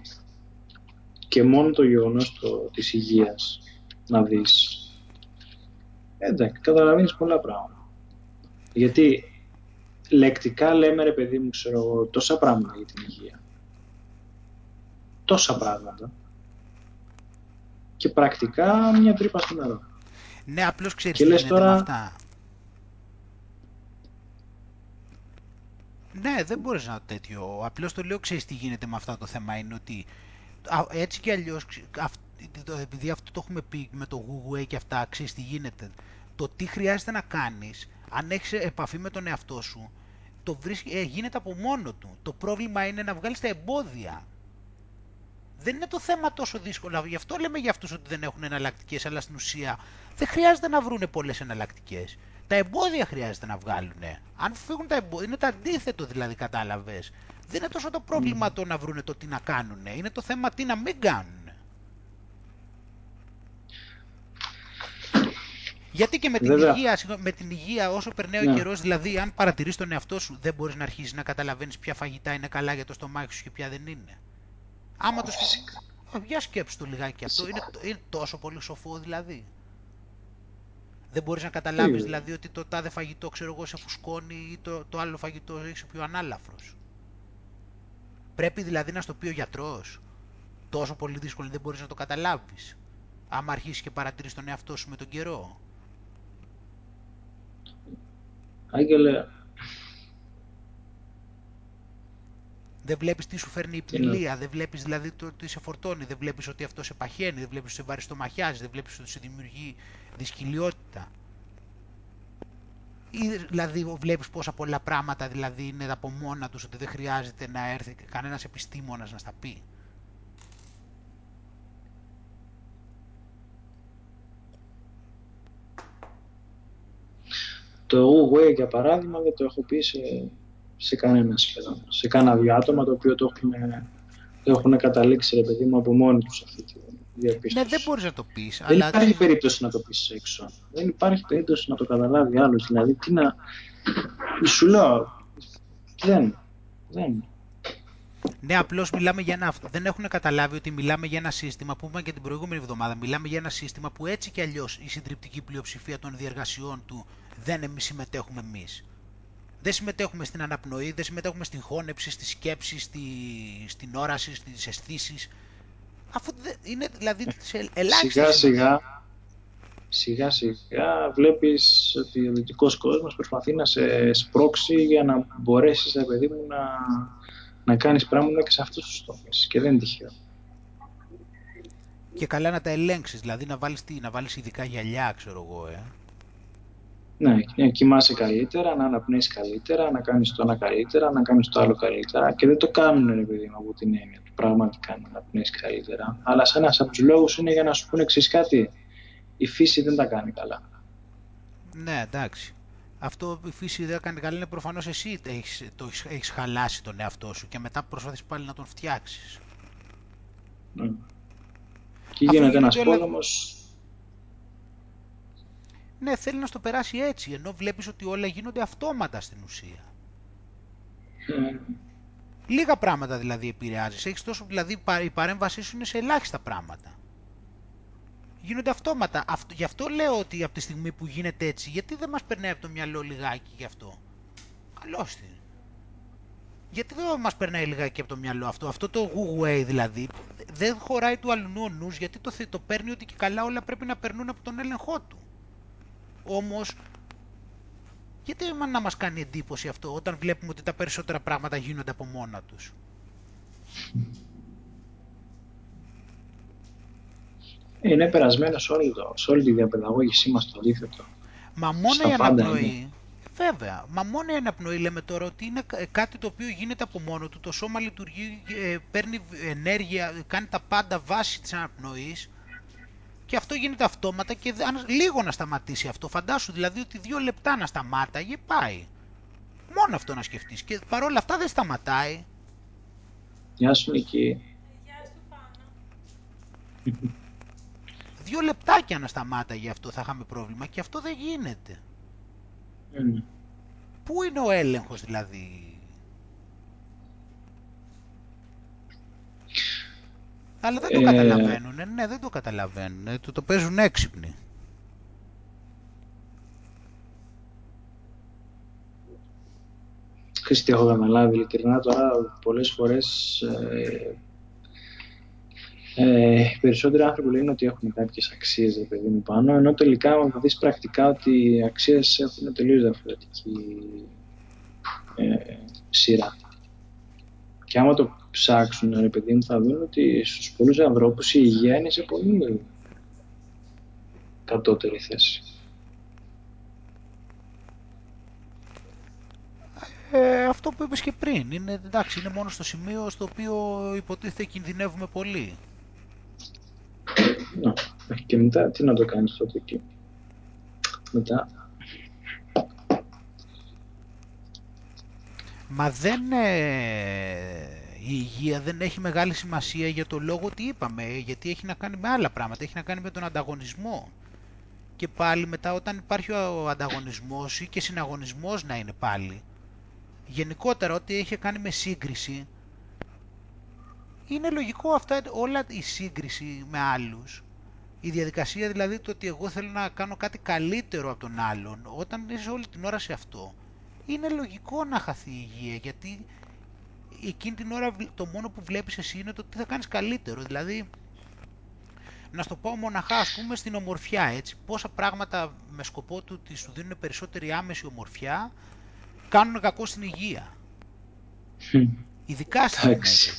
και μόνο το γεγονός της υγείας να δεις. Εντάξει, καταλαβαίνεις πολλά πράγματα. Γιατί λεκτικά λέμε ρε παιδί μου, ξέρω τόσα πράγματα για την υγεία. Τόσα πράγματα. Και πρακτικά μια τρύπα στο νερό. Ναι, απλώς ξέρεις τι γίνεται τώρα... με αυτά. Ναι, δεν μπορείς να τέτοιο. Απλώς το λέω, ξέρεις τι γίνεται με αυτά το θέμα. Είναι ότι έτσι και αλλιώς, επειδή αυτό το έχουμε πει με το Google και αυτά, ξέρεις τι γίνεται. Το τι χρειάζεται να κάνεις, αν έχεις επαφή με τον εαυτό σου, το βρίσκει, ε, γίνεται από μόνο του. Το πρόβλημα είναι να βγάλεις τα εμπόδια. Δεν είναι το θέμα τόσο δύσκολο. Γι' αυτό λέμε για αυτούς ότι δεν έχουν εναλλακτικές, αλλά στην ουσία δεν χρειάζεται να βρουν πολλές εναλλακτικές. Τα εμπόδια χρειάζεται να βγάλουν. Αν φύγουν τα εμπόδια, είναι το αντίθετο δηλαδή, κατάλαβες. Δεν είναι τόσο το πρόβλημα το να βρουν το τι να κάνουν. Είναι το θέμα τι να μην κάνουν. Γιατί και με την, υγεία, με την υγεία, όσο περνάει ο ναι. καιρός, δηλαδή, αν παρατηρείς τον εαυτό σου, δεν μπορείς να αρχίσεις να καταλαβαίνεις ποια φαγητά είναι καλά για το στομάχι σου και ποια δεν είναι. Άμα το Φυσικά. Ε, για σκέψου το λιγάκι αυτό. Είναι, είναι τόσο πολύ σοφό δηλαδή. Δεν μπορείς να καταλάβεις δηλαδή ότι το τάδε φαγητό ξέρω εγώ σε φουσκώνει ή το, το άλλο φαγητό έχει πιο ανάλαφρος. Πρέπει δηλαδή να στο πει ο γιατρός. Τόσο πολύ δύσκολο δεν μπορείς να το καταλάβεις. Άμα αρχίσεις και παρατηρείς τον εαυτό σου με τον καιρό. Άγγελε... Δεν βλέπεις τι σου φέρνει η πνηλία, δεν βλέπεις δηλαδή το τι σε φορτώνει, δεν βλέπεις ότι αυτό σε παχαίνει, δεν βλέπεις ότι σε βαριστομαχιάζει, δεν βλέπεις ότι σε δημιουργεί δυσκολιότητα. Ή δηλαδή βλέπεις πόσα πολλά πράγματα δηλαδή είναι από μόνα τους ότι δεν χρειάζεται να έρθει κανένας επιστήμονας να στα πει; Το Wu για παράδειγμα δεν το έχω πει σε, σε κανένας σχεδόν. Σε κάνα δύο άτομα το οποίο το έχουν, το έχουν καταλήξει ρε παιδί μου από μόνοι τους αυτή τη διαπίστωση. Ναι, δεν μπορείς να το πεις. Δεν αλλά... υπάρχει περίπτωση να το πεις έξω. Δεν υπάρχει περίπτωση να το καταλάβει άλλος. Δηλαδή, τι να... Σου λέω, δεν. δεν. Ναι, απλώς μιλάμε για ένα. Δεν έχουν καταλάβει ότι μιλάμε για ένα σύστημα που είπαμε και την προηγούμενη εβδομάδα. Μιλάμε για ένα σύστημα που έτσι κι αλλιώς η συντριπτική πλειοψηφία των διεργασιών του δεν εμείς συμμετέχουμε εμείς. Δεν συμμετέχουμε στην αναπνοή, δεν συμμετέχουμε στην χώνεψη, στη σκέψη, στη, στην όραση, στις αισθήσεις. Αφού είναι δηλαδή σε ελάχιστε. Σιγά σιγά, σιγά σιγά βλέπεις ότι ο δυτικός κόσμος προσπαθεί να σε σπρώξει για να μπορέσεις, παιδί μου, να, να κάνεις πράγματα και σε αυτούς τους τομείς και δεν είναι τυχαίο. Και καλά να τα ελέγξεις, δηλαδή να βάλεις, τι, να βάλεις ειδικά γυαλιά, ξέρω εγώ, ε. Ναι, να κοιμάσαι καλύτερα, να αναπνέεις καλύτερα, να κάνεις το ένα καλύτερα, να κάνεις το άλλο καλύτερα και δεν το κάνουν επειδή από την έννοια του πραγματικά να αναπνέεις καλύτερα. Αλλά σαν ένας από τους λόγους είναι για να σου πούνε εξής κάτι. Η φύση δεν τα κάνει καλά. Ναι, εντάξει. Αυτό η φύση δεν κάνει καλά είναι προφανώς εσύ έχεις, το έχεις, χαλάσει τον εαυτό σου και μετά προσπαθείς πάλι να τον φτιάξεις. Ναι. Και γίνεται ένας πόλεμος ναι, θέλει να στο περάσει έτσι, ενώ βλέπεις ότι όλα γίνονται αυτόματα στην ουσία. Λίγα πράγματα δηλαδή επηρεάζεις. Έχεις τόσο, δηλαδή η παρέμβασή σου είναι σε ελάχιστα πράγματα. Γίνονται αυτόματα. Αυτό, γι' αυτό λέω ότι από τη στιγμή που γίνεται έτσι, γιατί δεν μας περνάει από το μυαλό λιγάκι γι' αυτό; Καλώς Γιατί δεν μας περνάει λιγάκι από το μυαλό αυτό; Αυτό το Wu δηλαδή δεν χωράει του αλλού ο νους, γιατί το, το παίρνει ότι και καλά όλα πρέπει να περνούν από τον έλεγχό του. Όμως, γιατί να μας κάνει εντύπωση αυτό όταν βλέπουμε ότι τα περισσότερα πράγματα γίνονται από μόνα τους; Είναι περασμένος σε, όλη, σε όλη τη διαπαιδαγώγησή μας το αντίθετο. Μα μόνο η αναπνοή, Βέβαια, μα μόνο η αναπνοή λέμε τώρα ότι είναι κάτι το οποίο γίνεται από μόνο του, το σώμα λειτουργεί, ε, παίρνει ενέργεια, κάνει τα πάντα βάση της αναπνοής και αυτό γίνεται αυτόματα και αν λίγο να σταματήσει αυτό, φαντάσου δηλαδή ότι δύο λεπτά να σταμάταγε πάει. Μόνο αυτό να σκεφτείς και παρόλα αυτά δεν σταματάει. Γεια σου Νική. Γεια σου Πάνο. Δύο λεπτάκια να σταμάταγε αυτό θα είχαμε πρόβλημα και αυτό δεν γίνεται. Mm. Πού είναι ο έλεγχος δηλαδή; Αλλά δεν το Ε, καταλαβαίνουν. Ναι, δεν το καταλαβαίνουν. Το, το παίζουν έξυπνοι. Ξέρεις τι έχω καταλάβει ειλικρινά τώρα πολλές φορές ε, ε, οι περισσότεροι άνθρωποι λένε ότι έχουν κάποιες αξίες ρε παιδί μου πάνω ενώ τελικά αν δεις πρακτικά ότι οι αξίες έχουν τελείως διαφορετική ε, σειρά. Και άμα το ψάξουν ρε παιδί μου θα δουν ότι στους πολλούς ανθρώπους η υγεία είναι σε πολύ κατώτερη θέση. Ε, αυτό που είπες και πριν. Είναι, εντάξει, είναι μόνο στο σημείο στο οποίο υποτίθεται κινδυνεύουμε πολύ. Ναι. Και μετά τι να το κάνεις τότε εκεί. Μετά Μα δεν, ε, η υγεία δεν έχει μεγάλη σημασία για το λόγο ότι είπαμε, ε, γιατί έχει να κάνει με άλλα πράγματα, έχει να κάνει με τον ανταγωνισμό. Και πάλι μετά όταν υπάρχει ο ανταγωνισμός ή και συναγωνισμός να είναι πάλι, γενικότερα ό,τι έχει κάνει με σύγκριση, είναι λογικό αυτά όλα η σύγκριση με άλλους. Η διαδικασία δηλαδή το ότι εγώ θέλω να κάνω κάτι καλύτερο από τον άλλον, όταν είσαι όλη την ώρα σε αυτό, είναι λογικό να χαθεί η υγεία γιατί εκείνη την ώρα το μόνο που βλέπεις εσύ είναι το τι θα κάνεις καλύτερο. Δηλαδή, να στο πω μοναχά ας πούμε στην ομορφιά έτσι, πόσα πράγματα με σκοπό του ότι σου δίνουν περισσότερη άμεση ομορφιά κάνουν κακό στην υγεία. Ειδικά στις Εντάξει.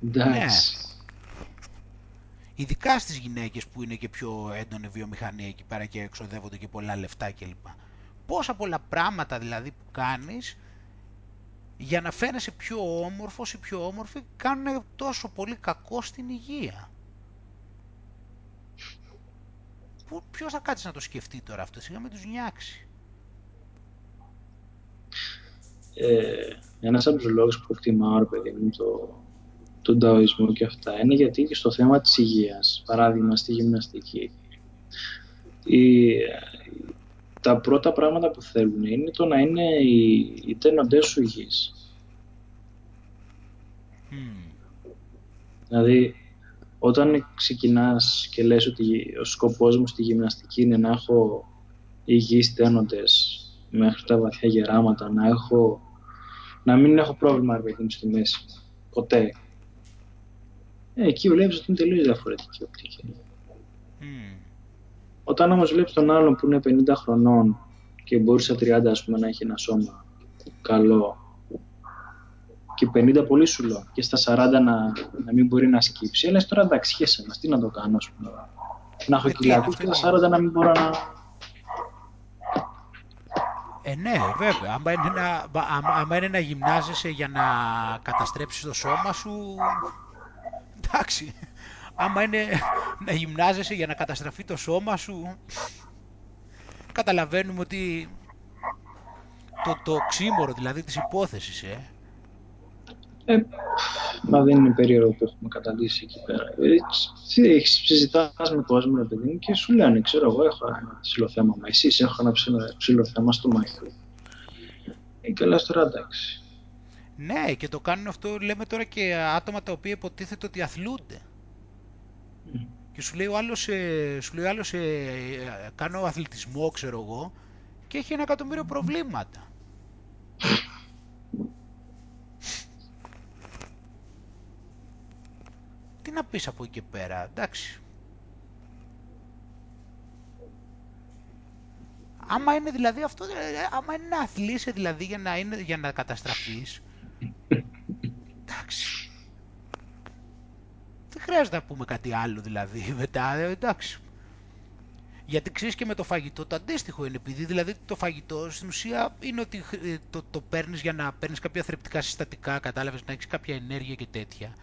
γυναίκες. εντάξει. Ειδικά στις γυναίκες που είναι και πιο έντονη βιομηχανία εκεί πέρα και εξοδεύονται και πολλά λεφτά κλπ. Πόσα πολλά πράγματα δηλαδή που κάνεις για να φαίνεσαι πιο όμορφος ή πιο όμορφη κάνουν τόσο πολύ κακό στην υγεία. Πού, ποιος θα κάτσει να το σκεφτεί τώρα αυτό, σιγά με τους νιάξει. ε, ένας από τους λόγους που εκτιμάω, ρε παιδί μου, το, τον ταοισμό και αυτά, είναι γιατί και στο θέμα της υγείας, παράδειγμα στη γυμναστική, η, τα πρώτα πράγματα που θέλουν είναι το να είναι οι, οι τένοντές σου υγιείς. Mm. Δηλαδή, όταν ξεκινάς και λες ότι ο σκοπός μου στη γυμναστική είναι να έχω υγιείς τένοντες μέχρι τα βαθιά γεράματα, να, έχω, να μην έχω πρόβλημα ρε παιδί μου στη μέση, ποτέ. Ε, εκεί βλέπεις ότι είναι τελείως διαφορετική οπτική. Mm. Όταν όμως βλέπεις τον άλλον που είναι 50 χρονών και μπορείς στα 30 ας πούμε, να έχει ένα σώμα καλό και 50 πολύ σου λέω και στα 40 να, να μην μπορεί να σκύψει, λες τώρα εντάξει χέσε μας, τι να το κάνω ας πούμε. Να έχω Ε, τι κοιλάκους είναι και αυτό. στα 40 να μην μπορώ να... Ε, ναι, βέβαια. Άμα είναι, να, μπα- άμα, άμα είναι να γυμνάζεσαι για να καταστρέψεις το σώμα σου, εντάξει. Άμα είναι να γυμνάζεσαι για να καταστραφεί το σώμα σου, καταλαβαίνουμε ότι το, το ξύμορο δηλαδή της υπόθεσης, ε. Ε, μα δεν είναι περίεργο που έχουμε καταλήξει εκεί πέρα. Ε, τι έχεις, συζητάς με κόσμο ρε παιδί μου και σου λένε, ξέρω εγώ έχω ένα ψηλό θέμα, μα εσείς έχω ένα ψηλό, ψηλό θέμα στο μάχη του. Ε, και λες τώρα εντάξει. Ναι, και το κάνουν αυτό, λέμε τώρα και άτομα τα οποία υποτίθεται ότι αθλούνται. Μμ. Και σου λέει ο άλλος, ε, σου λέει ο άλλος ε, ε, κάνω αθλητισμό, ξέρω εγώ, και έχει ένα εκατομμύριο προβλήματα. Τι να πεις από εκεί και πέρα, εντάξει. Άμα είναι δηλαδή αυτό, ε, άμα είναι να αθλείσαι δηλαδή για να, είναι, για να καταστραφείς, εντάξει. Δεν χρειάζεται να πούμε κάτι άλλο δηλαδή μετά, ε, εντάξει. Γιατί ξέρεις και με το φαγητό το αντίστοιχο είναι, επειδή δηλαδή το φαγητό στην ουσία είναι ότι ε, το, το παίρνεις για να παίρνεις κάποια θρεπτικά συστατικά, κατάλαβες να έχεις κάποια ενέργεια και τέτοια.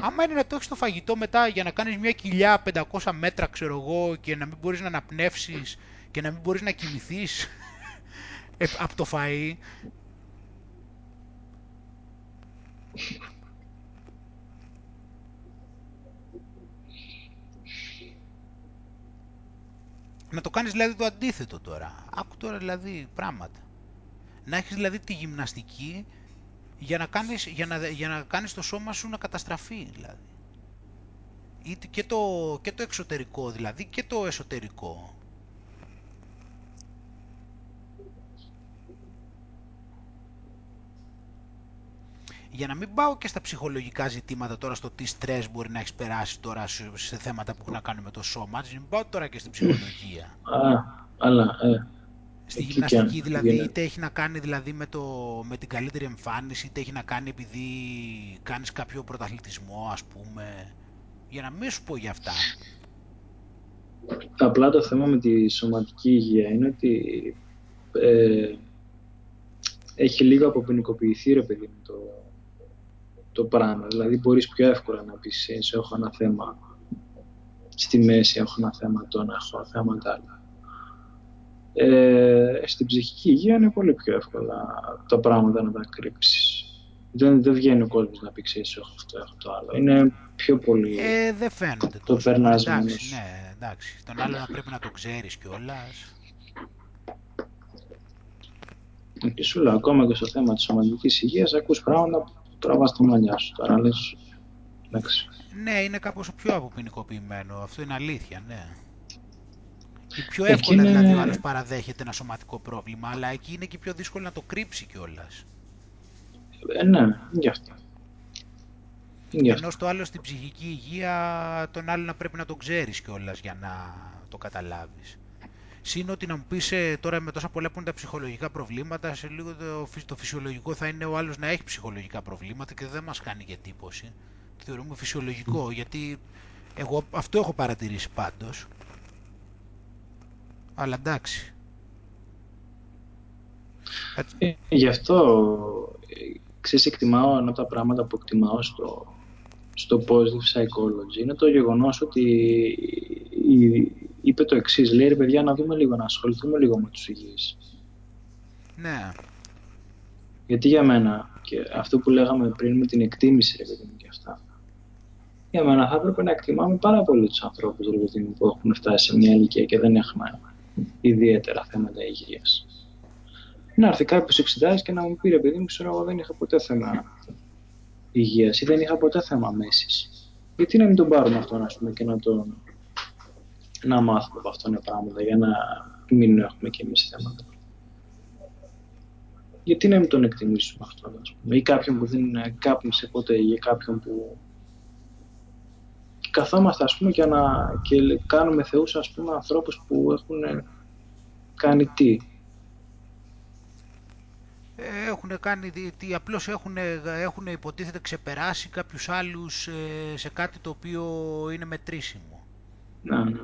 Άμα είναι να το έχεις το φαγητό μετά για να κάνεις μια κοιλιά 500 μέτρα, ξέρω εγώ, και να μην μπορείς να αναπνεύσεις και να μην μπορείς να κοιμηθείς ε, από το φαΐ, Να το κάνεις δηλαδή το αντίθετο τώρα. Άκου τώρα δηλαδή πράγματα. Να έχεις δηλαδή τη γυμναστική για να κάνεις, για να, για να κάνεις το σώμα σου να καταστραφεί δηλαδή. και το, και το εξωτερικό δηλαδή και το εσωτερικό. Για να μην πάω και στα ψυχολογικά ζητήματα τώρα στο τι στρες μπορεί να έχεις περάσει τώρα σε θέματα που έχουν να κάνουν με το σώμα, μην πάω τώρα και στην ψυχολογία. Α, αλλά, ε, Στη γυμναστική δηλαδή, είτε έχει να κάνει δηλαδή με, το, με την καλύτερη εμφάνιση, είτε έχει να κάνει επειδή κάνεις κάποιο πρωταθλητισμό ας πούμε, για να μην σου πω για αυτά. Απλά το θέμα με τη σωματική υγεία είναι ότι ε, έχει λίγο αποποινικοποιηθεί ρε παιδί μου το, το πράγμα. Δηλαδή μπορείς πιο εύκολα να πεις σε έχω ένα θέμα στη μέση, έχω ένα θέμα το να έχω θέματα άλλα. Ε, στην ψυχική υγεία είναι πολύ πιο εύκολα τα πράγματα να τα κρύψεις. Δεν, δεν βγαίνει ο κόσμος να πει ξέρεις έχω αυτό, έχω το άλλο. Είναι πιο πολύ... Ε, δεν φαίνεται το, το περνάς εντάξει, ναι, εντάξει. Τον άλλο να πρέπει να το ξέρεις κιόλας. Και σου λέω, ακόμα και στο θέμα της σωματικής υγείας ακούς πράγματα τραβάς τα μαλλιά σου. Τώρα λες, εντάξει. Ναι, είναι κάπως πιο αποποινικοποιημένο. Αυτό είναι αλήθεια, ναι. Και πιο εύκολα είναι... δηλαδή ο άλλος παραδέχεται ένα σωματικό πρόβλημα, αλλά εκεί είναι και πιο δύσκολο να το κρύψει κιόλας. Ε, ναι, γι' αυτό. Ενώ στο άλλο στην ψυχική υγεία τον άλλο να πρέπει να τον ξέρεις κιόλας για να το καταλάβεις. Συν ότι να μου πεις ε, τώρα με τόσα πολλά που είναι τα ψυχολογικά προβλήματα, σε λίγο το, το φυσιολογικό θα είναι ο άλλος να έχει ψυχολογικά προβλήματα και δεν μας κάνει και εντύπωση. Το θεωρούμε φυσιολογικό, γιατί εγώ αυτό έχω παρατηρήσει πάντως. Αλλά εντάξει. Ε, γι' αυτό ξέρεις εκτιμάω ένα από τα πράγματα που εκτιμάω στο, στο positive psychology είναι το γεγονός ότι η, είπε το εξής. Λέει ρε παιδιά, να δούμε λίγο, να ασχοληθούμε λίγο με τους υγιείς. Ναι. Γιατί για μένα, και αυτό που λέγαμε πριν με την εκτίμηση, ρε παιδί μου και αυτά, για μένα θα έπρεπε να εκτιμάμε πάρα πολύ τους ανθρώπους που έχουν φτάσει σε μια ηλικία και δεν έχουν ιδιαίτερα θέματα υγείας. Να έρθει κάποιος εξετάσει και να μου πει ρε παιδί μου, ξέρω εγώ δεν είχα ποτέ θέμα υγείας ή δεν είχα ποτέ θέμα μέσης. Γιατί να μην τον πάρουμε αυτόν πούμε, και να τον να μάθουμε από αυτόν τα πράγματα για να μην έχουμε και εμείς θέματα. Γιατί να μην τον εκτιμήσουμε αυτό, ας πούμε, ή κάποιον που δεν κάπνισε ποτέ, ή κάποιον που καθόμαστε, ας πούμε, και, να, και κάνουμε θεούς, ας πούμε, ανθρώπους που έχουν κάνει τι. Ε, έχουν κάνει, τι, απλώς έχουν, έχουν υποτίθεται ξεπεράσει κάποιους άλλους ε, σε κάτι το οποίο είναι μετρήσιμο. Να, ναι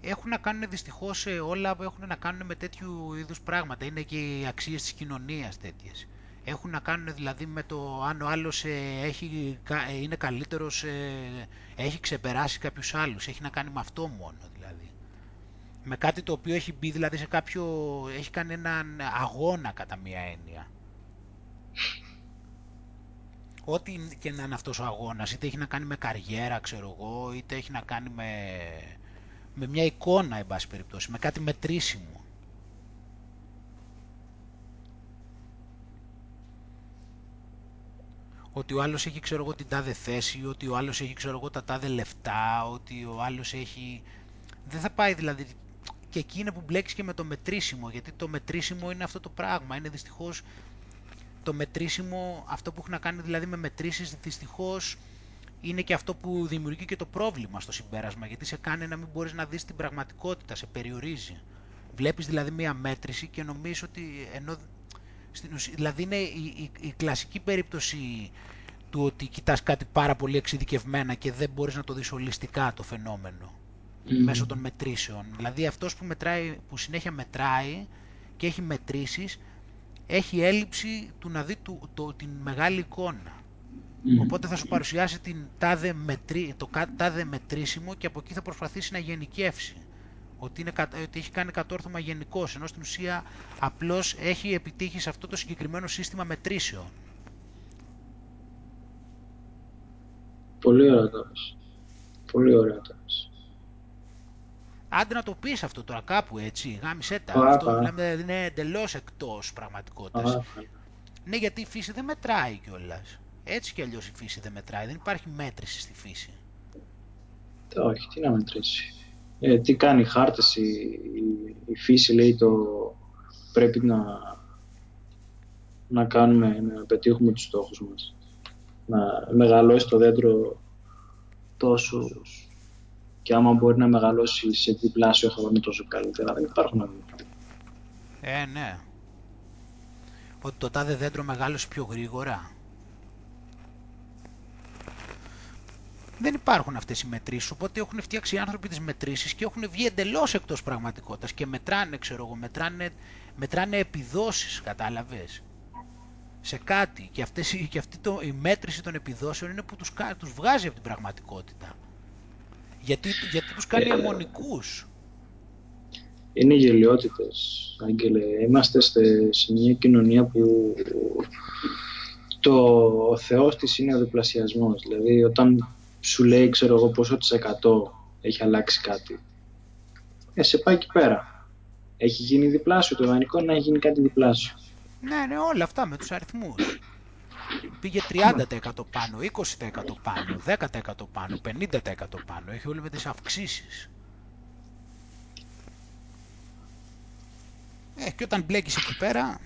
έχουν να κάνουν δυστυχώς όλα έχουν να κάνουν με τέτοιου είδους πράγματα. Είναι και οι αξίες της κοινωνίας τέτοιες. Έχουν να κάνουν δηλαδή με το αν ο άλλος ε, έχει, ε, είναι καλύτερος, ε, έχει ξεπεράσει κάποιους άλλους. Έχει να κάνει με αυτό μόνο δηλαδή. Με κάτι το οποίο έχει μπει δηλαδή σε κάποιο, έχει κάνει έναν αγώνα κατά μία έννοια. Ό,τι και να είναι αυτός ο αγώνας, είτε έχει να κάνει με καριέρα, ξέρω εγώ, είτε έχει να κάνει με, με μια εικόνα, εν πάση περιπτώσει, με κάτι μετρήσιμο. Ότι ο άλλος έχει, ξέρω εγώ, την τάδε θέση, ότι ο άλλος έχει, ξέρω εγώ, τα τάδε λεφτά, ότι ο άλλος έχει... Δεν θα πάει δηλαδή... Και εκεί είναι που μπλέκεις και με το μετρήσιμο, γιατί το μετρήσιμο είναι αυτό το πράγμα. Είναι δυστυχώς το μετρήσιμο, αυτό που έχει να κάνει δηλαδή με μετρήσεις, δυστυχώς είναι και αυτό που δημιουργεί και το πρόβλημα στο συμπέρασμα, γιατί σε κάνει να μην μπορείς να δεις την πραγματικότητα, σε περιορίζει. Βλέπεις δηλαδή μία μέτρηση και νομίζεις ότι ενώ... Στην δηλαδή είναι η, η, κλασική περίπτωση του ότι κοιτάς κάτι πάρα πολύ εξειδικευμένα και δεν μπορείς να το δεις ολιστικά το φαινόμενο. μέσω των μετρήσεων. Δηλαδή αυτός που, μετράει, που συνέχεια μετράει και έχει μετρήσεις έχει έλλειψη του να δει το, την μεγάλη εικόνα. Οπότε θα σου παρουσιάσει την τάδε μετρή, το τάδε μετρήσιμο και από εκεί θα προσπαθήσει να γενικεύσει. Ότι, είναι, ότι έχει κάνει κατόρθωμα γενικό, ενώ στην ουσία απλώς έχει επιτύχει σε αυτό το συγκεκριμένο σύστημα μετρήσεων. Πολύ ωραία Πολύ ωραία Άντε να το πεις αυτό τώρα κάπου έτσι, γάμισέ τα. αυτό μιλάμε, είναι εντελώς εκτός πραγματικότητας. Ναι, γιατί η φύση δεν μετράει κιόλας. Έτσι κι αλλιώς η φύση δεν μετράει. Δεν υπάρχει μέτρηση στη φύση. Όχι, τι να μετρήσει. Ε, τι κάνει η χάρτες, η, η, φύση λέει το πρέπει να, να κάνουμε, να πετύχουμε τους στόχους μας. Να μεγαλώσει το δέντρο τόσο και άμα μπορεί να μεγαλώσει σε διπλάσιο χρόνο τόσο καλύτερα. Δεν υπάρχουν άλλα Ε, ναι. Ότι το τάδε δέντρο μεγάλωσε πιο γρήγορα. Δεν υπάρχουν αυτές οι μετρήσεις. Οπότε έχουν φτιάξει οι άνθρωποι τις μετρήσεις και έχουν βγει εντελώς εκτός πραγματικότητας και μετράνε, ξέρω εγώ, μετράνε, μετράνε επιδόσεις, κατάλαβες. Σε κάτι. Και, αυτές, και αυτή το, η μέτρηση των επιδόσεων είναι που τους, τους βγάζει από την πραγματικότητα. Γιατί, γιατί τους κάνει ε, αιμονικούς. Είναι γελιότητες, Άγγελε. Είμαστε σε μια κοινωνία που το ο Θεός της είναι ο διπλασιασμός. Δηλαδή όταν σου λέει, ξέρω εγώ, πόσο της εκατό έχει αλλάξει κάτι, ε, σε πάει εκεί πέρα. Έχει γίνει διπλάσιο το ιδανικό να έχει γίνει κάτι διπλάσιο. Ναι, ναι, όλα αυτά με τους αριθμούς. Πήγε 30% πάνω, 20% πάνω, 10% πάνω, 50% πάνω. Έχει όλοι με τις αυξήσεις. Ε, και όταν μπλέκεις εκεί πέρα,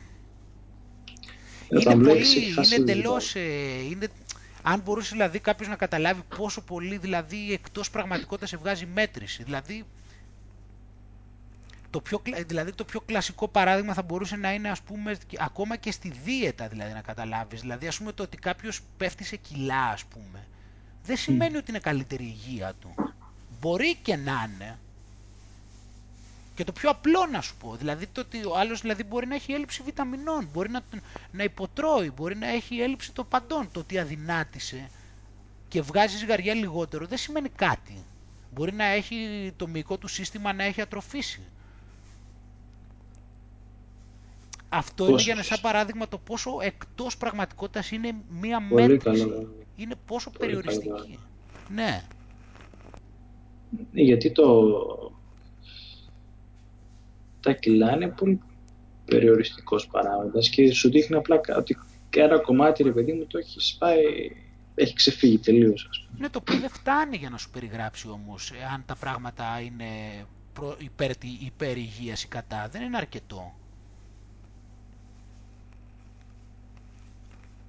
είναι πολύ, είναι εντελώς, ε, είναι, αν μπορούσε δηλαδή κάποιος να καταλάβει πόσο πολύ δηλαδή εκτός πραγματικότητας σε βγάζει μέτρηση. Δηλαδή το πιο, δηλαδή το πιο κλασικό παράδειγμα θα μπορούσε να είναι ας πούμε ακόμα και στη δίαιτα δηλαδή να καταλάβεις. Δηλαδή ας πούμε το ότι κάποιος πέφτει σε κιλά ας πούμε δεν σημαίνει ότι είναι καλύτερη η υγεία του. Μπορεί και να είναι. Και το πιο απλό να σου πω, δηλαδή το ότι ο άλλος δηλαδή μπορεί να έχει έλλειψη βιταμινών, μπορεί να, να υποτρώει, μπορεί να έχει έλλειψη των παντών. Το ότι αδυνάτησε και βγάζει ζυγαριά λιγότερο δεν σημαίνει κάτι. Μπορεί να έχει το μυϊκό του σύστημα να έχει ατροφήσει. Αυτό είναι για ένα σαν παράδειγμα το πόσο εκτός πραγματικότητας είναι μία μέτρηση. Είναι πόσο περιοριστική. Ναι. ναι. Γιατί το... Τα κιλά είναι πολύ περιοριστικός παράγοντας και σου δείχνει απλά ότι ένα κομμάτι, ρε παιδί μου, το έχεις σπάει, έχει ξεφύγει τελείως. Ας πούμε. Ναι, το οποίο δεν φτάνει για να σου περιγράψει όμως, αν τα πράγματα είναι υπέρ, υπέρ υγείας ή κατά. Δεν είναι αρκετό.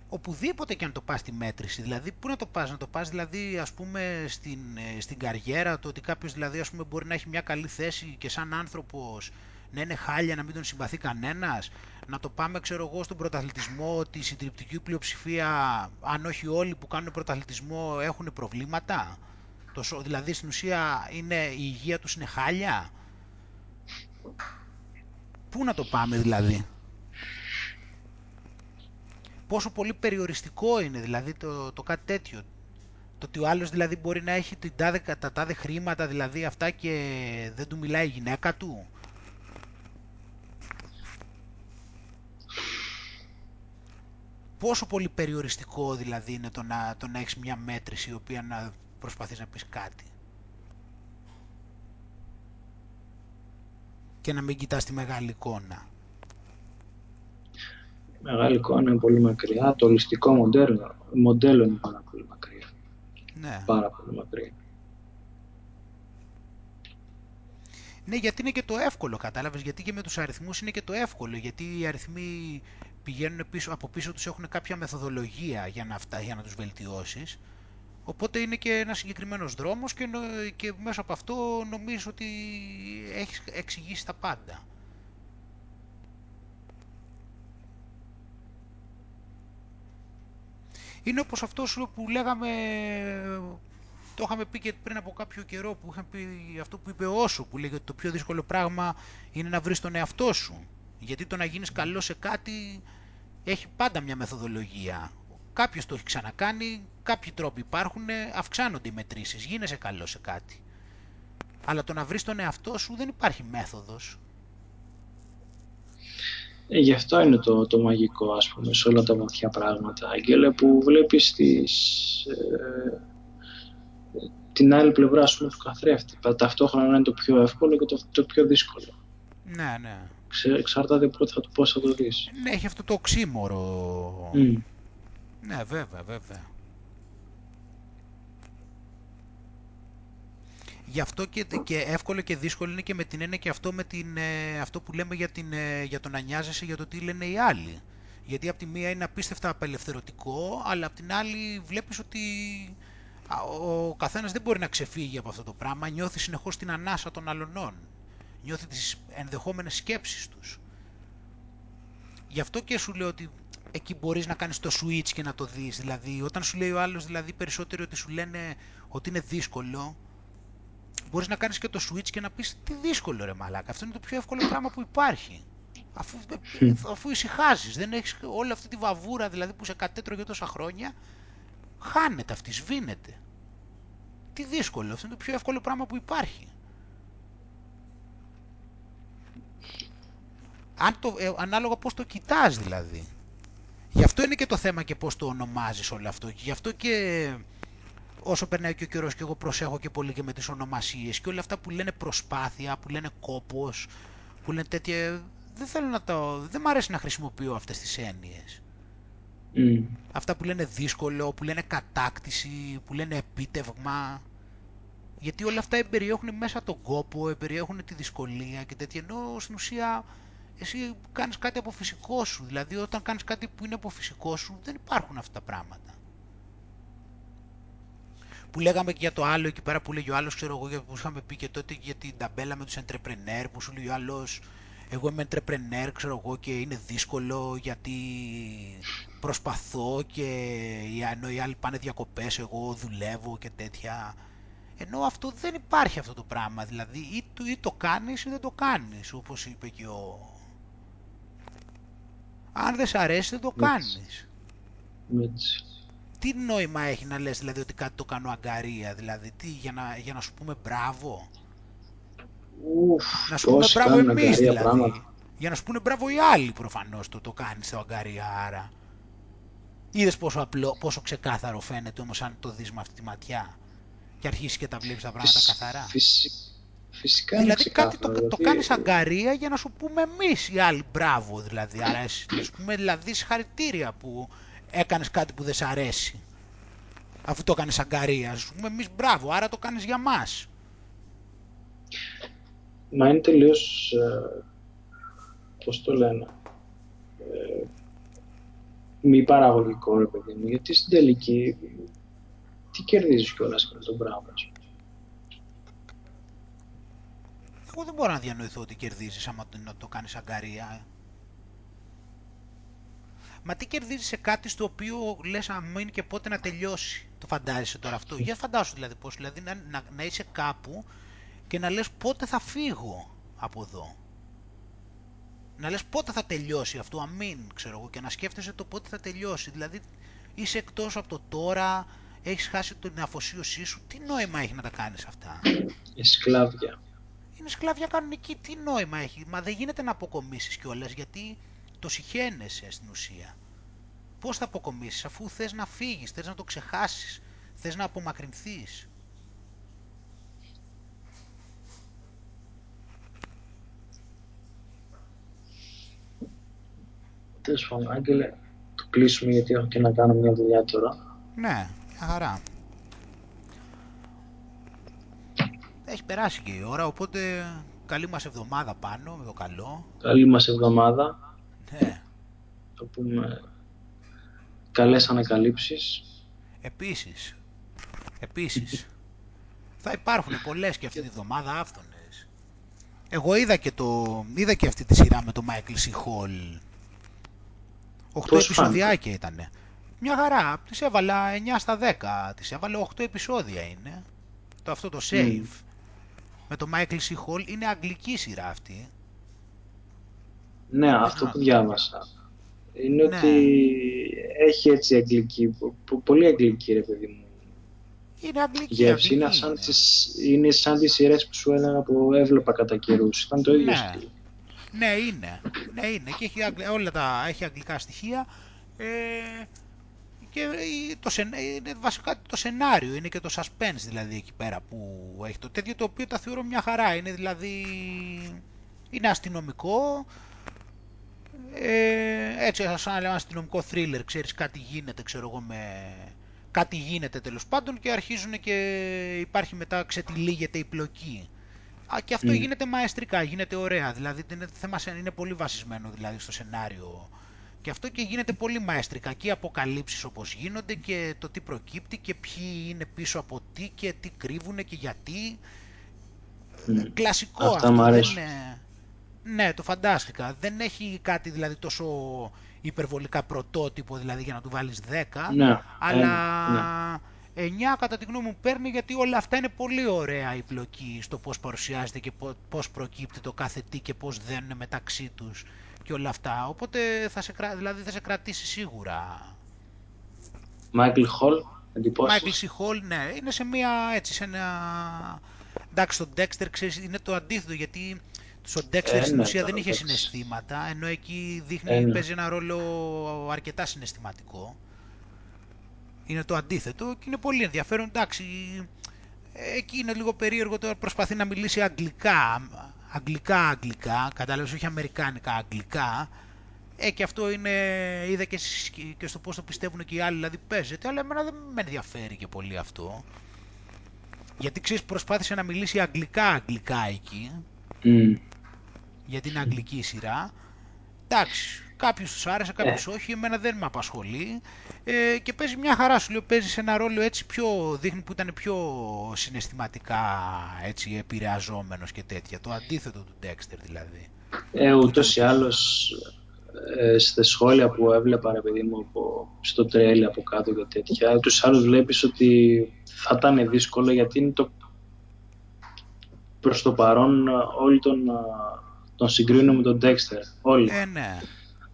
οπουδήποτε και αν το πας στη μέτρηση, δηλαδή πού να το πας, να το πας δηλαδή ας πούμε στην, ε, στην καριέρα, το ότι κάποιος δηλαδή ας πούμε μπορεί να έχει μια καλή θέση και σαν άνθρωπος να είναι χάλια, να μην τον συμπαθεί κανένας, να το πάμε ξέρω εγώ στον πρωταθλητισμό ότι η συντριπτική πλειοψηφία, αν όχι όλοι που κάνουν πρωταθλητισμό έχουν προβλήματα, το, δηλαδή στην ουσία είναι, η υγεία τους είναι χάλια; Πού να το πάμε δηλαδή; Πόσο πολύ περιοριστικό είναι δηλαδή το, το κάτι τέτοιο. Το ότι ο άλλος δηλαδή μπορεί να έχει την τάδε, τα τάδε χρήματα δηλαδή αυτά και δεν του μιλάει η γυναίκα του; Πόσο πολύ περιοριστικό δηλαδή είναι το να, το να έχεις μια μέτρηση η οποία να προσπαθείς να πεις κάτι; Και να μην κοιτάς τη μεγάλη εικόνα μεγάλη εικόνα είναι πολύ μακριά. Το ολιστικό μοντέλο, μοντέλο είναι πάρα πολύ μακριά. Ναι. Πάρα πολύ μακριά. Ναι, γιατί είναι και το εύκολο, κατάλαβες, γιατί και με τους αριθμούς είναι και το εύκολο, γιατί οι αριθμοί πηγαίνουν πίσω, από πίσω τους έχουν κάποια μεθοδολογία για να, αυτά, για να τους βελτιώσεις, οπότε είναι και ένας συγκεκριμένος δρόμος και, και μέσα από αυτό νομίζω ότι έχεις εξηγήσει τα πάντα. είναι όπως αυτός που λέγαμε το είχαμε πει και πριν από κάποιο καιρό που είχαμε πει αυτό που είπε Όσο, που λέγεται ότι το πιο δύσκολο πράγμα είναι να βρεις τον εαυτό σου. Γιατί το να γίνεις καλό σε κάτι έχει πάντα μια μεθοδολογία. Κάποιος το έχει ξανακάνει, κάποιοι τρόποι υπάρχουν, αυξάνονται οι μετρήσεις, γίνεσαι καλός σε κάτι. Αλλά το να βρεις τον εαυτό σου δεν υπάρχει μέθοδος. Ε, γι' αυτό είναι το, το μαγικό, ας πούμε, σε όλα τα βαθιά πράγματα, Αγγέλε, που βλέπεις τις, ε, την άλλη πλευρά, ας πούμε, του καθρέφτη. Ταυτόχρονα είναι το πιο εύκολο και το, το πιο δύσκολο. Ναι, ναι. Ξε, εξαρτάται πότε θα, πώς θα το δεις. Ναι, έχει αυτό το οξύμορο. Mm. Ναι, βέβαια, βέβαια. Γι' αυτό και, και εύκολο και δύσκολο είναι και με την έννοια και αυτό, με την, ε, αυτό που λέμε για, την, ε, για το να νοιάζεσαι για το τι λένε οι άλλοι. Γιατί από τη μία είναι απίστευτα απελευθερωτικό, αλλά από την άλλη βλέπεις ότι ο καθένας δεν μπορεί να ξεφύγει από αυτό το πράγμα, νιώθεις συνεχώς την ανάσα των αλλωνών, νιώθει τις ενδεχόμενες σκέψεις τους. Γι' αυτό και σου λέω ότι εκεί μπορείς να κάνεις το switch και να το δεις. Δηλαδή, όταν σου λέει ο άλλος δηλαδή, περισσότερο ότι σου λένε ότι είναι δύσκολο, μπορείς να κάνεις και το switch και να πεις τι δύσκολο ρε μαλάκα, αυτό είναι το πιο εύκολο πράγμα που υπάρχει. Αφού, αφού ησυχάζεις, δεν έχεις όλη αυτή τη βαβούρα δηλαδή που σε κατέτρωγε τόσα χρόνια, χάνεται αυτή, σβήνεται. Τι δύσκολο, αυτό είναι το πιο εύκολο πράγμα που υπάρχει. Αν το, ε, ανάλογα πώς το κοιτάς δηλαδή. Γι' αυτό είναι και το θέμα και πώς το ονομάζεις όλο αυτό. Γι' αυτό και όσο περνάει και ο καιρός και εγώ προσέχω και πολύ και με τις ονομασίες και όλα αυτά που λένε προσπάθεια, που λένε κόπος, που λένε τέτοια... Δεν θέλω να το... Δεν μ' αρέσει να χρησιμοποιώ αυτές τις έννοιες. Mm. Αυτά που λένε δύσκολο, που λένε κατάκτηση, που λένε επίτευγμα. Γιατί όλα αυτά εμπεριέχουν μέσα τον κόπο, εμπεριέχουν τη δυσκολία και τέτοια. Ενώ στην ουσία εσύ κάνεις κάτι από φυσικό σου. Δηλαδή όταν κάνεις κάτι που είναι από φυσικό σου δεν υπάρχουν αυτά τα πράγματα. Που λέγαμε και για το άλλο εκεί πέρα που λέγει ο άλλος, ξέρω εγώ, που είχαμε πει και τότε για την ταμπέλα με τους entrepreneur, που σου λέει ο άλλος, εγώ είμαι entrepreneur, ξέρω εγώ, και είναι δύσκολο γιατί προσπαθώ και ενώ οι άλλοι πάνε διακοπές, εγώ δουλεύω και τέτοια. Ενώ αυτό δεν υπάρχει αυτό το πράγμα, δηλαδή ή το, ή το κάνεις ή δεν το κάνεις, όπως είπε και ο... Αν δεν σ' αρέσει δεν το κάνεις. Έτσι. Τι νόημα έχει να λες δηλαδή ότι κάτι το κάνω αγκαρία, δηλαδή τι, για να, για να σου πούμε μπράβο; Ουφ, Να σου πούμε μπράβο κάνουν εμείς αγκαρία δηλαδή. πράγματα. Για να σου πούνε μπράβο οι άλλοι προφανώς το, το κάνεις το αγκαρία άρα. Είδες πόσο, απλό, πόσο ξεκάθαρο φαίνεται όμως αν το δεις με αυτή τη ματιά και αρχίσεις και τα βλέπεις τα πράγματα Φυσ- καθαρά; φυσι- Φυσικά είναι δηλαδή κάτι το, ξεκάθαρο, το δηλαδή, κάνεις αγκαρία για να σου πούμε εμείς οι άλλοι μπράβο δηλαδή. Άρα εσύ, να σου πούμε δηλαδή συγχαρητήρια που έκανες κάτι που δεν σ' αρέσει. Αφού το έκανες αγκαρία. Να σου πούμε εμείς μπράβο, άρα το κάνεις για μας. Μα είναι τελείως, ε, πώς το λένε, ε, μη παραγωγικό ρε παιδί μου, γιατί στην τελική τι κερδίζεις κιόλας με τον μπράβο σου; Εγώ δεν μπορώ να διανοηθώ ότι κερδίζεις άμα το, να το κάνεις αγκαρία. Μα τι κερδίζεις σε κάτι στο οποίο λες αν είναι και πότε να τελειώσει. Το φαντάζεσαι τώρα αυτό. Για φαντάσου δηλαδή πώς. Δηλαδή να, να, να είσαι κάπου και να λες πότε θα φύγω από εδώ. Να λες πότε θα τελειώσει αυτό, αμήν, ξέρω εγώ, και να σκέφτεσαι το πότε θα τελειώσει. Δηλαδή είσαι εκτός από το τώρα, έχεις χάσει την αφοσίωσή σου. Τι νόημα έχει να τα κάνεις αυτά; Ε, σκλάβια. Είναι σκλαβιά κανονική, τι νόημα έχει; Μα δεν γίνεται να αποκομίσεις κιόλας γιατί το συχαίνεσαι στην ουσία. Πώς θα αποκομίσεις αφού θες να φύγεις, θες να το ξεχάσεις, θες να απομακρυνθείς. Τέλος πάντων, Άγγελε, το κλείσουμε γιατί έχω και να κάνω μια δουλειά τώρα. Ναι, μια χαρά. Έχει περάσει και η ώρα, οπότε καλή μας εβδομάδα πάνω, με το καλό. Καλή μας εβδομάδα. Ναι, Θα πούμε καλές ανακαλύψεις. επίσης, επίσης. θα υπάρχουν πολλές και αυτή τη βδομάδα άφθονες. Εγώ είδα και, το, είδα και αυτή τη σειρά με το Michael C. Hall. 8 Πώς επεισοδιάκια ήτανε. Μια χαρά, τις έβαλα 9 στα 10, τις έβαλα 8 επεισόδια είναι. Το αυτό το save. Με το Michael C. Hall είναι αγγλική σειρά αυτή. Ναι, αυτό που διάβασα είναι Ναι. ότι έχει έτσι αγγλική, πο- πο- πολύ αγγλική ρε παιδί μου. Είναι αγγλική, Γεύση είναι αγγλική σαν, είναι. τις, είναι σαν τις σειρές που σου έλεγα που έβλεπα κατά καιρούς. Ήταν το ίδιο Ναι. στυλ. Ναι, είναι. Ναι, είναι. Και έχει αγγλ- όλα τα έχει αγγλικά στοιχεία. Ε, και η- το, σεν- είναι βασικά το σενάριο, είναι και το suspense δηλαδή εκεί πέρα που έχει το τέτοιο το οποίο τα θεωρώ μια χαρά. Είναι δηλαδή, είναι αστυνομικό, ε, έτσι σαν να λέμε αστυνομικό thriller, ξέρεις κάτι γίνεται ξέρω εγώ με... Κάτι γίνεται τέλος πάντων και αρχίζουν και υπάρχει μετά ξετυλίγεται η πλοκή. Α, και αυτό Μμ. γίνεται μαεστρικά, γίνεται ωραία. Δηλαδή είναι, θέμα, σε- είναι πολύ βασισμένο δηλαδή, στο σενάριο. Και αυτό και γίνεται πολύ μαεστρικά. Και οι αποκαλύψεις όπως γίνονται και το τι προκύπτει και ποιοι είναι πίσω από τι και τι κρύβουν και γιατί. Μμ. Κλασικό Αυτά αυτό. μ' δεν αρέσουν. είναι- Ναι, το φαντάστηκα. Δεν έχει κάτι δηλαδή τόσο υπερβολικά πρωτότυπο δηλαδή για να του βάλεις 10. Ναι, Αλλά ε, ναι. 9 κατά τη γνώμη μου παίρνει γιατί όλα αυτά είναι πολύ ωραία η πλοκή στο πώς παρουσιάζεται και πο- πώς προκύπτει το κάθε τι και πώς δένουν μεταξύ τους και όλα αυτά. Οπότε θα σε, κρα- δηλαδή θα σε κρατήσει σίγουρα. Michael Hall, Michael εντυπώσεις. C. Hall, ναι, είναι σε μια έτσι, σε ένα... Εντάξει, στο Dexter ξέρεις, είναι το αντίθετο γιατί στο Dexter Ε, στην ναι, ουσία τώρα, δεν είχε εντάξει. συναισθήματα, ενώ εκεί δείχνει, Ε, ναι. παίζει ένα ρόλο αρκετά συναισθηματικό. Είναι το αντίθετο και είναι πολύ ενδιαφέρον. Εντάξει, εκεί είναι λίγο περίεργο τώρα προσπαθεί να μιλήσει αγγλικά, αγγλικά, αγγλικά, κατάλαβες, όχι αμερικάνικα, αγγλικά. Ε, και αυτό είναι, είδα και, στις- και στο πώς το πιστεύουν και οι άλλοι, δηλαδή παίζεται, αλλά εμένα δεν με ενδιαφέρει και πολύ αυτό. Γιατί ξέρεις, προσπάθησε να μιλήσει αγγλικά-αγγλικά εκεί, Μμ. για την αγγλική σειρά. Εντάξει, κάποιους τους άρεσε, κάποιους όχι, εμένα δεν με απασχολεί. Ε, και παίζει μια χαρά, σου λέω, παίζει σε ένα ρόλο έτσι πιο, δείχνει που ήταν πιο συναισθηματικά έτσι επηρεαζόμενος και τέτοια. Το αντίθετο του Dexter δηλαδή. Ε, ούτως ή πιο- άλλως ε, στα σχόλια που έβλεπα ρε παιδί μου από, στο τρέλ από κάτω και τέτοια ούτως ή άλλως βλέπεις ότι θα ήταν δύσκολο γιατί είναι το προς το παρόν ε, όλοι τον, ε, τον συγκρίνουν με τον Dexter όλοι Ε, ναι.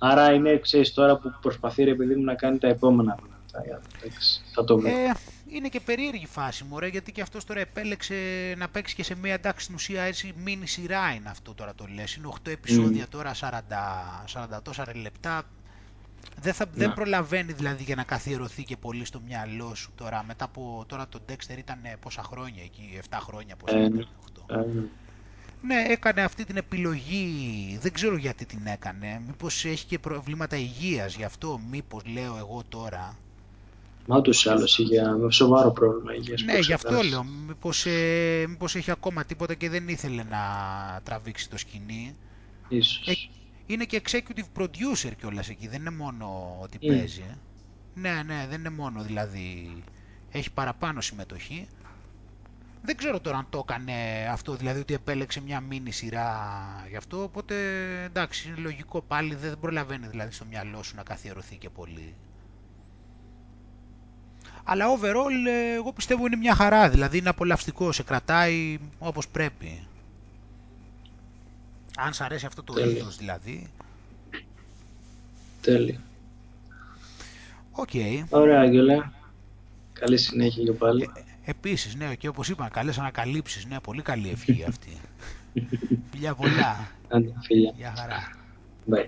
Άρα είναι ξέρεις τώρα που προσπαθεί ρε παιδί μου να κάνει τα επόμενα βήματα Για- εντάξει, θα το βρω Ε, είναι και περίεργη φάση μου, ρε, γιατί και αυτός τώρα επέλεξε να παίξει και σε μια εντάξει στην ουσία έτσι μίνι σειρά είναι αυτό τώρα το λες. Είναι 8 επεισόδια τώρα, 40, 40 τόσα ρε λεπτά. Δεν, θα, δεν Ναι. προλαβαίνει δηλαδή για να καθιερωθεί και πολύ στο μυαλό σου τώρα. Μετά από τώρα το Dexter ήταν ε, πόσα χρόνια εκεί, 7 χρόνια πώς Ε, ήταν, 8. Ε, Ναι, έκανε αυτή την επιλογή, δεν ξέρω γιατί την έκανε. Μήπως έχει και προβλήματα υγείας γι' αυτό, μήπως λέω εγώ τώρα. Μα ούτως ή άλλως είχε ένα σοβαρό πρόβλημα υγείας Ναι, που γι' αυτό εξετάσει. λέω. Μήπως, ε, μήπως έχει ακόμα τίποτα και δεν ήθελε να τραβήξει το σκηνή. Ίσως. Ε, είναι και executive producer κιόλας εκεί, δεν είναι μόνο ότι Μμ. παίζει. Ναι, ναι, δεν είναι μόνο δηλαδή. Έχει παραπάνω συμμετοχή. Δεν ξέρω τώρα αν το έκανε αυτό, δηλαδή ότι επέλεξε μια μίνι σειρά γι' αυτό, οπότε εντάξει, είναι λογικό πάλι, δεν προλαβαίνει δηλαδή στο μυαλό σου να καθιερωθεί και πολύ. Αλλά overall ε, εγώ πιστεύω είναι μια χαρά, δηλαδή είναι απολαυστικό, σε κρατάει όπως πρέπει. Αν σ' αρέσει αυτό το Τέλεια. είδος δηλαδή. Τέλεια. Οκ. Ωραία, Άγγελε. Καλή συνέχεια και πάλι. Ε, επίσης, ναι, και όπως είπα, καλές ανακαλύψεις, ναι, πολύ καλή ευχή αυτή. Φιλιά πολλά. Άντε, φιλιά. Γεια χαρά.